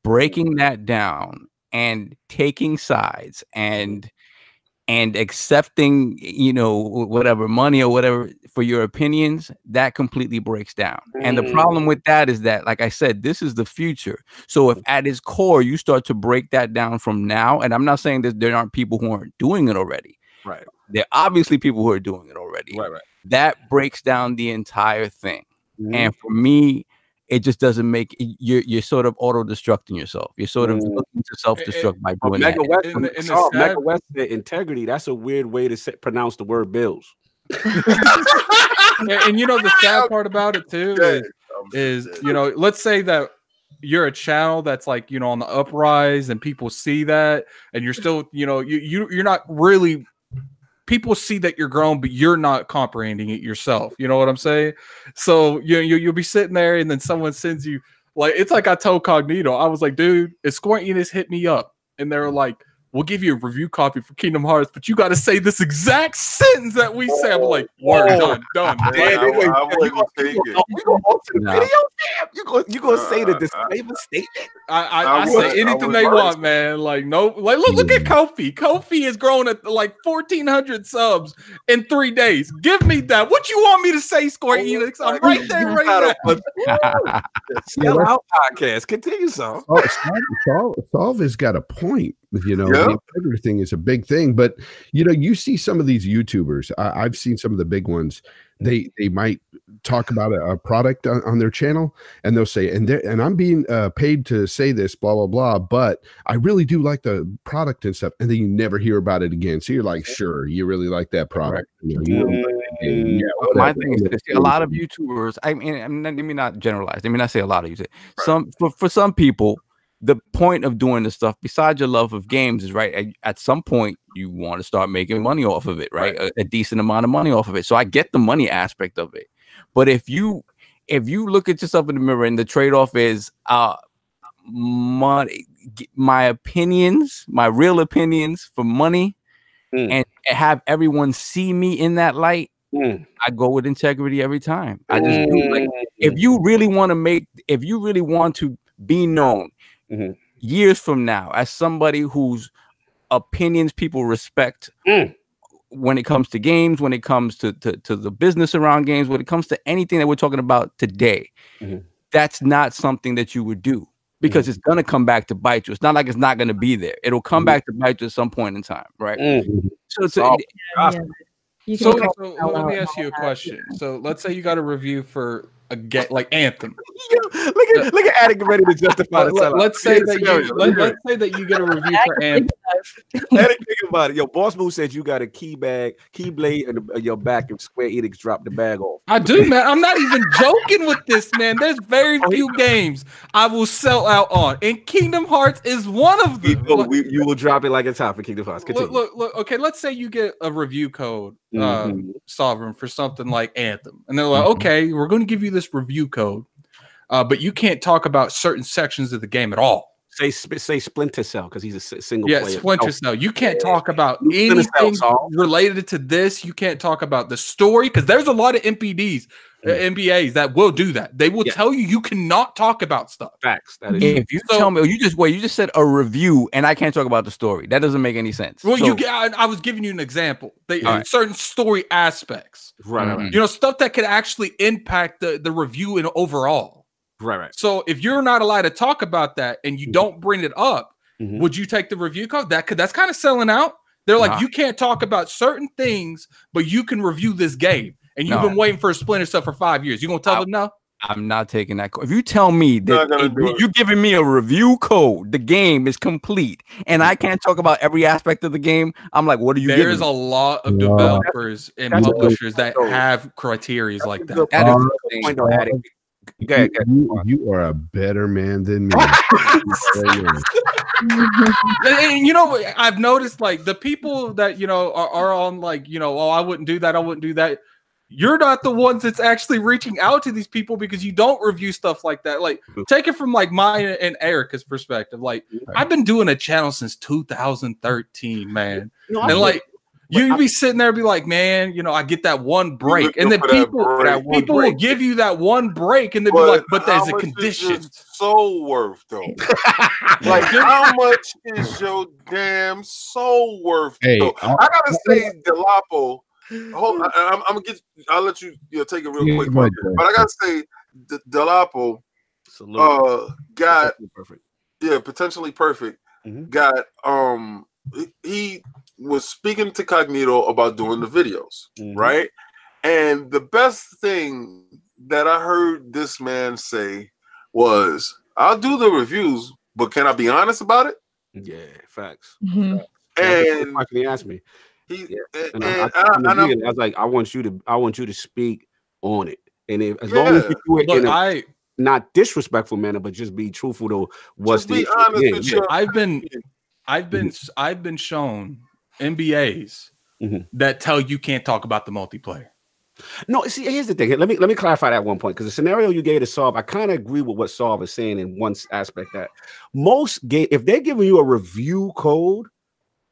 breaking that down and taking sides and and accepting you know whatever money or whatever for your opinions that completely breaks down. And the problem mm. with that is that like i said this is the future. So if at its core you start to break that down from now and i'm not saying that there aren't people who aren't doing it already. Right. There are obviously people who are doing it already. Right right. That breaks down the entire thing Mm-hmm. And for me, it just doesn't make you're you're sort of auto destructing yourself. You're sort of mm. looking to self destruct by doing Mega that. West, in the, in the Mega West integrity. That's a weird way to say, pronounce the word bills. and, and, you know the sad part about it too is, is you know let's say that you're a channel that's like you know on the uprise and people see that and you're still you know you, you you're not really people see that you're grown, but you're not comprehending it yourself. You know what I'm saying? So you you you'll be sitting there, and then someone sends you like it's like I told Cognito. I was like, dude, if Square Enix hit me up, and they were like, we'll give you a review copy for Kingdom Hearts, but you got to say this exact sentence that we say. I'm like, word, done, done. Man, Damn, I, wait, I you wouldn't gonna- take you it. gonna- you gonna alter the No. video, fam? You gonna you gonna say the Uh, uh, disclaimer statement? I, I, I I, say I anything was they worried. want, man. Like no, like look, look at Kofi. Kofi has grown at like fourteen hundred subs in three days. Give me that. What you want me to say, Square Oh Enix? my I'm right there, right Not now. a- Sell out podcast. Continue, so. Solve, Solve, Solve has got a point. You know, Yeah. the thing is a big thing, but you know, you see some of these YouTubers. I, I've seen some of the big ones. They they might talk about a, a product on, on their channel, and they'll say, and and I'm being uh, paid to say this, blah blah blah. But I really do like the product and stuff, and then you never hear about it again. So you're like, sure, you really like that product. You know, you really like. Yeah, my thing is this, a lot of YouTubers. I mean, I mean, not, let me not generalize. Let me not say a lot of you. Some for, for some people, the point of doing this stuff, besides your love of games, is right. At, at some point, you want to start making money off of it, right? A, a decent amount of money off of it. So I get the money aspect of it, but if you if you look at yourself in the mirror and the trade off is uh money, my opinions, my real opinions for money, Mm. and have everyone see me in that light. Mm. I go with integrity every time. I just do. Like, Mm. if you really want to make, if you really want to be known Mhm. years from now as somebody whose opinions people respect Mm. when it comes to games, when it comes to, to, to the business around games, when it comes to anything that we're talking about today, Mhm. that's not something that you would do because it's going to come back to bite you. It's not like it's not going to be there. It'll come Mhm. back to bite you at some point in time, right? Mm. So, So- so Gosh. Yeah. You So, so let me ask you a question. So let's say you got a review for a get like Anthem. Yo, look at look at Addict ready to justify the Let, us say that you let, let's say that you get a review for Anthem. Addict, think about it. Yo, Boss Move said you got a key bag, key blade in, the, in your back, and Square Enix dropped the bag off. I do, man. I'm not even joking with this, man. There's very few games I will sell out on, and Kingdom Hearts is one of You, them. oh, Look, we, you will drop it like a top for Kingdom Hearts. Continue. look, look, look. Okay, let's say you get a review code, uh, Mhm. Sovereign, for something like Anthem, and they're like, Mhm. "Okay, we're going to give you this review code, uh, but you can't talk about certain sections of the game at all." Say say Splinter Cell because he's a single Yeah, player. Splinter Oh, Cell. You can't talk about anything related to this. You can't talk about the story because there's a lot of MPDs, uh, Mm. NDAs that will do that. They will Yeah. tell you you cannot talk about stuff. facts. That is if you So- tell me, you just wait. You just said a review, and I can't talk about the story. That doesn't make any sense. Well, So- you, I, I was giving you an example. They, All right. certain story aspects. right, right, right, You know, stuff that could actually impact the the review in overall. Right, right. So if you're not allowed to talk about that and you Mhm. don't bring it up, Mhm. would you take the review code? That could that's kind of selling out. They're like, Nah. you can't talk about certain things, but you can review this game. And you've No. been waiting for a Splinter Cell for five years. You gonna tell I- them no? I'm not taking that. Code. If you tell me that gonna if do it. you're giving me a review code, the game is complete, and I can't talk about every aspect of the game, I'm like, what are you There giving? a lot of Yeah. developers and That's publishers that have criteria like that. That is the point, though, Addict. Go ahead, go You, ahead. you are a better man than me. And, and you know. I've noticed like the people that you know are, are on like you know, oh, I wouldn't do that, I wouldn't do that. You're not the ones that's actually reaching out to these people because you don't review stuff like that. Like, take it from like mine and Erica's perspective. Like, I've been doing a channel since 2013, man, No, and like. But You I- be sitting there, and be like, man, you know, I get that one break, and then for that people, break. that people will give you that one break, and they'll be like, but there's a much is condition. your soul worth though? Like, how much is your damn soul worth? Hey, though? I'll- I gotta say, Delapo. Hold, I, I'm, I'm gonna get. I'll let you. You know, take it real Yeah, quick. go ahead, Jay. But I gotta say, D- Delapo Salute. uh, got perfect. yeah, potentially perfect. Mhm. Got um, he- he was speaking to Cognito about doing the videos, Mhm. right? And the best thing that I heard this man say was, "I'll do the reviews, but can I be honest about it?" Yeah, facts. Mhm. And That's he asked me, he Yeah. and, and, I, I, I, I, and I'm- I was like, I want you to, I want you to speak on it, and if, as long as you do it Look, in not disrespectful manner, but just be truthful to what's just be the honest yeah, with yeah. I've been I've been I've been shown NDAs Mhm. that tell you can't talk about the multiplayer. No, see, here's the thing. Let me let me clarify that one point because the scenario you gave to solve, I kind of agree with what solve is saying in one aspect that most game, if they're giving you a review code,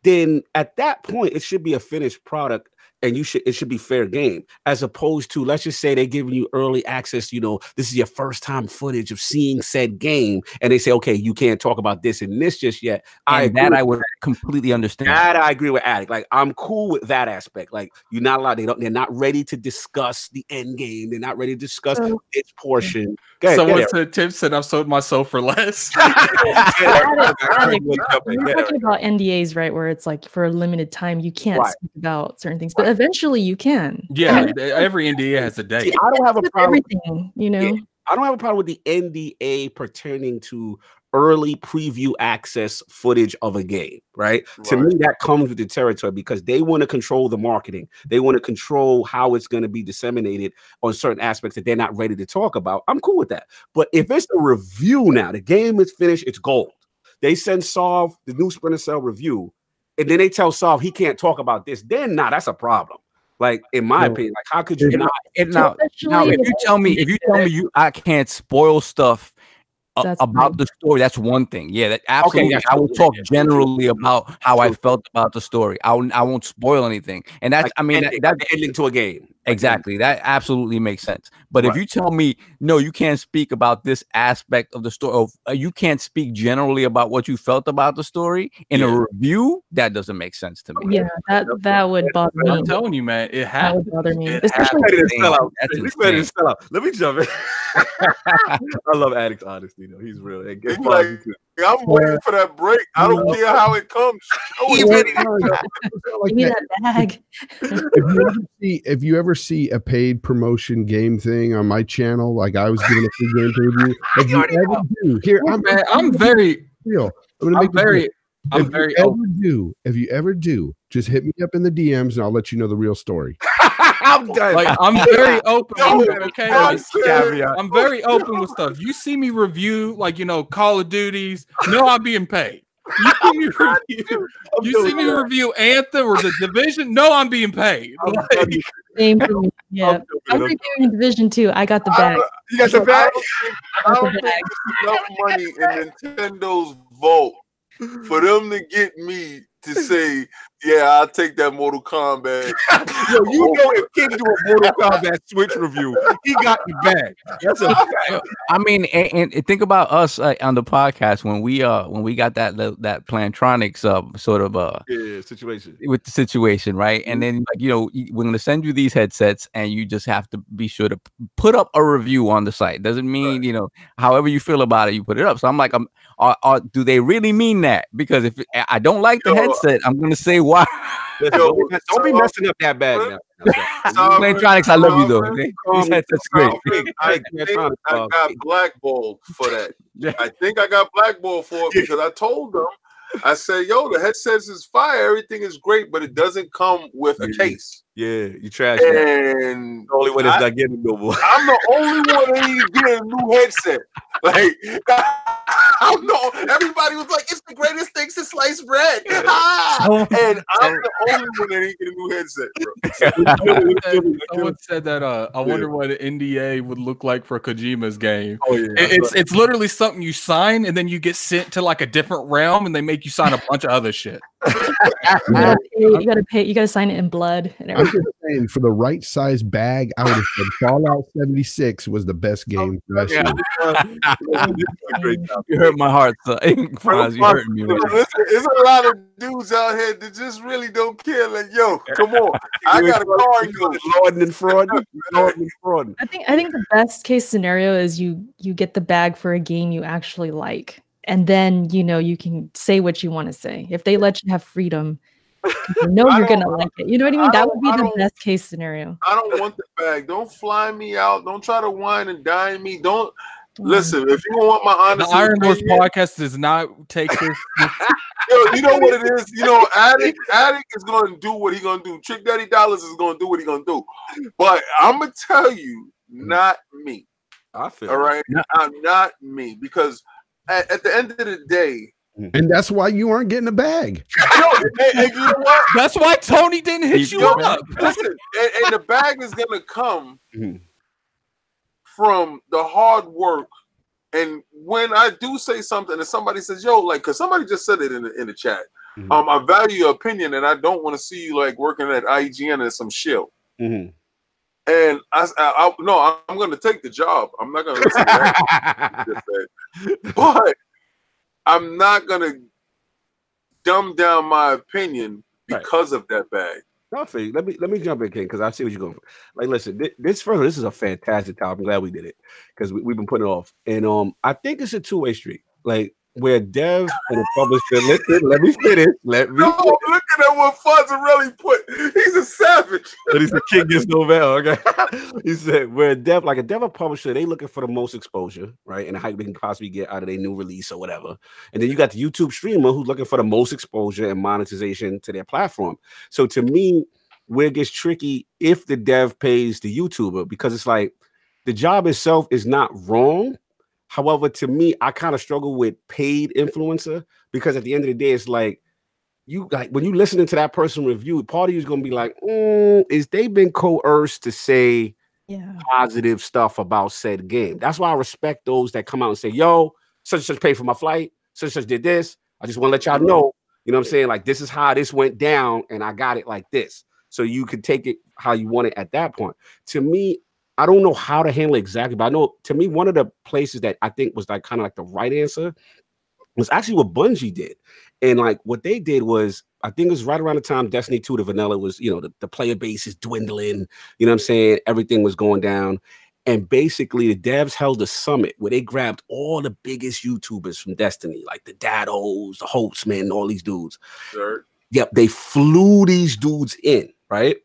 then at that point it should be a finished product and you should it should be fair game as opposed to let's just say they're giving you early access you know this is your first time footage of seeing said game and they say okay you can't talk about this and this just yet I i that I with would completely understand. that I agree with Addict. Like I'm cool with that aspect. Like you're not allowed. They don't. They're not ready to discuss the end game. They're not ready to discuss So- its portion. Go ahead, Someone get said Tim said I've sold myself for less. Addict, Addict, it. You're talking about NDAs, right? Where it's like for a limited time, you can't Right. speak about certain things, but eventually you can. yeah, every NDA has a See, date. I don't have a problem. everything, you know. I don't have a problem with the NDA pertaining to early preview access footage of a game, right? To me, that comes with the territory because they want to control the marketing. They want to control how it's going to be disseminated on certain aspects that they're not ready to talk about. I'm cool with that. But if it's a review now, the game is finished, it's gold. They send Solve the new Splinter Cell review, and then they tell Solve he can't talk about this. Then, nah, that's a problem. Like in my No. opinion, like how could you Yeah. not? And now, now, if you tell me, if you tell me you, I can't spoil stuff a- about fine. the story, that's one thing. Yeah, that absolutely. yeah, I will absolutely, talk yeah. generally about how I felt about the story. I won't, I won't spoil anything, and that's. like I mean, that, ending, that like the ending to a game. Exactly that absolutely makes sense. But if you tell me no, you can't speak about this aspect of the story, or uh, you can't speak generally about what you felt about the story in a review, that doesn't make sense to me. Yeah, that that would bother me. I'm telling you, man, it That happened. would bother me, It especially. Ready to sell out. That's We ready to sell out. Let me jump in. I love Addict's honesty though. He's real. And guess He's like, I'm waiting for that break. I don't care how it comes. Show He it ready. to me. Like Give me that. that bag. if you ever see if you ever see a paid promotion game thing on my channel, like I was giving a free game preview, if you ever do, here I'm, Man, I'm very, real. I'm gonna I'm very. I'm if very you open. ever do, if you ever do, just hit me up in the DMs and I'll let you know the real story. I'm done. Like I'm very open. Yo, with okay, I Like, said- I'm very open with stuff. You see me review like you know Call of Duties. No, I'm being paid. You see me review. You see me review Anthem or the Division. No, I'm being paid. I'm Like, done. Same for me. Yeah. I'm reviewing Division Two. I got the bag. don't- You got the I bag? don't I don't think enough money in Nintendo's vault for them to get me to say, yeah, I'll take that Mortal Kombat. Yo, you know if King do a Mortal Kombat Switch review, he got the bag. That's a fact. I mean, and, and think about us uh, on the podcast when we uh when we got that that Plantronics uh sort of uh Yeah, situation. with the situation, right? And then like you know we're gonna send you these headsets, and you just have to be sure to put up a review on the site. Doesn't mean you know however you feel about it, you put it up. So I'm like, um, are, are, do they really mean that? Because if I- I don't like the Yo, headset, I'm gonna say why. Listen, Yo, don't, be, don't be messing up that bag now. Sovereign- Plantronics, I love you though. Sovereign- Okay? Um, great. I think I got blackballed for that. Yeah. I think I got blackballed for it because I told them, I said, yo, the headsets is fire, everything is great, but it doesn't come with a case. Yeah, you trash. And The only one that's I- not getting no more. I'm the only one that ain't getting a new headset. Like, I don't know everybody was like, "It's the greatest thing since sliced bread," Ah! and I'm the only one that ain't getting a new headset, bro. Someone said that. Uh, I wonder what an NDA would look like for Kojima's game. Oh yeah, It- It's it's literally something you sign and then you get sent to like a different realm and they make you sign a bunch of other shit. You gotta pay. You gotta pay. You gotta sign it in blood and I'm just saying, for the right size bag, I would have said Fallout 76 was the best oh, game last Yeah. year. You hurt my heart, son. Franz, you hurt me. man. There's a lot of dudes out here that just really don't care. Like, yo, come on, I got a car and go. Lord and fraud. Lord and fraud. I think I think the best case scenario is you you get the bag for a game you actually like, and then you know you can say what you want to say. If they let you have freedom you know you're gonna like it. You know what I mean? I That would be the best case scenario. I don't want the bag. Don't fly me out. Don't try to wine and dine me. Don't listen. If you want my The honest Iron Horse opinion, podcast does not take this. Yo, you know what it is? You know, Addict, Addict is gonna do what he gonna do. Trick Daddy Dollars is gonna do what he gonna do. But I'm gonna tell you, mm. not me. I feel. All right, No. I'm not me because at, at the end of the day, And that's why you aren't getting a bag. yo, and, and you know what? That's why Tony didn't hit He- you Yo, up. listen, and, and the bag is gonna come Mhm. from the hard work. And when I do say something, and somebody says, "Yo," like, cause somebody just said it in the in the chat. Mhm. Um, I value your opinion, and I don't want to see you like working at IGN and some shit. Mhm. And I, I, I no, I'm going to take the job. I'm not going to listen to that. you just said. but I'm not going to dumb down my opinion Right. because of that bag. No, let me let me jump in, King, because I see what you're going for. Like, listen, thi- this further, this is a fantastic topic. I'm glad we did it because we, we've been putting it off, and um, I think it's a two way street. Like, where dev and a publisher. Listen, let me finish. Let me. No, finish. looking at what Fonzarelli put. He's a savage. But he's a king gets no bell. Okay, he said where dev like a dev publisher, they looking for the most exposure, right, and the hype they can possibly get out of their new release or whatever. And then you got the YouTube streamer who's looking for the most exposure and monetization to their platform. So to me, where it gets tricky if the dev pays the YouTuber because it's like the job itself is not wrong. However, to me, I kind of struggle with paid influencer because at the end of the day, it's like you like when you listening to that person review, part of you is gonna be like, "Mm, is they been coerced to say Yeah. positive stuff about said game? That's why I respect those that come out and say, yo, such and such paid for my flight, such and such did this. I just want to let y'all know, you know what I'm saying? Like, this is how this went down, and I got it like this. So you could take it how you want it at that point. To me, I don't know how to handle it exactly, but I know to me, one of the places that I think was like kind of like the right answer was actually what Bungie did. And like what they did was, I think it was right around the time Destiny 2 the vanilla was, you know, the, the player base is dwindling, you know what I'm saying? Everything was going down. And basically, the devs held a summit where they grabbed all the biggest YouTubers from Destiny, like the Dattos, the Holtzman, all these dudes. Sir. Yep, they flew these dudes in, right?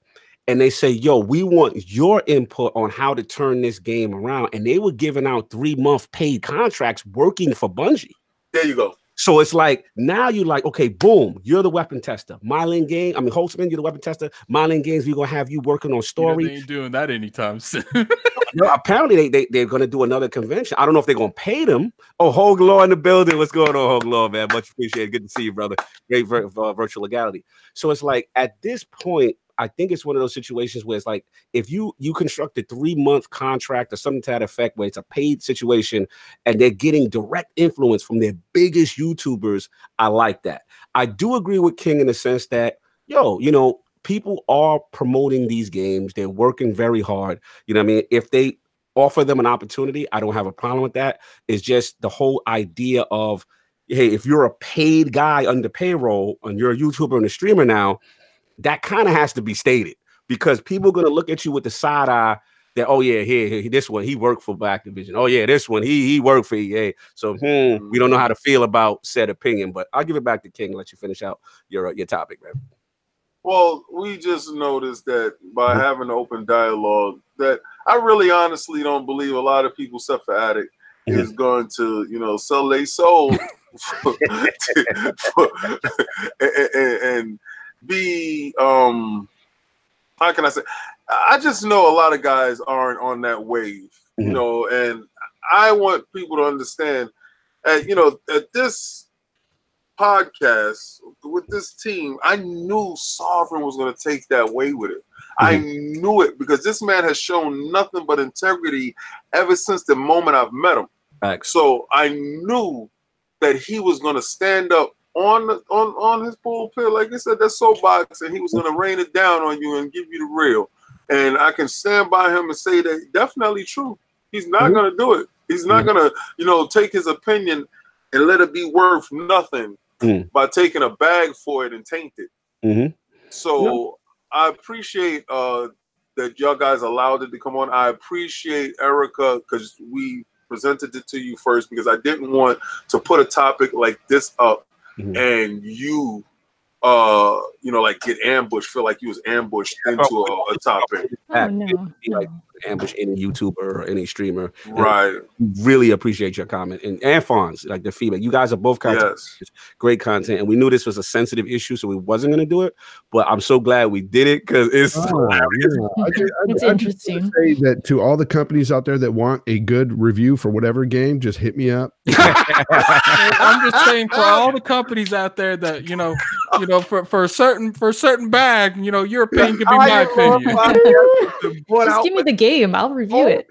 And they say, yo, we want your input on how to turn this game around. And they were giving out three month paid contracts working for Bungie. There you go. So it's like now you're like, okay, boom, you're the weapon tester. Mylan Game, I mean Holtzman, you're the weapon tester. Mylan Games, we're gonna have you working on You know, story. they ain't doing that anytime soon. No, apparently they, they they're gonna do another convention. I don't know if they're gonna pay them. Oh, Hogue Law in the building. What's going on, Hogue Law, man? Much appreciated. Good to see you, brother. Great vir- uh, virtual legality. So it's like at this point, I think it's one of those situations where it's like if you you construct a three month contract or something to that effect, where it's a paid situation and they're getting direct influence from their biggest YouTubers. I like that. I do agree with King in the sense that yo, you know, people are promoting these games. They're working very hard. You know what I mean? If they offer them an opportunity, I don't have a problem with that. It's just the whole idea of hey, if you're a paid guy under payroll and you're a YouTuber and a streamer now, that kind of has to be stated because people are going to look at you with the side eye that oh yeah, here, here this one he worked for Activision. Oh yeah, this one he he worked for EA. So hmm, we don't know how to feel about said opinion, but I'll give it back to King. Let you finish out your uh, your topic, man. Well, we just noticed that by having open dialogue, that I really honestly don't believe a lot of people, except for Addict, is going to, you know, sell their soul for- for- and- and be um how can I say I just know a lot of guys aren't on that wave, you Mhm. know, and I want people to understand at you know at this podcast with this team, I knew Sovereign was going to take that way with it. I knew it because this man has shown nothing but integrity ever since the moment I've met him. So I knew that he was going to stand up on the, on on his pulpit, like I said, that soapbox, and he was going to rain it down on you and give you the real. And I can stand by him and say that definitely true. He's not Mhm. going to do it. He's not going to, you know, take his opinion and let it be worth nothing Mm. by taking a bag for it and taint it. Mhm. So I appreciate uh that y'all guys allowed it to come on. I appreciate Erica because we presented it to you first because I didn't want to put a topic like this up Mhm. and you uh you know like get ambushed feel like you was ambushed into a, a topic Oh no. Like no. Ambush any YouTuber or any streamer. right Really appreciate your comment and and Fonz, like the feedback. You guys are both content yes great content, and we knew this was a sensitive issue, so we wasn't gonna do it. But I'm so glad we did it because it's Oh, yeah. I ju- I- It's I just wanna interesting. Say that to all the companies out there that want a good review for whatever game, just hit me up. I'm just saying for all the companies out there that you know, you know, for, for a certain for a certain bag, you know, your opinion could be my opinion. Just give me the game. I'll review Oh it.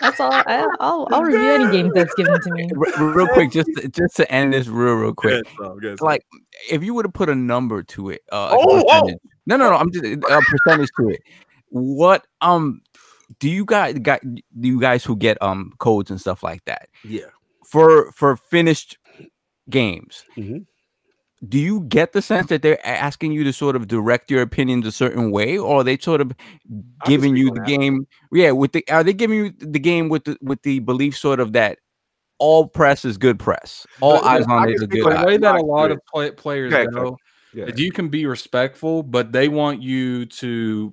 That's all. I, I'll I'll review any game that's given to me. Real quick, just to, just to end this real real quick. Good stuff, good It's like if you would have put a number to it, uh, Oh, oh. no, no, no, I'm just a percentage to it. What um do you guys got do you guys who get um codes and stuff like that yeah. for for finished games? Mhm. Do you get the sense that they're asking you to sort of direct your opinions a certain way, or are they sort of giving you the that. game? Yeah, with the are they giving you the game with the with the belief sort of that all press is good press, all Yeah, eyes on can it is a good the that. eye. way that a lot of play, players Okay, go Yeah. you can be respectful, but they want you to.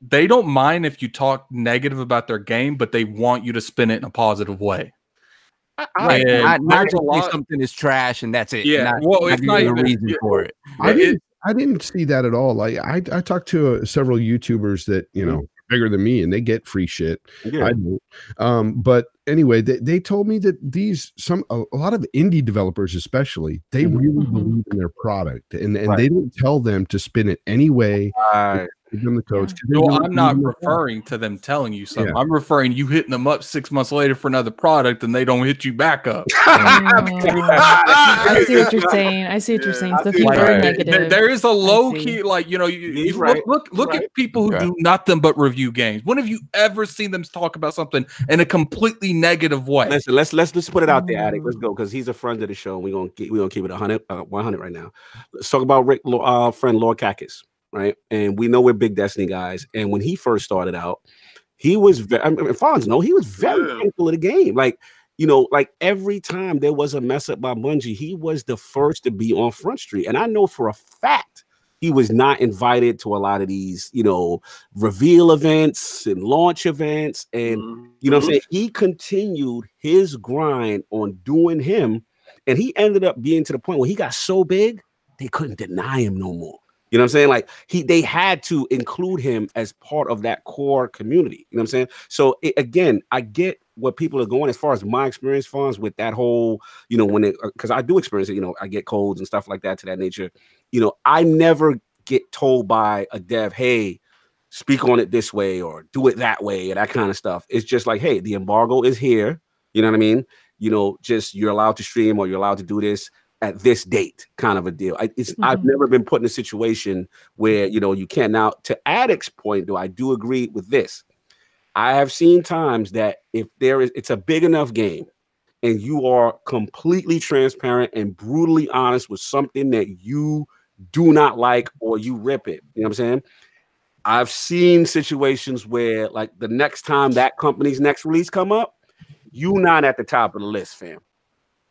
They don't mind if you talk negative about their game, but they want you to spin it in a positive way. Right, And not, not there's a just say something is trash and that's it. Yeah, not, well, not it's not you a reason yeah. for it. I It- didn't. I didn't see that at all. Like I, I talked to uh, several YouTubers that you know bigger than me, and they get free shit. Yeah. I don't. Um, but anyway, they, they told me that these some a, a lot of indie developers, especially, they Mhm. really Mhm. believe in their product, and and Right. they don't tell them to spin it any way. Right. Give them the codes. 'cause they No, I'm not believe in referring to them telling you something. I'm referring you hitting them up six months later for another product and they don't hit you back up. I see what you're saying. I see what you're saying. I So see people are negative. There- there is a low key, like you know, you, you right. look look, look Right. at people who Okay. do nothing but review games. When have you ever seen them talk about something in a completely negative way? Listen, let's let's let's put it out there, Addict. Mm. Let's go because he's a friend of the show. We're gonna keep we're gonna keep it 100, uh, 100 right now. Let's talk about Rick, Lo- uh, friend Lord Kakis, right? And we know we're big Destiny guys. And when he first started out, he was very. I mean, Fonz, no, he was very Yeah. critical of the game. Like you know, like every time there was a mess up by Bungie, he was the first to be on Front Street. And I know for a fact he was not invited to a lot of these, you know, reveal events and launch events and Mhm. you know what I'm saying? He continued his grind on doing him, and he ended up being to the point where he got so big they couldn't deny him no more. You know what I'm saying? Like he they had to include him as part of that core community. You know what I'm saying? So it, again, I get what people are going as far as my experience funds with that whole, you know, when it uh, because I do experience it, you know, I get codes and stuff like that to that nature. You know, I never get told by a dev, hey, speak on it this way or do it that way and that kind of stuff. It's just like, hey, the embargo is here. You know what I mean? You know, just you're allowed to stream or you're allowed to do this at this date, kind of a deal. I, it's I've mm-hmm. never been put in a situation where you know you can't. Now, to Addict's point, though, I do agree with this. I have seen times that if there is, it's a big enough game, and you are completely transparent and brutally honest with something that you do not like or you rip it. You know what I'm saying? I've seen situations where, like, the next time that company's next release come up, you not at the top of the list, fam.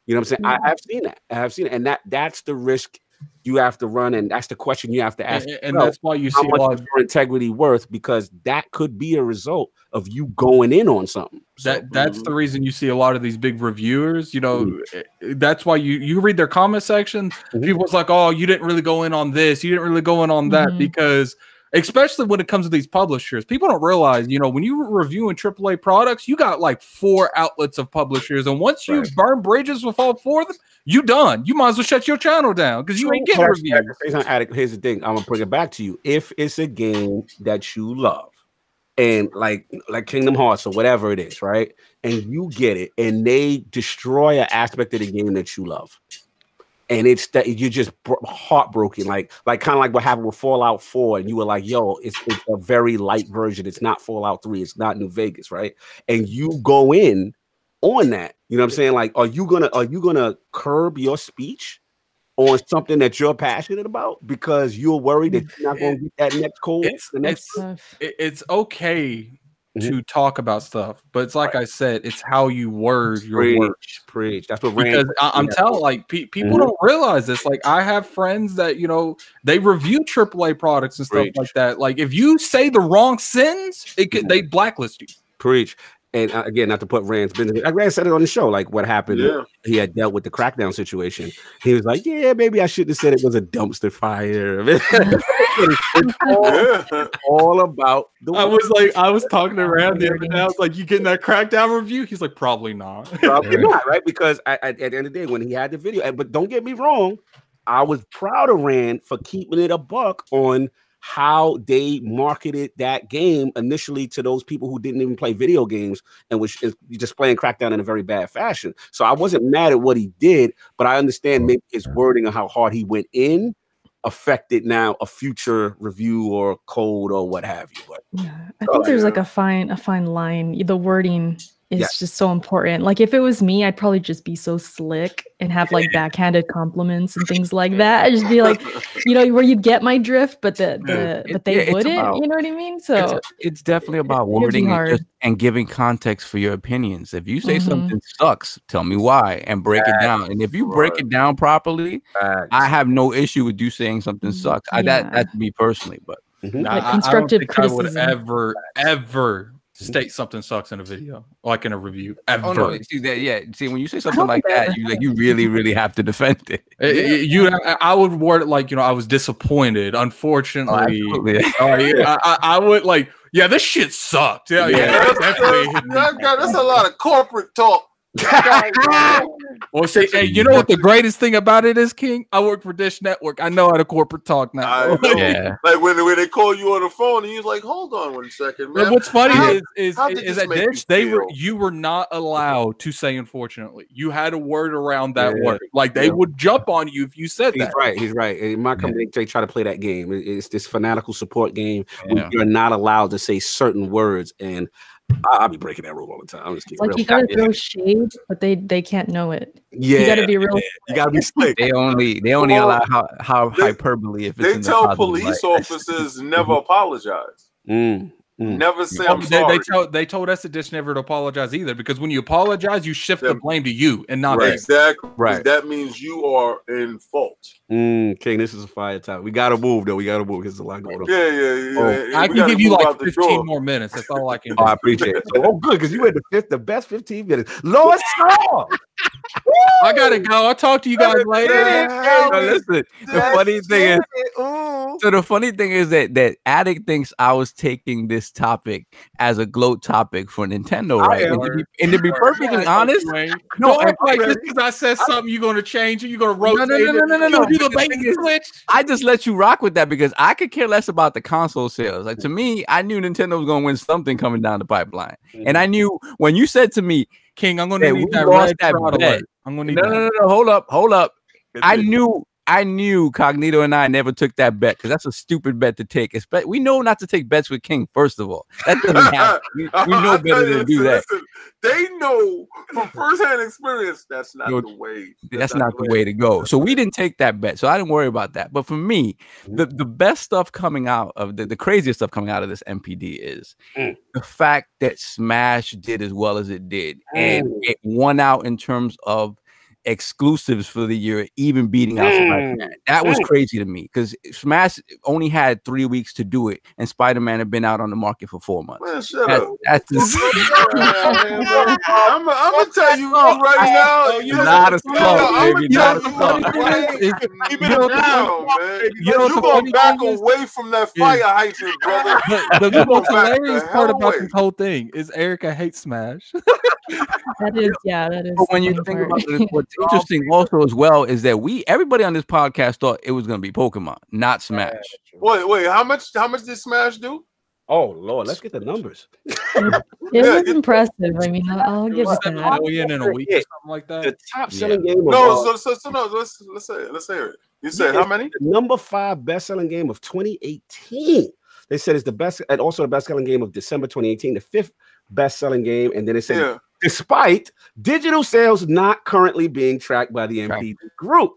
You know what I'm saying? I, I've seen that. I have seen it, and that that's the risk you have to run, and that's the question you have to ask. and, and that's why you how see a much lot is of your integrity worth? Because that could be a result of you going in on something. So, that that's the reason you see a lot of these big reviewers you know Mm-hmm. that's why you you read their comment section Mhm. people's like oh you didn't really go in on this you didn't really go in on that Mhm. because especially when it comes to these publishers people don't realize you know when you were reviewing aaa products you got like four outlets of publishers and once you Right. burn bridges with all four of them you done you might as well shut your channel down because you ain't getting reviews Here's, here's the thing. I'm gonna bring it back to you. If it's a game that you love, and like like Kingdom Hearts or whatever it is, right? And you get it, and they destroy an aspect of the game that you love, and it's that you're just bro- heartbroken, like like kind of like what happened with Fallout 4, and you were like, "Yo, it's, it's a very light version. It's not Fallout 3. It's not New Vegas, right?" And you go in on that. You know what I'm saying? Like, are you gonna are you gonna curb your speech? on something that you're passionate about because you're worried that you're not going to get that next code. it's, it's it's okay Mhm. to talk about stuff but it's like i said it's how you word your preach, words preach. That's what because I, I'm yeah. telling like pe- people Mhm. don't realize this. Like I have friends that you know they review AAA products and stuff Preach. like that. Like if you say the wrong sentence, it Mm-hmm. could they blacklist you. preach. And uh, again, not to put Rand's business. like Rand said it on the show, like what happened. Yeah. He had dealt with the crackdown situation. He was like, "Yeah, maybe I shouldn't have said it was a dumpster fire." it's all, all about the. I was like, I was talking to Rand the other day. I was like, "You getting that crackdown review?" He's like, "Probably not." Probably not, right? Because I, I- at the end of the day, when he had the video, but don't get me wrong, I was proud of Rand for keeping it a buck on how they marketed that game initially to those people who didn't even play video games and was just playing Crackdown in a very bad fashion. So I wasn't mad at what he did, but I understand maybe his wording of how hard he went in affected now a future review or code or what have you. But yeah, I think there's like a fine a fine line. The wording is yes. just so important. Like if it was me, I'd probably just be so slick and have like backhanded compliments and things like that. I'd just be like, you know, where you'd get my drift, but the the but they yeah, wouldn't. About, you know what I mean? So it's, it's definitely about wording and, just, and, giving context for your opinions. If you say mm-hmm. something sucks, tell me why and break it down. And if you break it down properly, I have no issue with you saying something sucks. I, that that's me personally, but. Mm-hmm. Like constructive I, I criticism. I would ever, ever state something sucks in a video, like in a review. Ever. Oh no, see that? Yeah, see when you say something like that, you like you really, really have to defend it. it you, I would word it like you know I was disappointed. Unfortunately, oh, uh, yeah, I, I, would like yeah, this shit sucked. Yeah, yeah, yeah that's, that's, that's a lot of corporate talk well, say, hey, you know what the greatest thing about it is, King? I work for Dish Network. I know how to corporate talk now. yeah. Like when, when they call you on the phone and you're like, hold on one second, man. what's funny how, is is, is at Dish, they were you were not allowed to say unfortunately. You had a word around that yeah. word. Like they yeah. would jump on you if you said he's that. right. He's right. In my company, they try to play that game. It's this fanatical support game. You're not allowed to say certain words. And I'll be breaking that rule all the time. I'm just it's like you gotta throw shade, but they they can't know it. Yeah, you gotta be real. Yeah. You gotta be slick. they only they only well, allow how, how they, hyperbole if they tell police officers never apologize. Mm. Mm. Never say I'm they, sorry. They, told, they told us to Dish never to apologize either because when you apologize, you shift the blame to you and not right. exactly right. That means you are in fault. Mm, King, this is a fire time. We gotta move though. We gotta move because there's a lot going on. Yeah, yeah, yeah. Oh, I can give you like 15 more minutes. That's all I can. oh, I appreciate it. So, oh, good because you had the fifth, the best 15 minutes. Lowest score. I gotta go. I'll talk to you guys later. No, listen, the funny thing is, so the funny thing is that that Addict thinks I was taking this topic as a gloat topic for Nintendo, right? And to, be, and to be, perfectly honest, no, I, like just because I said something, you're gonna change it. You're gonna rotate. No, no, no, no, no, no. You the bait switch. I just let you rock with that because I could care less about the console sales. Like to me, I knew Nintendo was gonna win something coming down the pipeline, and I mm-hmm. knew when you said to me, King, I'm gonna need that red that bet. I'm gonna need no, no, no, no, hold up, hold up. I knew I knew Cognito and I never took that bet because that's a stupid bet to take. It's we know not to take bets with King. First of all, that doesn't happen. We, we know better than to do that. Listen, they know from firsthand experience that's not the way. That's, that's not, not, the way. way to go. So we didn't take that bet. So I didn't worry about that. But for me, the, the best stuff coming out of the, the craziest stuff coming out of this NPD is mm. the fact that Smash did as well as it did, mm. and it won out in terms of exclusives for the year, even beating out mm. Spider-Man. That was crazy to me because Smash only had three weeks to do it, and Spider-Man had been out on the market for four months. Man, shut that's, up. That's. I'm, gonna tell you right now. You not a slow, baby. Not a slow. Keep it down, man. You know, you go back away from that fire hydrant, brother. The, the most hilarious part about this whole thing is Erica hates Smash. that is, yeah, that is. But when you think part. about it, what's interesting also as well is that we everybody on this podcast thought it was going to be Pokemon, not Smash. Wait, wait, how much? How much did Smash do? Oh Lord, let's get the numbers. it was impressive. I mean, I'll, I'll give it that. Million in a week, or something like that. The top selling yeah. game. no, uh, so, so, so no. Let's let's say let's say it. You said yeah, how many? number five best selling game of 2018. They said it's the best, and also the best selling game of December 2018. The fifth best selling game, and then they said yeah despite digital sales not currently being tracked by the NPD group.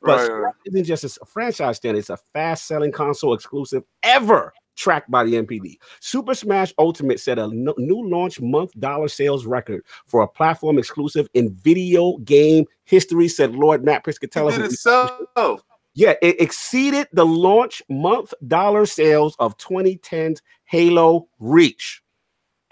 But right. isn't just a franchise standard, it's a fast selling console exclusive ever tracked by the NPD. Super Smash Ultimate set a new launch month dollar sales record for a platform exclusive in video game history, said Lord Matt Piscatella. Did it so? Yeah, it exceeded the launch month dollar sales of 2010's Halo Reach.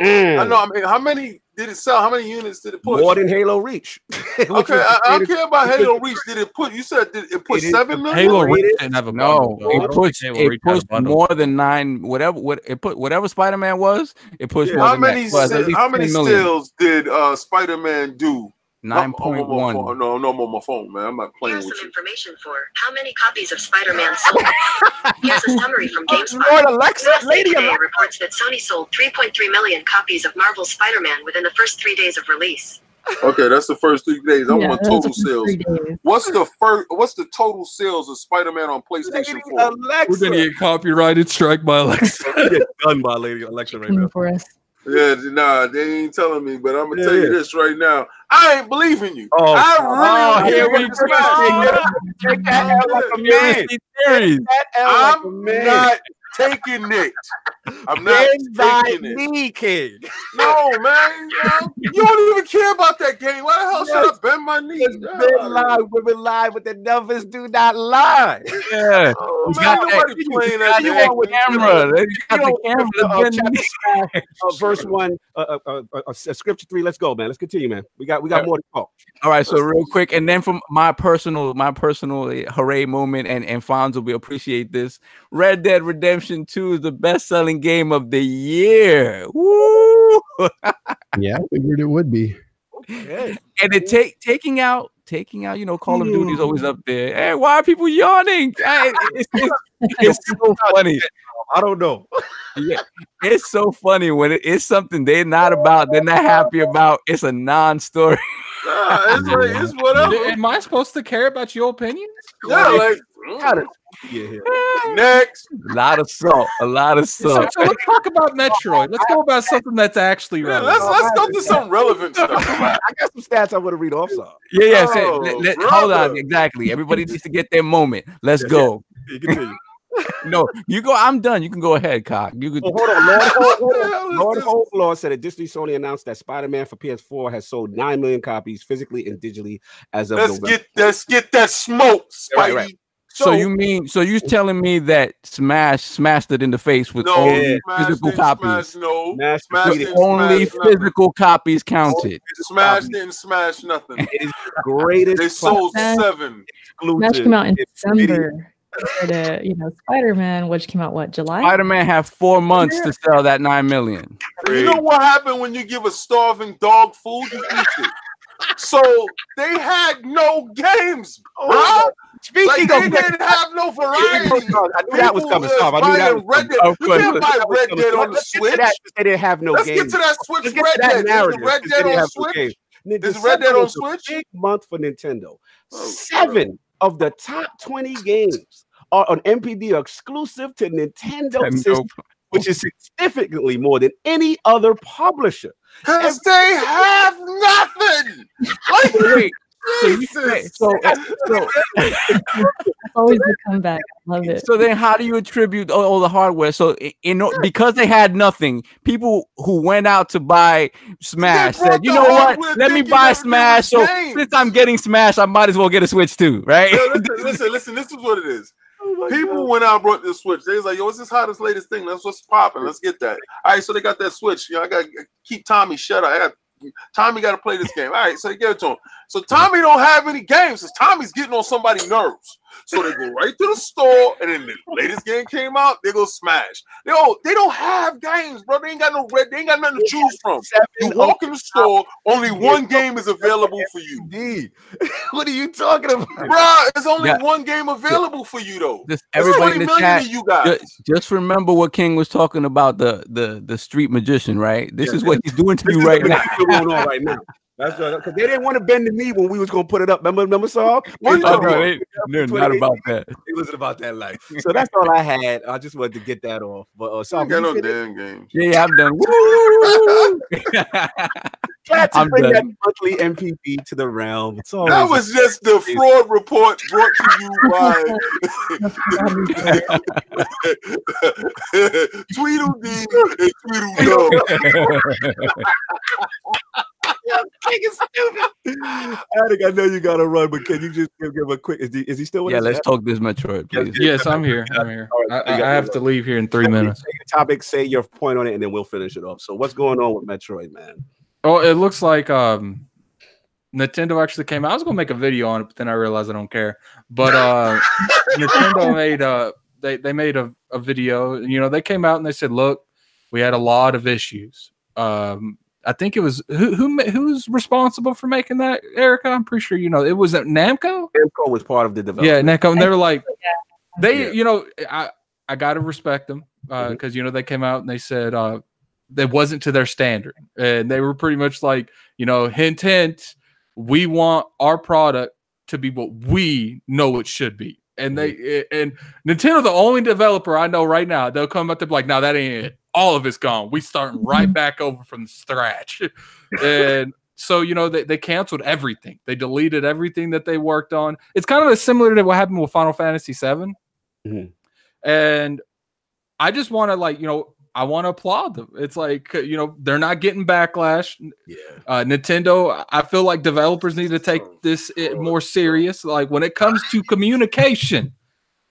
Mm. I know. I mean, how many did it sell? How many units did it put? More than Halo Reach. okay, I, I, don't care about Halo Reach. Did it put? You said did it put it seven million? Halo Reach didn't have a no. It pushed. It pushed more than nine. Whatever. What it put? Whatever Spider Man was, it pushed yeah, more how than many that. how many stills did uh, Spider Man do I'm- Oh, oh, oh, nine I'm point on my one. phone. No, no, I'm on my phone, man. I'm not playing Here's with some you. information for how many copies of Spider-Man sold. Here's a summary from GameSpot. Lord Alexa, USA lady Today Alexa. reports that Sony sold 3.3 million copies of Marvel's Spider-Man within the first three days of release. Okay, that's the first three days. I Yeah, want total sales. What's the first? What's the total sales of Spider-Man on PlayStation Lady 4? Alexa. We're gonna get copyrighted strike by Alexa. We get done by Lady Alexa right now. Coming for us. Yeah, nah, they ain't telling me, but I'm gonna Yeah, tell yeah. you this right now. I ain't believing you. Oh, I oh, really here don't we go. Take that L like a man. Conspiracy theories. That L like a I'm not taking it. I'm not Bend by taking it. me, King. No, man. You don't even care about that game. Why the hell should I bend my knee? It's been live, women lie, but the numbers do not lie. Yeah. Oh, You man, got that- nobody playing that you that game. with camera. They got the camera. uh, chapter Uh, verse one, uh, uh, uh, uh, uh, scripture three. Let's go, man. Let's continue, man. We got we got more to talk. All right, so real quick, and then from my personal, my personal uh, hooray moment, and and Fonzo will be appreciate this. Red Dead Redemption Two is the best-selling game of the year. Woo! Yeah, I figured it would be. Okay. and it take taking out taking out, you know, Call of Duty is always Hmm. up there. Hey, why are people yawning? Hey, it's, it's, it's so funny. I don't know. Yeah, it's so funny when it, it's something they're not about, they're not happy about. It's a non-story. Nah, it's, like, it's whatever. Am I supposed to care about your opinions? Yeah, like Got it. Yeah, yeah. next. A lot of salt, a lot of So, salt. so let's talk about Metroid. Let's go about something that's actually Yeah, relevant. let's let's go to some relevant stuff. I got some stats I want to read off. So Yeah, yeah. say- Oh, let- let- hold on, exactly. Everybody needs to get their moment. Let's Yeah, go. you continue. No, you go. I'm done. You can go ahead, cock. You could. Oh, hold on, Lord. Hold, hold the on. hell is Lord this? Holflaw said additionally, Sony announced that Spider-Man for PS4 has sold nine million copies physically and digitally as of Let's November. get let's get that smoke, Spidey. Right, right. So, you mean so you telling me that Smash smashed it in the face with no only smash, physical didn't copies? Smash, no, Smash smash completed. didn't only smash nothing. physical copies counted. Smash didn't smash nothing. It is the greatest They sold seven. exclusive. Smash came out in It's video. December. Compared to you know Spider-Man, which came out what July? Spider-Man had four months to sell that nine million. You know what happened when you give a starving dog food? You eat it. So they had no games, oh. bro. Oh, Speaking Like of they didn't have no variety. I knew that was coming. was Stop. I knew that was Red. Dead. Of You can't buy Red. Dead on the Let's get to Switch. They didn't have no games. Let's games. get to that Switch Let's Red to that Dead. Is narrative. the Red 'cause they Dead on Switch? games. N- Is Red Dead on Switch? Big month for Nintendo. Oh, Seven of the top 20 games are on NPD are exclusive to Nintendo Nintendo. system, which is significantly more than any other publisher. Cause they have nothing. Like, Wait, so you so, so Always the comeback. Love it. So then, how do you attribute all, all the hardware? So, i- in because they had nothing, people who went out to buy Smash said, "You know what? Let me buy Smash. So games." since I'm getting Smash, I might as well get a Switch too, right?" Yo, listen, listen, listen. This is what it is. Oh People went out and brought this Switch. They was like, "Yo, it's this hottest latest thing? That's what's popping. Let's get that." All right, so they got that Switch. You know, I got to keep Tommy shut up. I got Tommy got to play this game. All right, so they give it to him. So Tommy don't have any games because Tommy's getting on somebody's nerves. So they go right to the store, and then the latest game came out. They go smash. They don't. They don't have games, bro. They ain't got no red. They ain't got nothing to choose from. You walk in the store, only one game is available for you, D. what are you talking about? bro. There's only Yeah. one game available for you though. Just everybody in the chat. you guys. Just, just remember what King was talking about the the the street magician, right? This Yeah, is what he's doing to you right now. what's going on right now. That's because they didn't want to bend the knee when we was gonna put it up. Remember, remember, Saul? What We you Oh, talked talking no, they- they're not about that. It wasn't about that life. So that's all I had. I just wanted to get that off. But uh, I Saul, ain't got no damn game. Yeah, yeah, I'm done. Woo! glad to I'm bring done. that monthly MPP to the realm. It's always That was just the fraud report brought to you by Tweedledee and Tweedledum. I think I know you got to run, but can you just give, give a quick? Is he, is he still with yeah, us? let's talk this Metroid, please. Yes, I'm here. I'm here. I, right, I I have to leave here in three minutes. Say your topic, say your point on it, and then we'll finish it off. So, what's going on with Metroid, man? Oh, it looks like um Nintendo actually came out. I was gonna make a video on it, but then I realized I don't care. But uh Nintendo made uh they, they made a, a video. You know, they came out and they said, look, we had a lot of issues. Um I think it was who who who's responsible for making that, Erica. I'm pretty sure you know it was at Namco. Namco was part of the development. Yeah, development. Namco, and they were like, Yeah. they, Yeah. you know, I I gotta respect them uh, mm-hmm. because you know they came out and they said uh that wasn't to their standard, and they were pretty much like, you know, hint hint, we want our product to be what we know it should be. And they mm-hmm. and Nintendo, the only developer I know right now, they'll come up to be like, "No, that ain't it. All of it's gone. We starting right back over from the scratch." and so you know they, they canceled everything. They deleted everything that they worked on. It's kind of similar to what happened with Final Fantasy VII. Mhm. And I just want to like you know I want to applaud them. It's like you know they're not getting backlash. Yeah. Uh, Nintendo, I feel like developers need to take this i- more serious. Like when it comes to communication,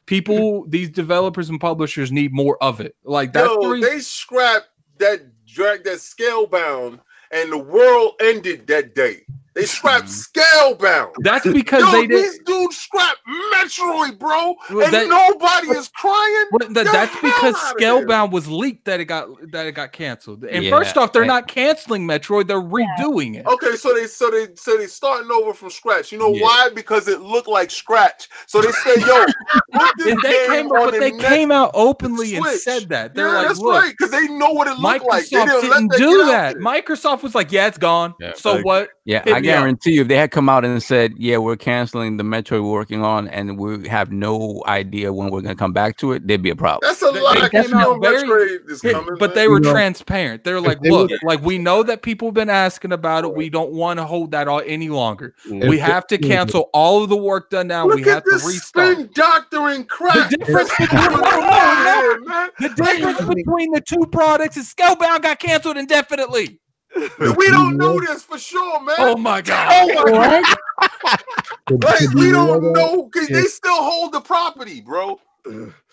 people, these developers and publishers need more of it. Like that's the reason. they scrapped that drag that scalebound, and the world ended that day. They scrapped mm-hmm. scalebound. That's because Yo, they did. these dudes scrapped Metroid, bro, Well, and that- nobody is crying. Well, that- that's because. Scalebound was leaked that it got that it got canceled. And Yeah, first off, they're and- not canceling Metroid; they're redoing it. Okay, so they so they so they starting over from scratch. You know Yeah. why? Because it looked like scratch. So they said, "Yo, this they game came, but the they came out openly and said that they're yeah, like, that's "Look, right, because they know what it looked like. They Microsoft didn't, didn't do that. Microsoft was like, "Yeah, it's gone." Yeah, so like- what? Yeah, Hit I me up. guarantee you, if they had come out and said, "Yeah, we're canceling the Metroid we're working on, and we have no idea when we're going to come back to it," there'd be a problem. That's a They- lot. they Of came out very- is coming, but man. they were You know, transparent. They're like, they "Look, would- like we know that people have been asking about it. We don't want to hold that all any longer. We have to cancel all of the work done now. Look we have at to this restart." spin doctoring crap. The difference between- on? The difference between the two products is Scalebound got canceled indefinitely. We don't know this for sure, man. Oh my god! Oh my What? Could- Like, we you don't know because they still hold the property, bro.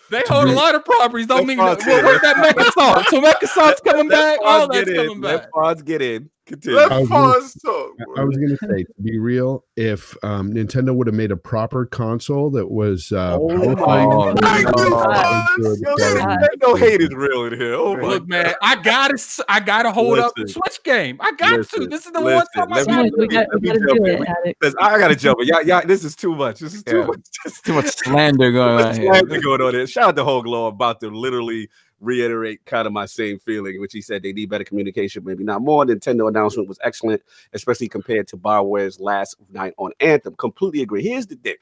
They hold a lot of properties. Don't mean Let's well, where's that Mechasaurus? So Mechasaurus coming back. All that's coming back. Let Fonz get in. Continue. Let I was gonna- Fonz talk. I was going to say, to be real, if um, Nintendo would have made a proper console that was uh, Oh powerful, my God. Thank you, God. Fonz. Good. Yo, Yeah. God. Ain't no hate is real in here. Oh my Look, man, I gotta, s- I gotta hold up the Switch game. I got to. This is the Listen. one time I Let me- got to. do got, it. we let got me to jump it. in. Addict. Listen, I gotta jump in. Yeah, yeah, this is too much. This is too Yeah. much. This is Too much slander going on What's here. slander going on there? Shout out to Hoglo about to literally reiterate kind of my same feeling, which he said they need better communication, maybe not more. Nintendo announcement was excellent, especially compared to Bioware's last night on Anthem. Completely agree. Here's the thing: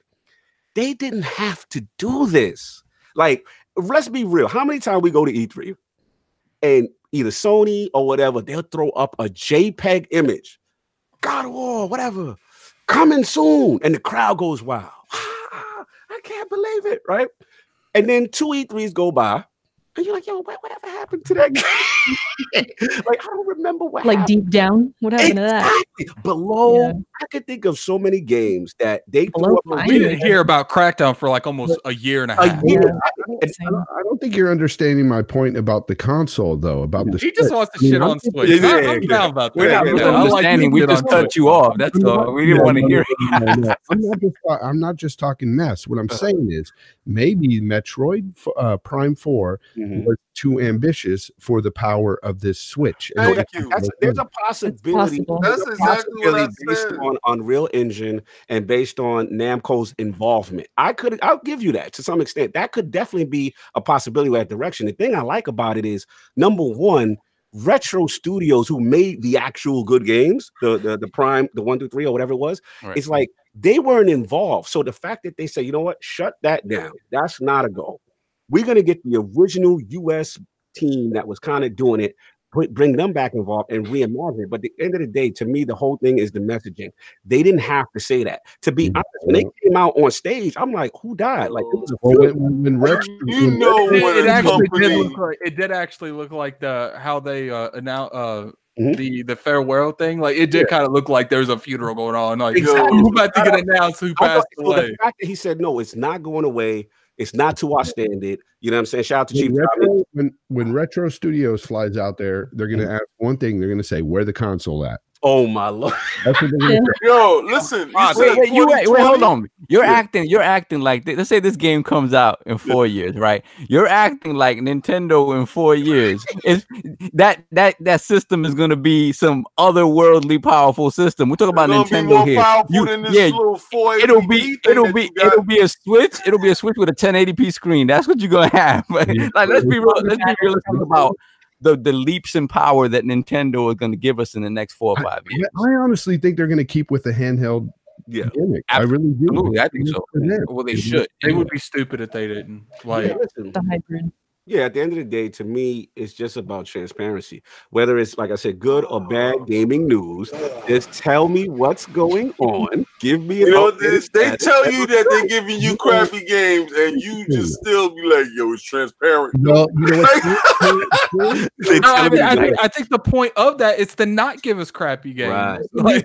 they didn't have to do this. Like, let's be real. How many times we go to E3 and either Sony or whatever, they'll throw up a JPEG image, God of War, whatever, coming soon, and the crowd goes wild. I can't believe it, right? And then two E3s go by, and you're like, yo, what, whatever happened to that game? like, I don't remember what Like happened. deep down, what happened to that? Exactly. Below, Yeah. I could think of so many games that they Below threw up. We didn't hear about Crackdown for like almost a year and a a half. year. Yeah. I don't, I don't think you're understanding my point about the console, though. About the He just wants to shit on Switch. Yeah, I- yeah, I'm yeah. down about that. We're not- Yeah, we're We're not I like understanding. We just cut you off. That's I'm all. not- We didn't no, want to no, hear no, no, no. I'm not just I'm not just talking mess. What I'm saying is maybe Metroid uh, Prime Four Mhm. was too ambitious for the power of this Switch. Thank that- you. That's, there's a possibility. possible. there's That's a exactly what I possibility based said. on Unreal Engine and based on Namco's involvement. I could, I'll give you that to some extent. That could definitely be a possibility with that direction. The thing I like about it is number one, retro studios who made the actual good games, the the, the Prime, the one through three or whatever it was. Right. It's like they weren't involved. So the fact that they say, you know what, shut that down. That's not a goal. We're gonna get the original US team that was kind of doing it, bring them back involved and reimagine it. But at the end of the day, to me, the whole thing is the messaging. They didn't have to say that. To be Mhm. honest, when they came out on stage, I'm like, who died? Like it was a Well, few- when, when, when Rex, You when know Rex- It, it actually did look like it did actually look like the how they uh announced uh Mhm. the the farewell thing. Like it did kind of look like there's a funeral going on. Like Exactly. who's about to get announced who I know- passed so the fact that he said no, it's not going away. It's not to our standard. You know what I'm saying? Shout out to when Chief retro, when, when Retro Studios flies out there, they're going to Mm-hmm. ask one thing. They're going to say, "Where the console at?" Oh my lord! That's what they're gonna Yeah. say. Yo, listen. You Wait, said Wait, wait, you wait, wait, hold 2020? on. You're Yeah. acting, you're acting like let's say this game comes out in four years, right? You're acting like Nintendo in four years. Is that that that system is gonna be some otherworldly powerful system. We're talking about It's gonna be Nintendo more here. You- than this yeah, little it'll be it'll be it'll be a switch. It'll be a switch with a 1080p screen. That's what you're gonna have. Like let's be real, let's be realistic about the the leaps in power that Nintendo is gonna give us in the next four or five years. I honestly think they're going to keep with the handheld Yeah. gimmick. I really do. Absolutely, I think so. Well, they should. They would be stupid if they didn't. Like, Yeah. The hybrid. Yeah, at the end of the day, to me, it's just about transparency. Whether it's like I said, good or bad gaming news, just tell me what's going on. Give me You know, they, they tell you that they're giving you crappy games, and you just still be like, "Yo, it's transparent." No, you know no, I, mean, I, think, I think the point of that is to not give us crappy games. Right. Like,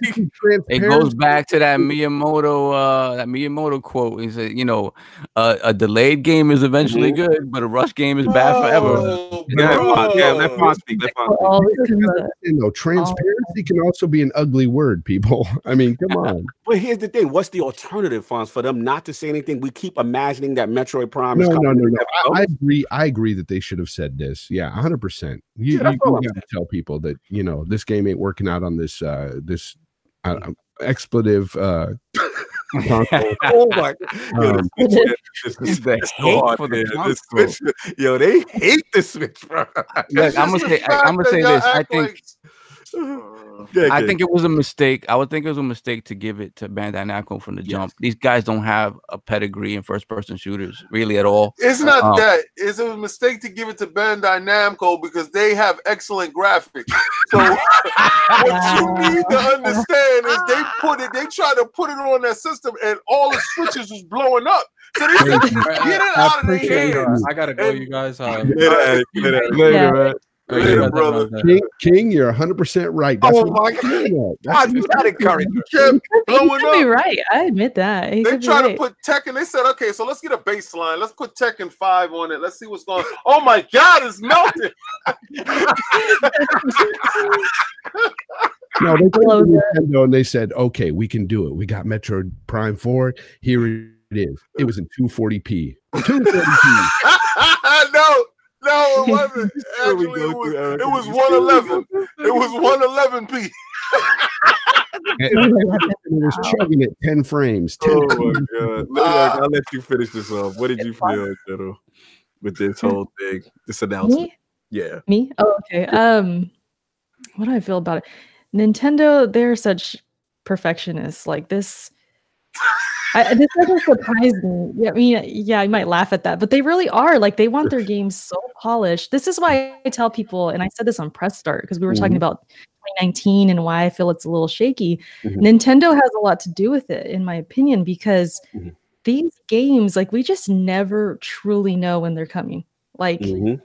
It goes back to that Miyamoto, uh, that Miyamoto quote. He said, "You know, uh, a delayed game is eventually Mhm. good, but a rush game is bad forever." Oh, Yeah, let Fonz- yeah, let bro. Speak. Let Fonz speak. Always comes up. You know, transparency can also be an ugly word, people. I mean, come on. But here's the thing: what's the alternative, Fonz, for them not to say anything? We keep imagining that Metroid Prime is No, no, coming. no, no. Never I, I agree. I agree that they should have said this. Yeah, hundred percent. You, Yeah, you, you I'm got to tell people that you know this game ain't working out on this uh this uh, expletive uh console. oh my! Yo, Um, the Switch, this, this, The this, hate hard, for the man. This console. Switch, yo, they hate the Switch, bro. Look, I'm gonna say, I, am gonna say this. I think, like- Yeah, I think it was a mistake. I would think it was a mistake to give it to Bandai Namco from the Yes. jump. These guys don't have a pedigree in first-person shooters, really at all. It's not Um, that. It's a mistake to give it to Bandai Namco because they have excellent graphics. So what you need to understand is they put it, they try to put it on their system, and all the switches was blowing up. So they said, Thank get it I out of their hands. I gotta go, you guys. Um, Get at it, get at man. All right, Later, you guys have brother. a nice day. King, King, you're hundred percent right. That's Oh what my I'm saying. God, That's you gotta encourage You kept He blowing could be up. right. I admit that. He They could be try to right. put Tekken. They said, okay, so let's get a baseline. Let's put Tekken 5 on it. Let's see what's going on. Oh my God, it's melting. No, they came to Close Nintendo and they said, "Okay, we can do it. We got Metroid Prime Four. Here it is. It was in 240p. 240p. no, no, it wasn't. Actually, it was, through it was 111. It was 111p. it was chugging at 10 frames. 10 Oh my god! Let me, Ah. I'll let you finish this off. What did you feel, General, with this whole thing, this announcement? Me? Yeah, Me? Oh, okay. Um, what do I feel about it? Nintendo, they're such perfectionists. Like this, I, this doesn't surprise me. Yeah, I mean, yeah, I might laugh at that, but they really are. Like they want their games so polished. This is why I tell people, and I said this on press start because we were talking Mhm. about 2019 and why I feel it's a little shaky. Mhm. Nintendo has a lot to do with it, in my opinion, because Mhm. these games, like we just never truly know when they're coming. Like Mhm.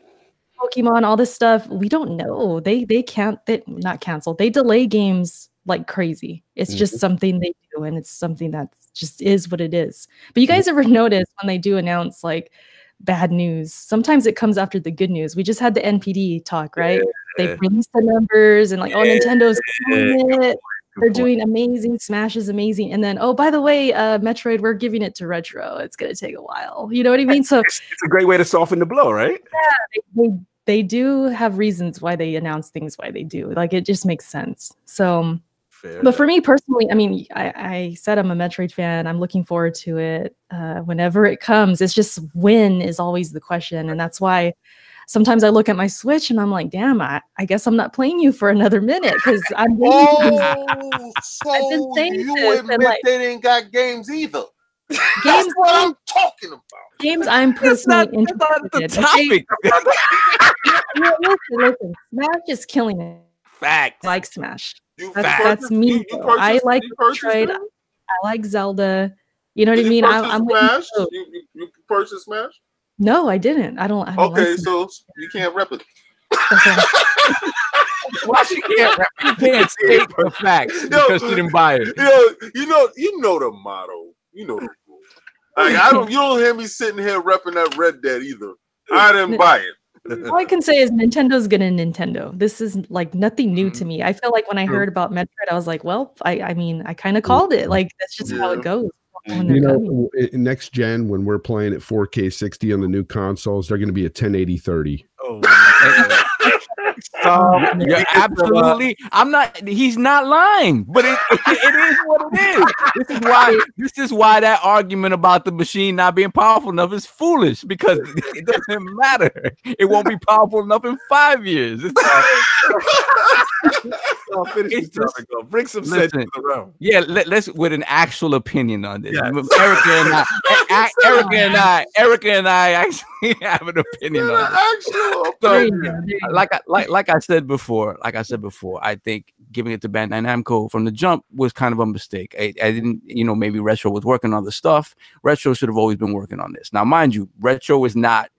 Pokemon, all this stuff, we don't know. They they can't they not cancel. They delay games like crazy. It's just something they do, and it's something that just is what it is. But you guys ever notice when they do announce like bad news? Sometimes it comes after the good news. We just had the NPD talk, right? They Yeah. released the numbers and like, oh, Nintendo's killing it. They're doing amazing. Smash is amazing. And then, oh, by the way, uh, Metroid, we're giving it to retro. It's gonna take a while. You know what I mean? So It's, it's a great way to soften the blow, right? Yeah, they they do have reasons why they announce things why they do like it just makes sense so Fair but for me personally i mean I, I said i'm a metroid fan i'm looking forward to it uh, whenever it comes it's just when is always the question and that's why sometimes i look at my switch and i'm like damn i, I guess i'm not playing you for another minute because i'm waiting for these Oh, so saying you this and, admit like- they didn't got games either. games That's what I'm talking about. games i'm That's personally not, that's not the interested. Okay? topic. Listen, listen. Smash is killing it. Fact. Like Smash. You That's, purchased- that's me. you- you though. I like you purchased Metroid. I like Zelda. You know what Did I mean? I, purchase I'm waiting Smash? for- You, you, you purchased Smash? no, I didn't. I don't. I don't Okay, like so you can't rep it. Smash. Why she can't, rep it? You can't state the facts because she didn't buy it. You know, you know, you know the motto. You know the rule. Like I don't you don't hear me sitting here repping that Red Dead either. I didn't buy it. All I can say is Nintendo's gonna Nintendo. This is like nothing new Mm-hmm. to me. I feel like when I True. heard about Metroid, I was like, well, I, I mean, I kind of called it. Like that's just how it goes. You know, coming. next gen when we're playing at 4K 60 on the new consoles, they're going to be a 1080 30. Oh, Um, man. you're absolutely. I'm not. He's not lying, but it, it is what it is. This is why. This is why that argument about the machine not being powerful enough is foolish because it doesn't matter. It won't be powerful enough in five years. It's, finish It's this topic, though. Bring some sense to the room. yeah, let, us with an actual opinion on this. Yes. Erica and I, A- A- Erica and I, Erica and I actually have an opinion on this. actual So, There you go, there you go. like I like like I said before, like I said before, I think giving it to Bandai Namco from the jump was kind of a mistake. I, I didn't, you know, maybe Retro was working on the stuff. Retro should have always been working on this. Now, mind you, Retro is not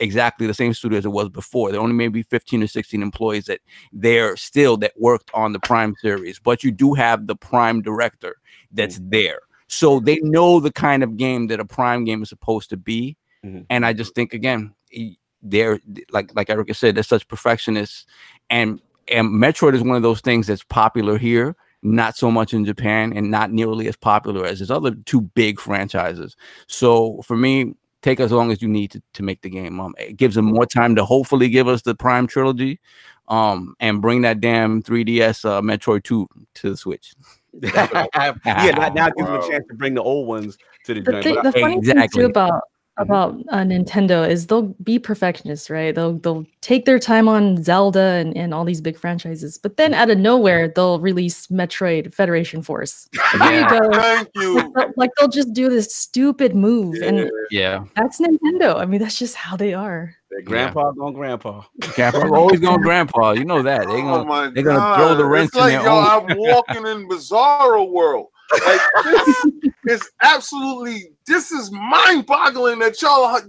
exactly the same studio as it was before. There only maybe 15 or 16 employees that there still that worked on the Prime series, but you do have the Prime director that's there. So they know the kind of game that a Prime game is supposed to be. Mhm. And I just think again, they're like like Erica said, they're such perfectionists. And and Metroid is one of those things that's popular here, not so much in Japan, and not nearly as popular as his other two big franchises. So for me, take as long as you need to, to make the game. Um, it gives them more time to hopefully give us the Prime trilogy, um, and bring that damn 3DS uh, Metroid 2 to the Switch. yeah, now, now it gives them a chance to bring the old ones to the the, joint. thing, But the funny thing Exactly. too about about uh, Nintendo is they'll be perfectionists, right? They'll they'll take their time on Zelda and, and all these big franchises, but then out of nowhere they'll release Metroid Federation Force. Like, Here you go. Thank you. Like they'll just do this stupid move, and Yeah, that's Nintendo. I mean, that's just how they are. I, grandpa going grandpa. Grandpa always going grandpa. You know that. They're oh gonna my they're gonna throw the God. wrench It's in like, their yo, own- I'm walking in Bizarro world. Like this is absolutely this is mind-boggling that y'all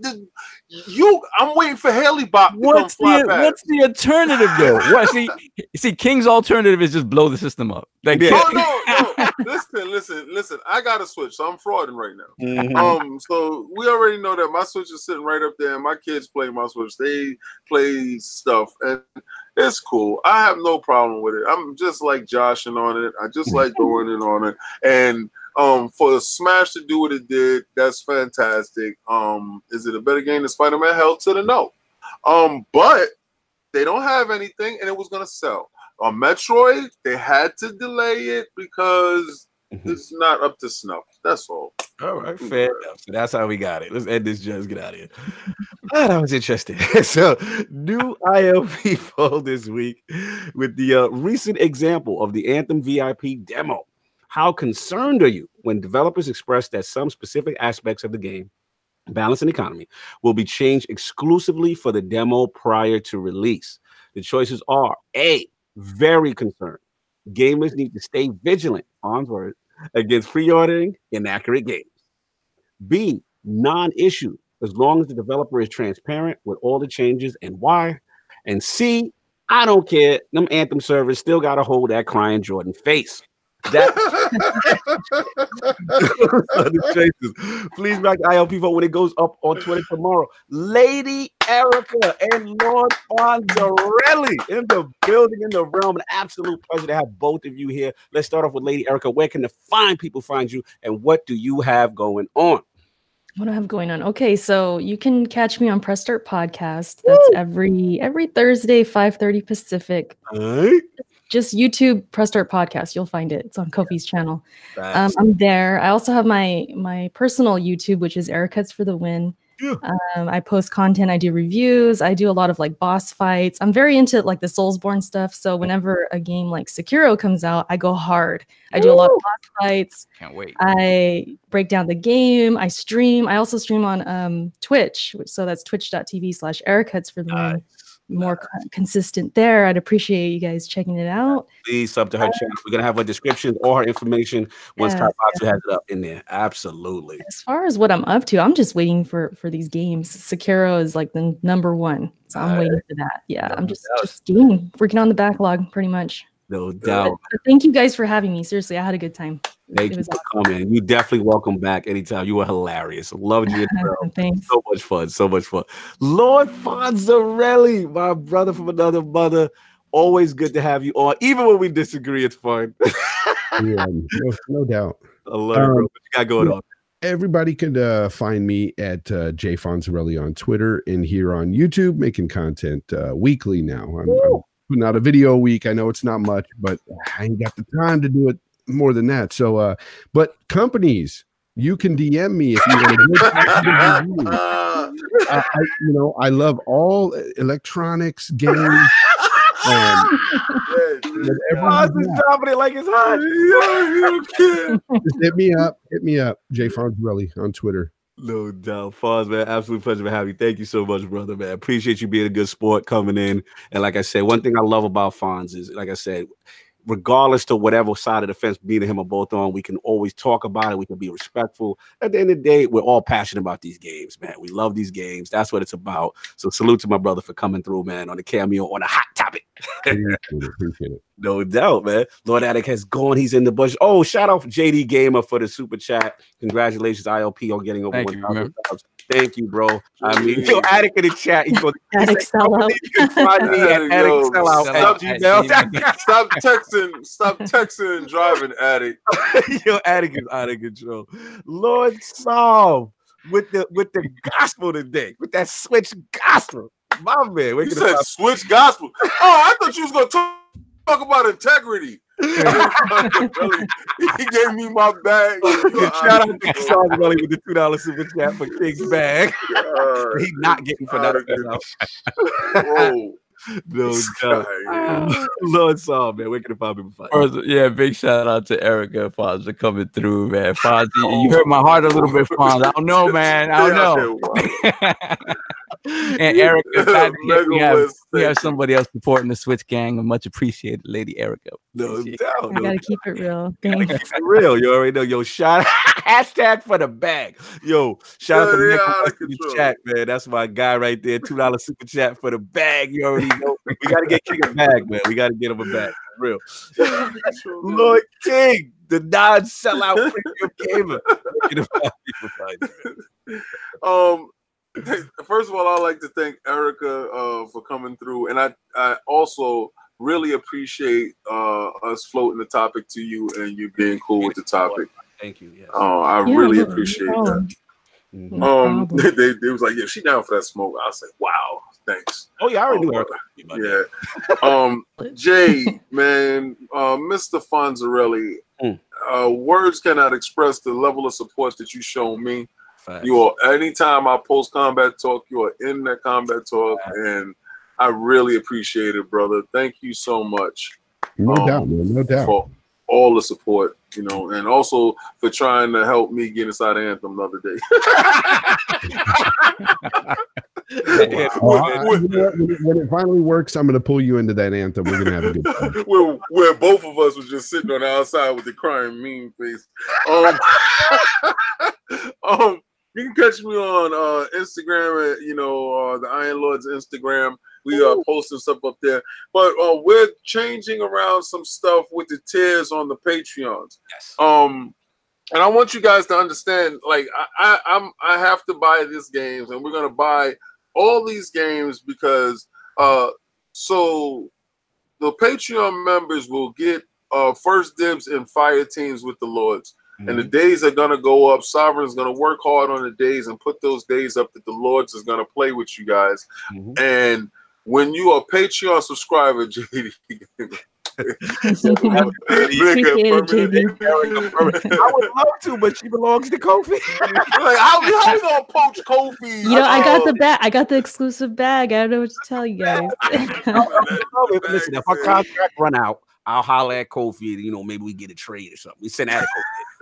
you I'm waiting for Hale-Bopp to come What's the back. what's the alternative though? What see see King's alternative is just blow the system up. Like Yeah. No, no, no. listen, listen, listen. I got a switch, so I'm frauding right now. Mhm. Um, so we already know that my switch is sitting right up there, and my kids play my switch. They play stuff, and it's cool. I have no problem with it. I'm just like joshing on it. I just like going in on it, and um, for Smash to do what it did, that's fantastic. Um, is it a better game than Spider-Man? Hell to the no. Um, but they don't have anything, and it was gonna sell. On Metroid, they had to delay it because Mhm. it's not up to snuff. That's all. All right, fair enough. So that's how we got it. Let's end this. Just get out of here. Ah, that was interesting. so, new ILP poll this week with the uh, recent example of the Anthem VIP demo. How concerned are you when developers express that some specific aspects of the game, balance and economy, will be changed exclusively for the demo prior to release? The choices are A, very concerned. Gamers need to stay vigilant, on word, against pre-ordering inaccurate games. B, non-issue, as long as the developer is transparent with all the changes and why. And C, I don't care. Them Anthem servers still got to hold that crying Jordan face. That are the choices. Please back ILP vote when it goes up on Twitter tomorrow. Lady Erica and Lord Fonzarelli in the building, in the realm. An absolute pleasure to have both of you here. Let's start off with Lady Erica. Where can the fine people find you, and what do you have going on? What do I have going on? Okay, so you can catch me on Press Start Podcast. That's every every Thursday, 5:30 Pacific. Just YouTube Press Start Podcast. You'll find it. It's on Kofi's channel. Um, I'm there. I also have my my personal YouTube, which is Erica's for the win. Yeah. Um, I post content. I do reviews. I do a lot of like boss fights. I'm very into like the Soulsborne stuff. So whenever a game like Sekiro comes out, I go hard. I do a lot of boss fights. can't wait. I break down the game. I stream. I also stream on um, Twitch, which, so that's twitch.tv slash Ericuts for the win. More co- consistent there. I'd appreciate you guys checking it out. Please sub to her uh, channel. We're gonna have her description or her information once Yes, Top Boxer has it up in there. Absolutely. As far as what I'm up to, I'm just waiting for for these games. Sekiro is like the number one, so I'm Alright. waiting for that. Yeah, No I'm just doubt. just gaming, working on the backlog, pretty much. No But, doubt. but thank you guys for having me. Seriously, I had a good time. Thank you was for coming. You definitely welcome back anytime. You were hilarious. Loved you. bro. Thanks. so much fun. So much fun. Lord Fonzarelli, my brother from another mother. Always good to have you on. Even when we disagree, it's fun. Yeah, no, no doubt. I love it, bro. Um, What you got going yeah. on? Everybody can uh, find me at uh, Jay Fonzarelli on Twitter and here on YouTube, making content uh, weekly now. I'm, I'm putting out a video a week. I know it's not much, but I ain't got the time to do it more than that. So, uh, but companies, you can DM me if you want to get. Uh, I, I, you know, I love all electronics, games. Um, yeah, dude. whatever Fonz you is dropping it like it's hot. Yeah, you kid. Just hit me up. Hit me up. Jay Fonzarelli on Twitter. No doubt. Fonz, man, absolute pleasure to have you. Thank you so much, brother, man. Appreciate you being a good sport coming in. And like I said, one thing I love about Fonz is, like I said, regardless to whatever side of the fence me and him are both on, we can always talk about it. We can be respectful. At the end of the day, we're all passionate about these games, man. We love these games. That's what it's about. So salute to my brother for coming through, man, on the cameo on a hot topic. It. Appreciate it. No doubt, man. Lord Addict has gone. He's in the bush. Oh, shout out JD Gamer for the super chat. Congratulations, ILP, on getting over Thank you, 1,000 subs. Thank you, bro. I mean, yo, Addict in the chat. He goes, Addict sellout. You can find me at Yo, Addict Sellout stop- at gmail. Stop texting. Stop texting and driving, addict. Yo, Addict is out of control. Lord Psalm with the with the gospel today, with that switch gospel. My man, You said up. switch gospel. Oh, I thought you was gonna talk, talk about integrity. He gave me my bag. Shout out to Sean Welly with the two dollar super chat for King's bag. Uh, He's not getting for out nothing. of Whoa. No This doubt. guy, yeah. Lord Psalm, man. Where can the find people find? First, yeah, big shout out to Erica Fonz for coming through, man. Fonz, you, you hurt my heart a little bit, Fonz. I don't know, man. I don't Yeah, know. And Erica, glad to hear we have, we have somebody else supporting the Switch Gang. Much appreciated, Lady Erica. No Appreciate it. doubt. I No gotta keep it real. Gotta Thanks. keep it real. You already know. Yo, shout hashtag for the bag. Yo, shout out Yeah, to they Michael out of West in the control. chat, man. That's my guy right there. Two dollar super chat for the bag. You already know. We gotta get King a bag, man. We gotta get him a bag. For real. Lord King, the non-sellout premium gamer. Where can the people find you, man? Um, first of all, I'd like to thank Erica uh, for coming through, and I I also really appreciate uh, us floating the topic to you and you being cool with the topic. Thank you. Yes. Uh, I Yeah, really appreciate no that. problem. Mhm. Um, they, they, they was like, yeah, she down for that smoke. I was like, wow, thanks. Oh yeah, I already knew Oh, Erica. about that. Yeah. Um, Jay, man, uh, Mr. Fonzarelli, Mm. uh, words cannot express the level of support that you show me. Facts. You are anytime I post combat talk, you are in that combat talk, and I really appreciate it, brother. Thank you so much No Um, doubt, man. No doubt. for all the support, you know, and also for trying to help me get inside Anthem the other day. Yeah, man. I- you know what? when, it, when it finally works, I'm going to pull you into that anthem. We're going to have a good time. where, where both of us were just sitting on the outside with the crying mean face. Um, um, you can catch me on uh, Instagram at you know uh, the Iron Lords Instagram. We are posting stuff up there, but uh, we're changing around some stuff with the tiers on the Patreons. Yes. Um, and I want you guys to understand, like I, I I'm I have to buy these games, and we're gonna buy all these games because uh so the Patreon members will get uh first dibs in fire teams with the Lords. And the days are gonna go up. Sovereign's gonna work hard on the days and put those days up that the Lords is gonna play with you guys. Mhm. And when you are a Patreon subscriber, JD, Appreciate JD. I would love to, but she belongs to Kofi. like how, how we gonna poach Kofi? You know, I got the Uh, bag. I got the exclusive bag. I don't know what to tell you guys. Listen, if our contract run out, I'll holler at Kofi. and You know, maybe we get a trade or something. We send out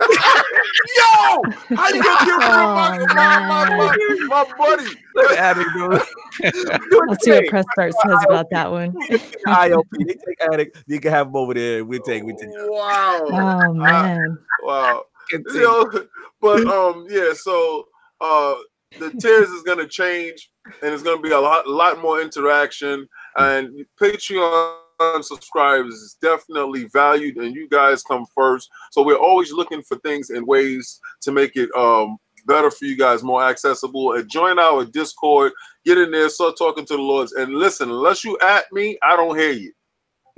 Yo, how you gonna get rid of my, Oh, my, my, my, my buddy? Let's see what press start says about that one. ILP. They take Addict. You can have them over there. We take. We take. Wow, Oh man. wow. Continue. You know, but um, yeah. So uh, the tiers is gonna change, and it's gonna be a lot, lot more interaction. And Patreon subscribers is definitely valued, and you guys come first. So we're always looking for things and ways to make it um, better for you guys, more accessible. And join our Discord, get in there, start talking to the Lords, and listen. Unless you at me, I don't hear you.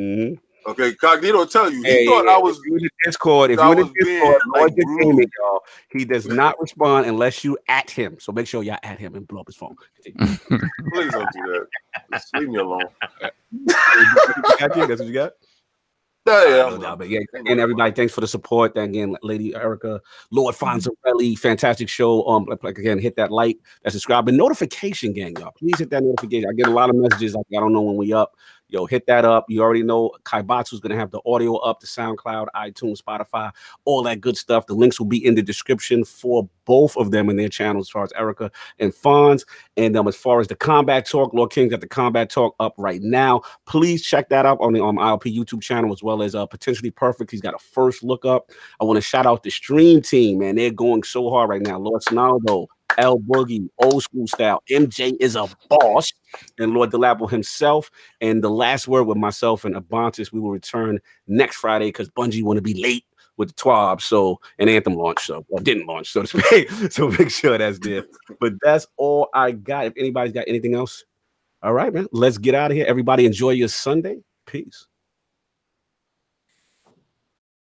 Mhm. Okay, Cognito tell you. He Hey, thought hey, I was. if in the Discord. If you're in the was being, Discord, like, Lord Entertainment, y'all, he does not respond unless you at him. So make sure y'all at him and blow up his phone. Please don't do that. Just leave me alone. Got you? That's what you got. Yeah, yeah. No but yeah, and everybody, thanks for the support. Again, Lady Erica, Lord Fonzarelli, fantastic show. Um, like, like, again, hit that like, that subscribe, and notification gang, y'all. Please hit that notification. I get a lot of messages like I don't know when we up. Yo, hit that up. You already know Kaibatsu's gonna have the audio up to SoundCloud, iTunes, Spotify, all that good stuff. The links will be in the description for both of them in their channels, as far as Erica and Fonz. And um, as far as the combat talk, Lord King got the combat talk up right now. Please check that out on the um, ILP YouTube channel as well as uh, potentially perfect. He's got a first look up. I want to shout out the stream team, man. They're going so hard right now. Lord Snaldo, L Boogie, old school style. MJ is a boss, and Lord Delabo himself. And the last word with myself and Abontis, we will return next Friday because Bungie want to be late with the TWAB, so an Anthem launch, so or didn't launch, so to speak. so make sure that's there. But that's all I got. If anybody's got anything else, all right, man. Let's get out of here. Everybody enjoy your Sunday. Peace.